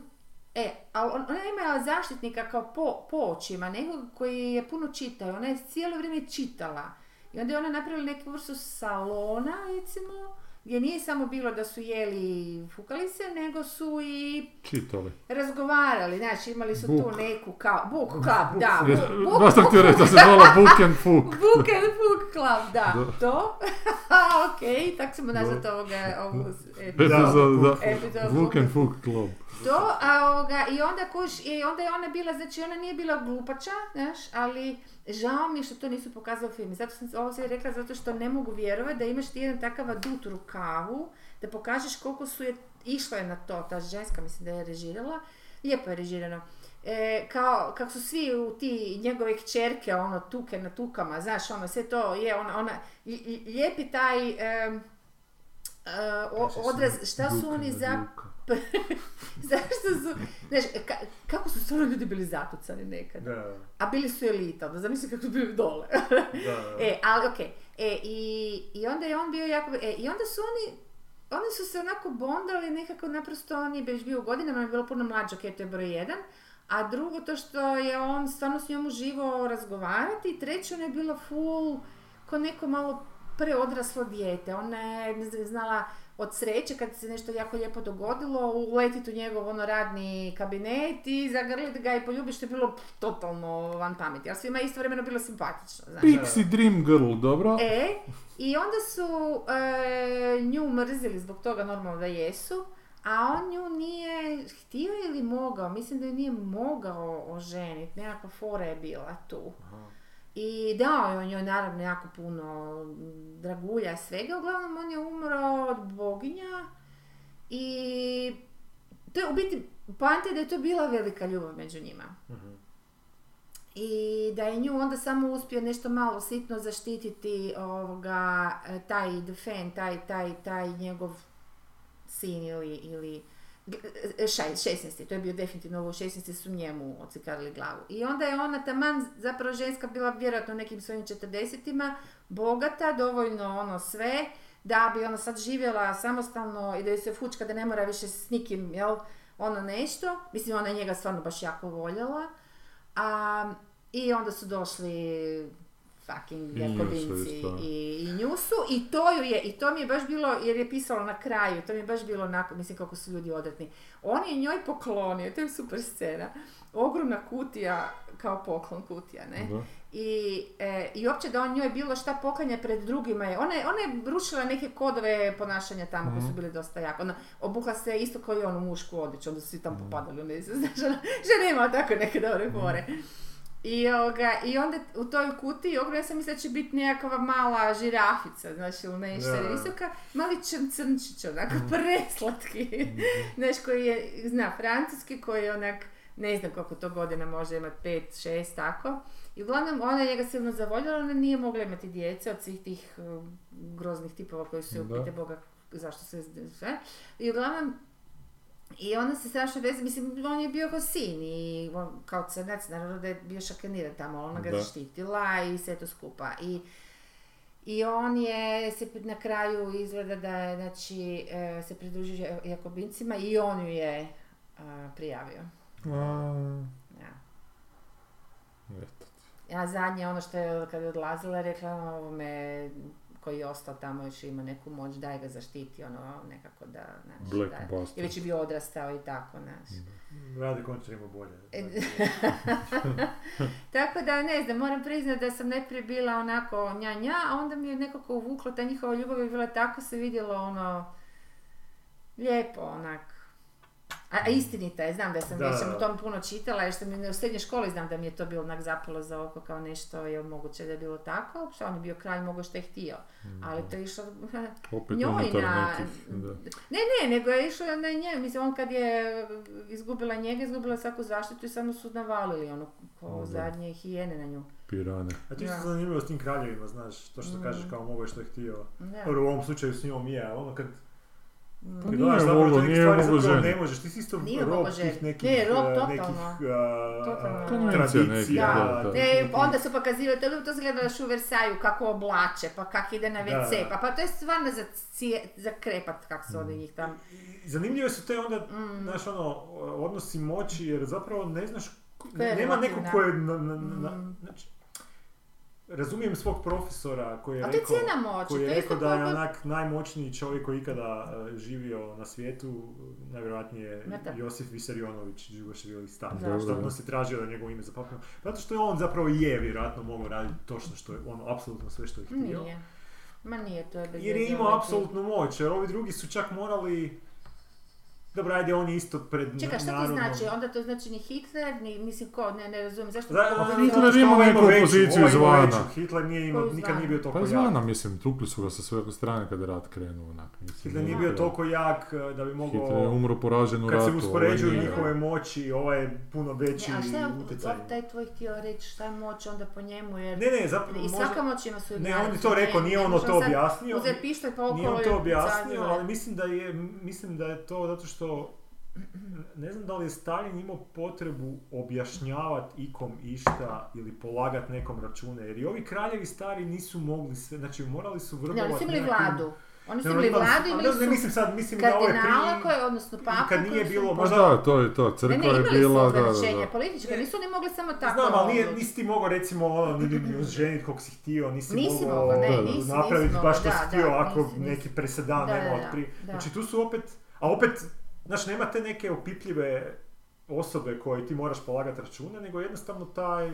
e, ali on, ona je imala zaštitnika kao po, po očima, nekog koji je puno čitao, ona je cijelo vrijeme čitala. I onda je ona napravila neku vrstu salona, recimo, gdje nije samo bilo da su jeli i fukali se, nego su i Čitali. razgovarali, znači imali su Book. tu neku kao, book club, da, book, book, Baš sam htio reći da se zvala Book and Fook. (laughs) book and book club, da, Da. to, (laughs) ok, tako ćemo nazvati ovoga, ovu Epizodu, da. Book and Fook Club. to, a ovoga, i onda kuš, i onda je ona bila, znači ona nije bila glupača, znaš, ali žao mi je što to nisu pokazali u filmu. Zato sam ovo sve rekla, zato što ne mogu vjerovati da imaš ti jedan takav adut u rukavu, da pokažeš koliko su je, išla je na to, ta ženska mislim da je režirala, lijepo je režirano. E, kao, kako su svi u ti njegove kćerke, ono, tuke na tukama, znaš, ono, sve to je, ona, ona, lijepi taj, e, o- odraz, šta su oni za duka. (laughs) Zašto su, znaš, ka- kako su stvarno ljudi bili zatucani nekad. Da, A bili su elita, da zamisli kako su bili dole. da. (laughs) e, ali okej. E, i, i onda je on bio jako, e, i onda su oni, oni su se onako bondali nekako naprosto, on je već bio u godinama, on je bilo puno mlađe, okej, to je broj jedan. A drugo to što je on stvarno s njom uživao razgovarati i treće ona je bila full, ko neko malo preodraslo dijete. Ona je ne znala od sreće kad se nešto jako lijepo dogodilo, uletiti u njegov ono radni kabinet i zagrliti ga i poljubiš, što je bilo pff, totalno van pameti. Ali svima je istovremeno bilo simpatično, znaš. Pixie Dream Girl, dobro? E, i onda su e, nju mrzili zbog toga normalno da jesu, a on nju nije htio ili mogao, mislim da ju nije mogao oženiti, nekakva fora je bila tu. I dao je on njoj naravno jako puno mm, dragulja i svega, uglavnom on je umro od boginja i to je u biti, poanta da je to bila velika ljubav među njima. Mhm. I da je nju onda samo uspio nešto malo sitno zaštititi ovoga, e, taj Defen, taj, taj, taj njegov sin ili, ili 16. To je bio definitivno ovo 16. su njemu ocikarili glavu. I onda je ona taman, zapravo ženska bila vjerojatno u nekim svojim 40 bogata, dovoljno ono sve, da bi ona sad živjela samostalno i da joj se fučka da ne mora više s nikim, jel, ono nešto. Mislim, ona je njega stvarno baš jako voljela. A, I onda su došli fucking Jakobinci i, i Njusu i to ju je, i to mi je baš bilo, jer je pisalo na kraju, to mi je baš bilo onako, mislim kako su ljudi odretni. On je njoj poklonio, to je super scena, ogromna kutija, kao poklon kutija, ne? Da. I, e, I uopće da on njoj bilo šta poklanja pred drugima je, ona je, ona je rušila neke kodove ponašanja tamo koji su bili dosta jako. Ona obukla se isto kao i onu mušku odjeću, onda su svi tamo popadali, ne (laughs) znaš, ona, žena ima tako neke dobre fore. I, ovoga, I onda u toj kutiji, ogromno, ja sam mislila da će biti nekakva mala žirafica, znači ili nešto Da. visoka, mali crn crnčić, onako preslatki, (laughs) znaš, koji je, zna, francuski, koji je onak, ne znam koliko to godina može imati, pet, šest, tako. I uglavnom, ona je njega silno zavoljela, ona nije mogla imati djece od svih tih uh, groznih tipova koji su, Da. pite Boga, zašto se sve. I uglavnom, i ona se strašno veze, mislim, on je bio kao sin i on, kao crnac, naravno da je bio šakaniran tamo, ona ga Da. zaštitila i sve to skupa. I, i on je se na kraju izgleda da je, znači, e, se pridružio Jakobincima i on ju je a, prijavio. A, Ja. Ja zadnje ono što je kad je odlazila rekla ovome koji je ostao tamo još ima neku moć, daj ga zaštiti, ono nekako da, znači, Black da, i već je bio odrastao i tako, znaš. Radi končno ima bolje. E, (laughs) Tako da ne znam, moram priznati da sam najprije bila onako nja nja, a onda mi je nekako uvuklo, ta njihova ljubav je bila tako se vidjelo ono lijepo onak. A, a istinita je, znam da sam Da, već o tom puno čitala, jer što mi u srednjoj školi znam da mi je to bilo onak zapalo za oko kao nešto je moguće da je bilo tako, što on je bio kralj, mogo što je htio. Ali to je išlo Opet njoj na... nekih, da. Ne, ne, nego je išlo na nje, mislim, on kad je izgubila njega, izgubila svaku zaštitu i samo su navalili ono, ko Da. zadnje hijene na nju. Pirane. A ti što zanimljivo s tim kraljevima, znaš, to što Mm. kažeš kao mogo što je htio. U ovom slučaju s njom je, ono kad. Pa nije zapravo moglo, nije moglo ženiti. ne možeš, ti si isto Nije rob tih nekih, Ne, rob eh, totalno. nekih eh, Totalno. eh, tradicija. da, da. tih Ne, onda su pokazivali, to, to se gledaš u Versaju, kako oblače, pa kak ide na WC, Da. pa, pa to je stvarno za, cije, za krepat, kak su oni njih tam. Zanimljive su te onda, Mm. znaš ono, odnosi moći, jer zapravo ne znaš, nema nekog ko je, na, na, na- Mm. znači, razumijem svog profesora koji je A to je rekao, cijena moći, koji je rekao da je onak najmoćniji čovjek koji je ikada eh, živio na svijetu, najvjerojatnije je Mrtav. Josif Visarionović, Žigoševili stan. On se tražio da njegovo ime zapamtio? Zato što je on zapravo je vjerojatno mogao raditi točno što je, ono, apsolutno sve što je htio. Nije. Ma nije, to je bez Jer je imao apsolutnu moć, jer ovi drugi su čak morali... Dobro, ajde, on je isto pred ti- Čekaj, šta to narodom. znači? Onda to znači ni Hitler, ni, mislim ko, ne, ne razumijem, zašto... Da, to- on- Hitler ima neku ovaj ima izvana. Hitler nije imao, nikad nije bio toliko Pa jak. izvana, mislim, tukli su ga sa sve strane kada je rat krenuo, onak. Mislim, Hitler nije bio to- toliko jak eh, da bi mogao... Hitler je umro poražen u Kad ratu. se ovaj uspoređuju njihove moći, ovaj je puno veći Ne, a šta je utjecaj. taj tvoj htio reći, šta je moć onda po njemu, jer... Ne, ne, zapravo I svaka moć ima svoju Ne, on je to rekao, nije ono to objasnio. Uzeti pištolj pa okolo Nije on to objasnio, ali mislim da je, mislim da je to zato što ne znam da li je Stalin imao potrebu objašnjavati ikom išta ili polagat nekom račune, jer i ovi kraljevi stari nisu mogli sve, znači morali su Ne, vrbovati oni su imali vladu. Oni su Ne, imali su- vladu, imali ne, su ne mislim sad, mislim na ove kardinala prije, koje, odnosno papu kad nije bilo, Pa možda- da, to je to, Ne, crkva ne, je bila, da, da, da. politička, nisu oni mogli samo tako... Znam, ali nije, nisi ti mogao recimo ono, ni, ni ženit kog si htio, nisi, Nisi mogao ne, nisi, napraviti nisi baš što si da, htio da, ako neki presedan Da, nema da, od da, prije. da. Znači tu su opet, a opet, znaš, nema te neke opipljive osobe koje ti moraš polagati račune, nego jednostavno taj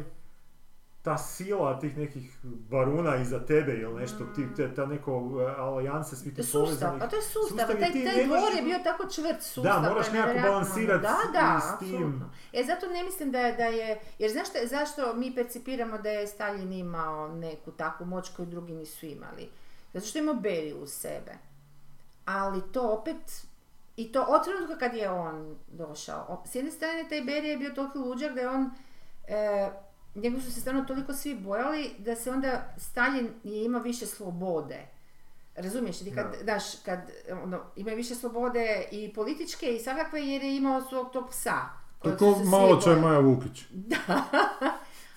ta sila tih nekih baruna iza tebe ili nešto, ti, te, ta neko uh, alijanse svih tih Sustav, povezanih. pa to je sustav, Sustav taj, ti taj ne dvor možeš- je bio tako čvrt sustav. Da, moraš nekako nevjerojatno. balansirat Da, da, s tim. E, zato ne mislim da je, da je jer znaš šta- zašto mi percipiramo da je Stalin imao neku takvu moć koju drugi nisu imali? Zato što je imao Beriju u sebe. Ali to opet, i to od trenutka kad je on došao. S jedne strane, taj Berija je bio toliki luđak da je on, e, njegu su se stvarno toliko svi bojali da se onda Stalin je imao više slobode. Razumiješ, ti kad, Da. daš, kad ono, imaju više slobode i političke i svakakve jer je imao svog tog psa. Tako malo bojali. Maja Vukić. (laughs)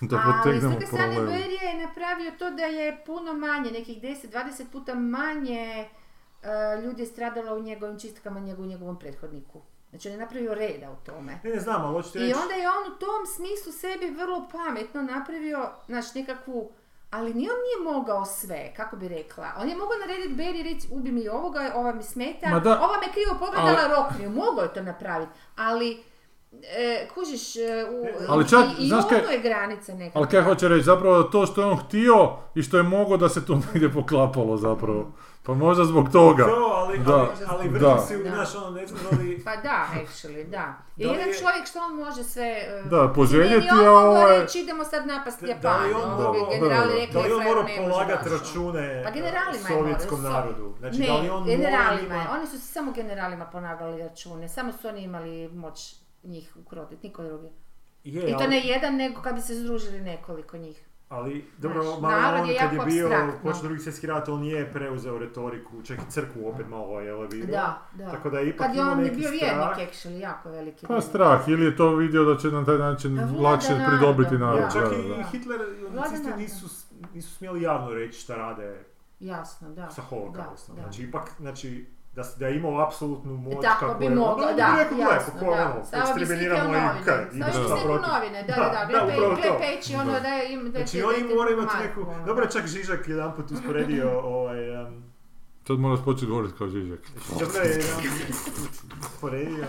(laughs) Da Ali s druge strane. Berija je napravio to da je puno manje, nekih 10-20 puta manje ljudi je stradalo u njegovim čistkama, njegovom, njegovom prethodniku. Znači on je napravio reda u tome. Ne, ne znam, ali hoću ti I onda je on u tom smislu sebi vrlo pametno napravio, znači nekakvu, ali ni on nije mogao sve, kako bi rekla. On je mogao narediti Beri i reći ubi mi ovoga, ova mi smeta, da, ova me krivo pogledala, rokni ju. Mogao je to napraviti, ali e, kužiš, e, u, Ali čak, i, i znaš ono kaj- je granica nekakva. Ali kaj hoće reći, zapravo to što je on htio i što je mogao da se tu (laughs) negdje poklapalo zapravo. Pa možda zbog toga. To, ali, Da, ali, ali da. vrti si, Da. znaš, ono, ne znam da li... Pa da, actually, da. Jer Da li jedan je- čovjek što on može sve... e, Da, poželjeti, a ovo je- reći idemo sad napasti Da Japan. li on ovo bi generali da, rekli, Da li on "Frajer, mora ne može polagat baš." račune Pa generalima je sovjetskom morao, narodu? Znači, ne, da li on mora generalima je. njima... Oni su se samo generalima ponagali račune. Samo su oni imali moć njih ukrotiti, niko drugi. Je, I to ali- ne jedan, nego kad bi se združili nekoliko njih. Ali, dobro, Znaš, malo narod on je kad je bio počeo drugi svjetski rat, on je preuzeo retoriku, čak i crkvu opet malo je elevirao. Da, da. Tako da je ipak Kad je on bio strah. vjernik, actually, jako veliki Pa vjernik. strah, ili je to vidio da će na taj način A vlada lakše narodom, pridobiti da. narod. Ja, čak da, i da. Hitler nacisti nisu, nisu smjeli javno reći šta rade Jasno, da. sa holokaustom. Da, da. Znači, ipak, znači, da, da je imao apsolutnu moć Tako kako bi je mogao, onda bi da, rekao, jasno, kako da. ono, Stavio bi slike u eksterminiramo i novine. ideš bi sliku novine, da, Da, da, da. da, Gle, upravo gle to. Peći, ono da im... da Znači, oni da moraju imati neku... ono, Dobro, da. čak Žižak jedan put usporedio (laughs) ovaj... Um, Sad moraš početi govoriti kao Žižak. dobro je jedan usporedio.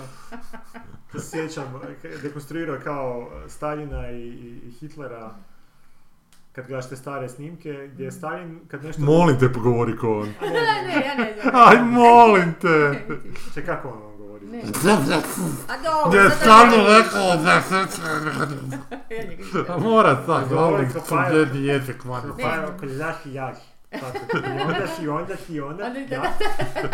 To se sjećam, dekonstruirao kao Staljina i, i- i Hitlera kad gledaš te stare snimke, gdje je Stalin, kad nešto... Molim te pogovori ko on. (laughs) Ne, Ne, ne, ne, ja ne znam. Aj, molim te! (laughs) Ček, kako on vam govori? Ne. (laughs) A dobro, je sad da- rekao da se... A Mora tak, Govori govorim ko sam paja. dedi jezik, man. Pa, oko jaš i jaš. Tako, I onda si, i onda si, i onda.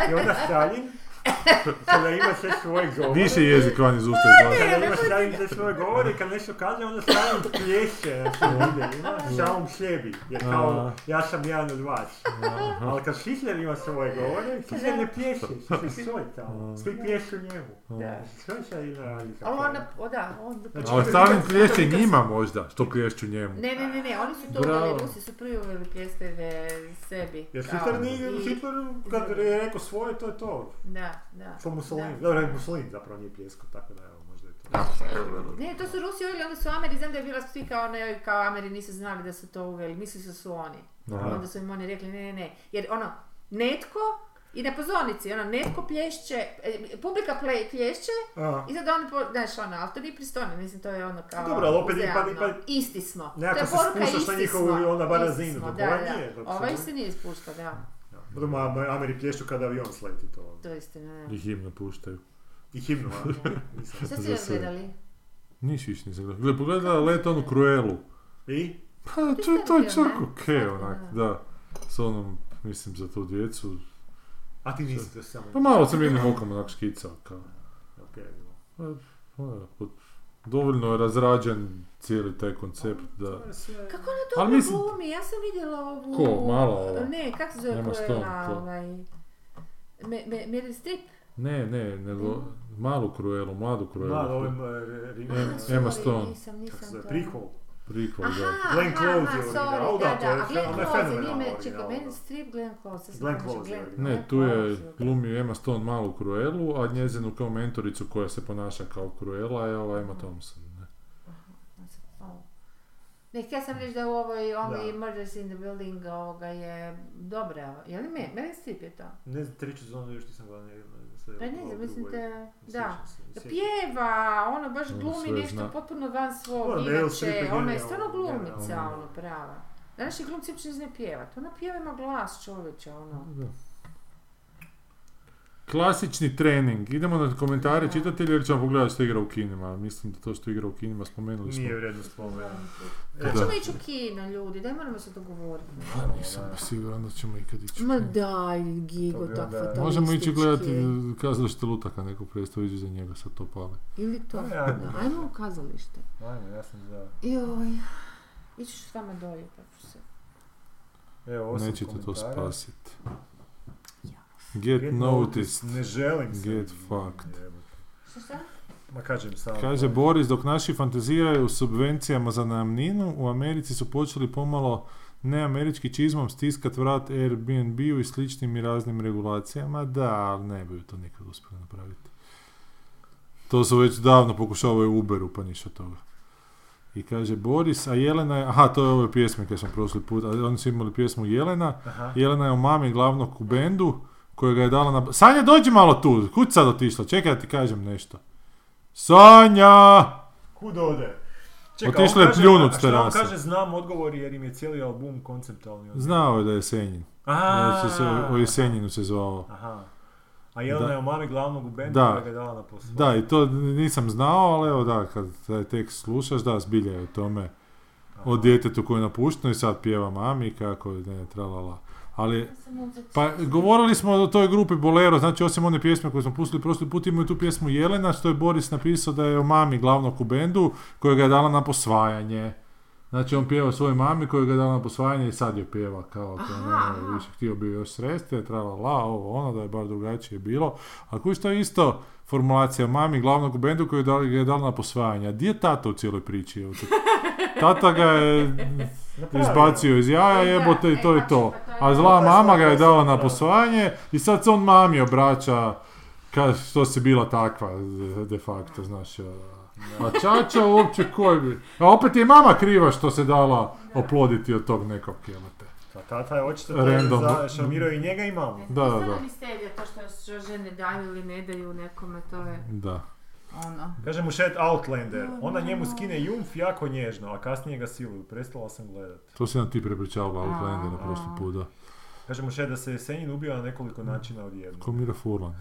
I onda Stalin, (laughs) kada ima sve svoje govore, Više jezik van iz usta izlazi. kada ima sve svoje govore, i kad nešto kaže, onda Stalin plješe na svim ljudima, samom sebi, jer kao, ja sam jedan od vas. Ali kad Hitler ima svoje govore, Hitler ne plješe, Hitler stoji tamo, svi plješu njemu. Je sad jedna razlika? Ali ona, o da, on... Znači, Ali Stalin plješće njima možda, što plješću njemu. Ne, ne, ne, ne, oni su to uveli, Rusi su prvi uveli pljeskave sebi. Jer Hitler nije, Hitler kad je rekao svoje, to je to. Da, da. Ko Mussolini. Da. Dobro, Mussolini zapravo nije pljeskao, tako da evo, možda je to. Ne, to su Rusi uveli, onda su Ameri, znam da je bila svi kao, ne, kao Ameri nisu znali da su to uveli, mislili su su oni. Aha. Onda su im oni rekli, ne, ne, ne. Jer ono, netko, i na pozornici, ono, netko plješće, e, publika ple, plješće, A, i sad oni, po, znaš, ono, ali to nije pristojno, mislim, to je ono kao Dobro, ali opet ipak- ipak- Isti smo. nekako to je se spuštaš na njihovu onda bar razinu, da, da. dok Ovaj se- nije spušta, da. Budemo Ameri plješću kada avion sleti to. To je istina, da. I himnu puštaju. I himnu, a? Šta ste gledali? Nisi više nisam gledao. Gle, pogledala let onu Cruelu. I? Pa, to, to je bio, čak okej, Tako, onak, da. da. S onom, mislim, za tu djecu. A ti nisi to samo... Pa malo sam jednim okom onak škicao, kao. Okej, Pa, ono, pod- dovoljno je razrađen cijeli taj koncept da... to je. Kako ona Ali dobro mislim- glumi? Ja sam vidjela ovu... Ko, mala ova? Ne, kako se zove Emma Cruella, Stone, ko? ovaj... Me, me, Meryl Streep? Ne, ne, nego malu Cruelu, mladu Cruelu. Mlad, ovim. Em- Emma Stone. Nisam, nisam to. prequel. Prequel, da. Aha, Glenn Close je original. sorry, O, da, da, to je da, a Glenn ono je čekaj, Streep, Glenn Close, Glenn Close je. Ne, tu je Close, glumi Emma Stone malu Cruelu, a njezinu kao mentoricu koja se ponaša kao Cruella je ova Emma Thompson. Ne? Htjela sam reći da u ovoj Only Da. Murders in the Building ovoga je dobra. Je li me? Meryl Streep je to? Ne znam, treću zonu još nisam gledao. Ne, ne, sve Pa ne znam, mislim te... Da. se, Da pjeva, ona baš Ona glumi nešto potpuno van svog Streep inače, je ona je stvarno glumica, ono, prava. Današnji glumci uopće ne znaju pjevat, ona pjeva ima glas čovječa, ono. Da. Klasični trening. Idemo na komentare Da. čitatelja jer ćemo pogledati što igra u kinima. Mislim da to što igra u kinima spomenuli smo. Nije vrijedno spomenuti. Kad Da. ćemo ići u kino, ljudi? Daj moramo se dogovoriti. Pa nisam siguran da ćemo ikad ići. u Ma daj, Gigo, tak fatalistički. Možemo ići gledati kazalište Lutaka, neku predstavu ići za njega, sad to pali. Ili to. Pa ja, Da, ajmo u kazalište. Ajme, ja sam za... Joj, ići ću s vama dolje, pa ću se... Evo, Nećete to spasiti. Get, Get noticed. Ne želim se. Get fucked. Šta? Ma kažem samo. Kaže Boris, dok naši fantaziraju subvencijama za najamninu, u Americi su počeli pomalo neamerički čizmom stiskat vrat Airbnb-u i sličnim i raznim regulacijama, da, ali ne bi to nikad uspjeli napraviti. To su već davno pokušavaju Uberu, pa ništa toga. I kaže Boris, a Jelena je, aha, to je ove pjesme koje sam prošli put, a oni su imali pjesmu Jelena, Aha. Jelena je u mami glavnog u bendu, kojega je dala na... Sanja, dođi malo tu, kud sad otišla, čekaj da ti kažem nešto. Sanja! Kud ode? Otišla on je pljunut s terase. kaže znam odgovor jer im je cijeli album konceptualni. odgovor. Znao je da je Senjin. A, Da će se o Jesenjinu se zvao. Aha. A Jelena Da. je u mami glavnog u bendu Da. ga je dala na poslu. Da, i to nisam znao, ali evo da, kad taj tekst slušaš, da, zbilja je o tome. O djetetu koje je napušteno i sad pjeva mami kako je ne, tralala. Ali, pa govorili smo o toj grupi Bolero, znači osim one pjesme koje smo pustili prošli put imaju tu pjesmu Jelena, što je Boris napisao da je o mami glavnog u bendu, kojega je dala na posvajanje. Znači on pjeva svojoj mami koju ga je dala na posvajanje i sad je pjeva kao Aha, ne, više htio bi još sresti, trala la, ovo ono, da je bar drugačije bilo. A koji što je isto formulacija mami glavnog u bendu koju ga je dala na posvajanje. A di je tata u cijeloj priči? (laughs) Tata ga je izbacio iz jaja, jebote i e, to je to. Pa A zla mama ga je dala na posvajanje i sad se on mami obraća ka, što si bila takva de facto, znaš. a- A čača uopće koji bi... A opet je mama kriva što se dala oploditi od tog nekog jebote. A tata je očito Random. to za šarmirao i njega i mamu. Da, da, da. misterija, to što, što žene daju ili ne daju nekome, to je Da. Ono. Kaže mu Shed Outlander, ona njemu skine jumf jako nježno, a kasnije ga siluju, prestala sam gledat. To si nam ti prepričavala u Outlander na prošli put, da. Kaže mu Shed da se Jesenjin ubio na nekoliko načina odjednom. Ko Mira Furlan.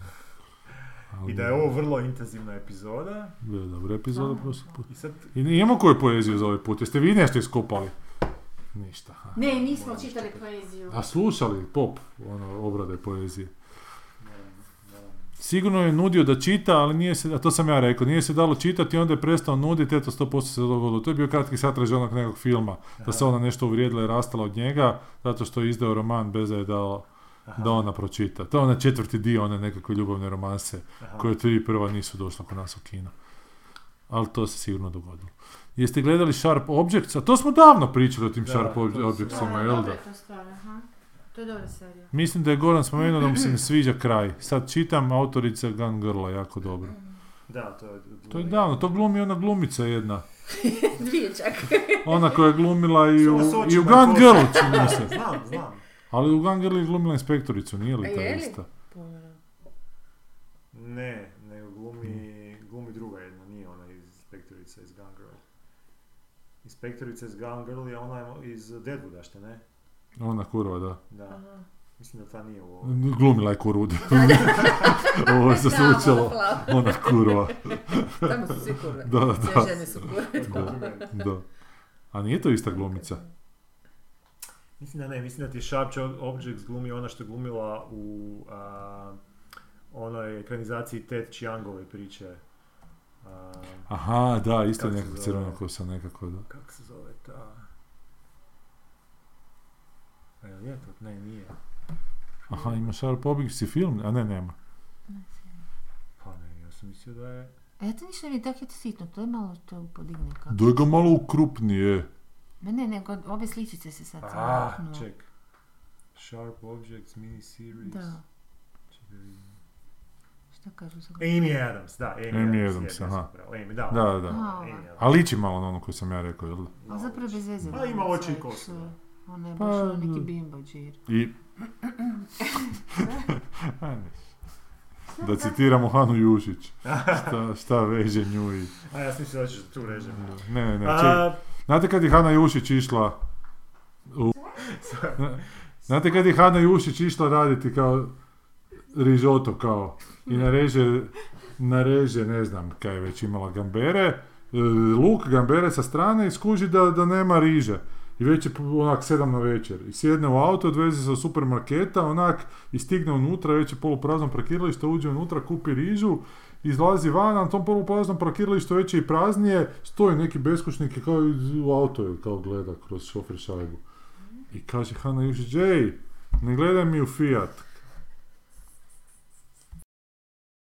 I da je ovo vrlo intenzivna epizoda. Bio je dobra epizoda prošli put. I sad, I imamo koju poeziju za ovaj put? Jeste vi nešto iskopali? Ništa. ha. Ne, nismo čitali poeziju. A slušali pop, ono, obrade poezije. Sigurno je nudio da čita, ali nije se, a to sam ja rekao, nije se dalo čitati i onda je prestao nuditi, eto 100% se dogodilo. To je bio kratki satraž onog nekog filma, da se ona nešto uvrijedila i rastala od njega, zato što je izdao roman bez da je dao Aha, da ona pročita. To je onaj četvrti dio one nekakve ljubavne romanse, aha. koje tri prva nisu došla kod nas u kino. Ali to se sigurno dogodilo. Jeste gledali Sharp Objects? A to smo davno pričali o tim Da, Sharp Objectsima, Da, jel da? To je dobra serija. Mislim da je Goran spomenuo da mu se ne sviđa kraj. Sad čitam autorica Gun Girla, jako dobro. Da, to je... To je davno, to glumi ona glumica jedna. (laughs) Dvije čak. (laughs) Ona koja je glumila i u, i u Gun. Girlu, čini mi se. Znam, znam. Ali u Gun Girlu je glumila inspektoricu, nije li ta je li? ista? Ne, nego glumi, glumi druga jedna, nije ona iz Inspektorica iz Gun Girl. Inspektorica iz Gun Girl je ona iz Deadwooda, što ne? Ona kurva, da. Da. Mislim da ta nije u ovoj. Glumila (laughs) (laughs) je kurud. Ovo se slučalo. Ona kurva. (laughs) Tamo su svi kurve. Da, da, Sve žene su kurve. da. da. A nije to ista glumica? Mislim da ne, mislim da ti je Sharp Objects glumi ona što je glumila u a, onoj ekranizaciji Ted Chiangove priče. A, Aha, da, isto nekako zove? crvena kosa, nekako, da. kako se zove ta... A jel je to? Ne, nije. Aha, ima Sharp Objects i film? A ne, nema. Pa ne, ja sam mislio da je... A ja to ništa mi je tako sitno, to je malo to podigne kako. Daj ga malo ukrupnije. Ne, ne, nego ove sličice se sad Ah, ček. Sharp Objects miniseries. Da, Čekaj da vidim. šta kažu za Amy Adams, da, Amy, Amy Adams, Adams, je, aha. Amy, da, Da, ona. da. A, Amy ova. Adams. A liči malo na ono koje sam ja rekao, jel da? A zapravo bez veze. Pa da, ima oči i kosu, da. je- Ona je Pa, baš ono neki da. bimbađir. I... (clears throat) (laughs) da citiramo Hanu Jušić. Šta, šta veže nju i... A ja sam da ćeš tu režem. Ne, ne, ne. A, Znate kad je Hana Jušić išla... U... Znate kad je Hana Jušić išla raditi kao rižoto kao i nareže, nareže ne znam kaj je već imala gambere, luk gambere sa strane i skuži da, da nema riže. I već je onak sedam na večer. I sjedne u auto, odveze se u supermarketa, onak i stigne unutra, već je poluprazno parkiralište, uđe unutra, kupi rižu, izlazi van, na tom polupraznom parkiralištu već je i praznije, stoji neki beskućnik kao u auto je, kao gleda kroz šofer šajbu. I kaže Hanna Jušić, ej, ne gledaj mi u Fiat,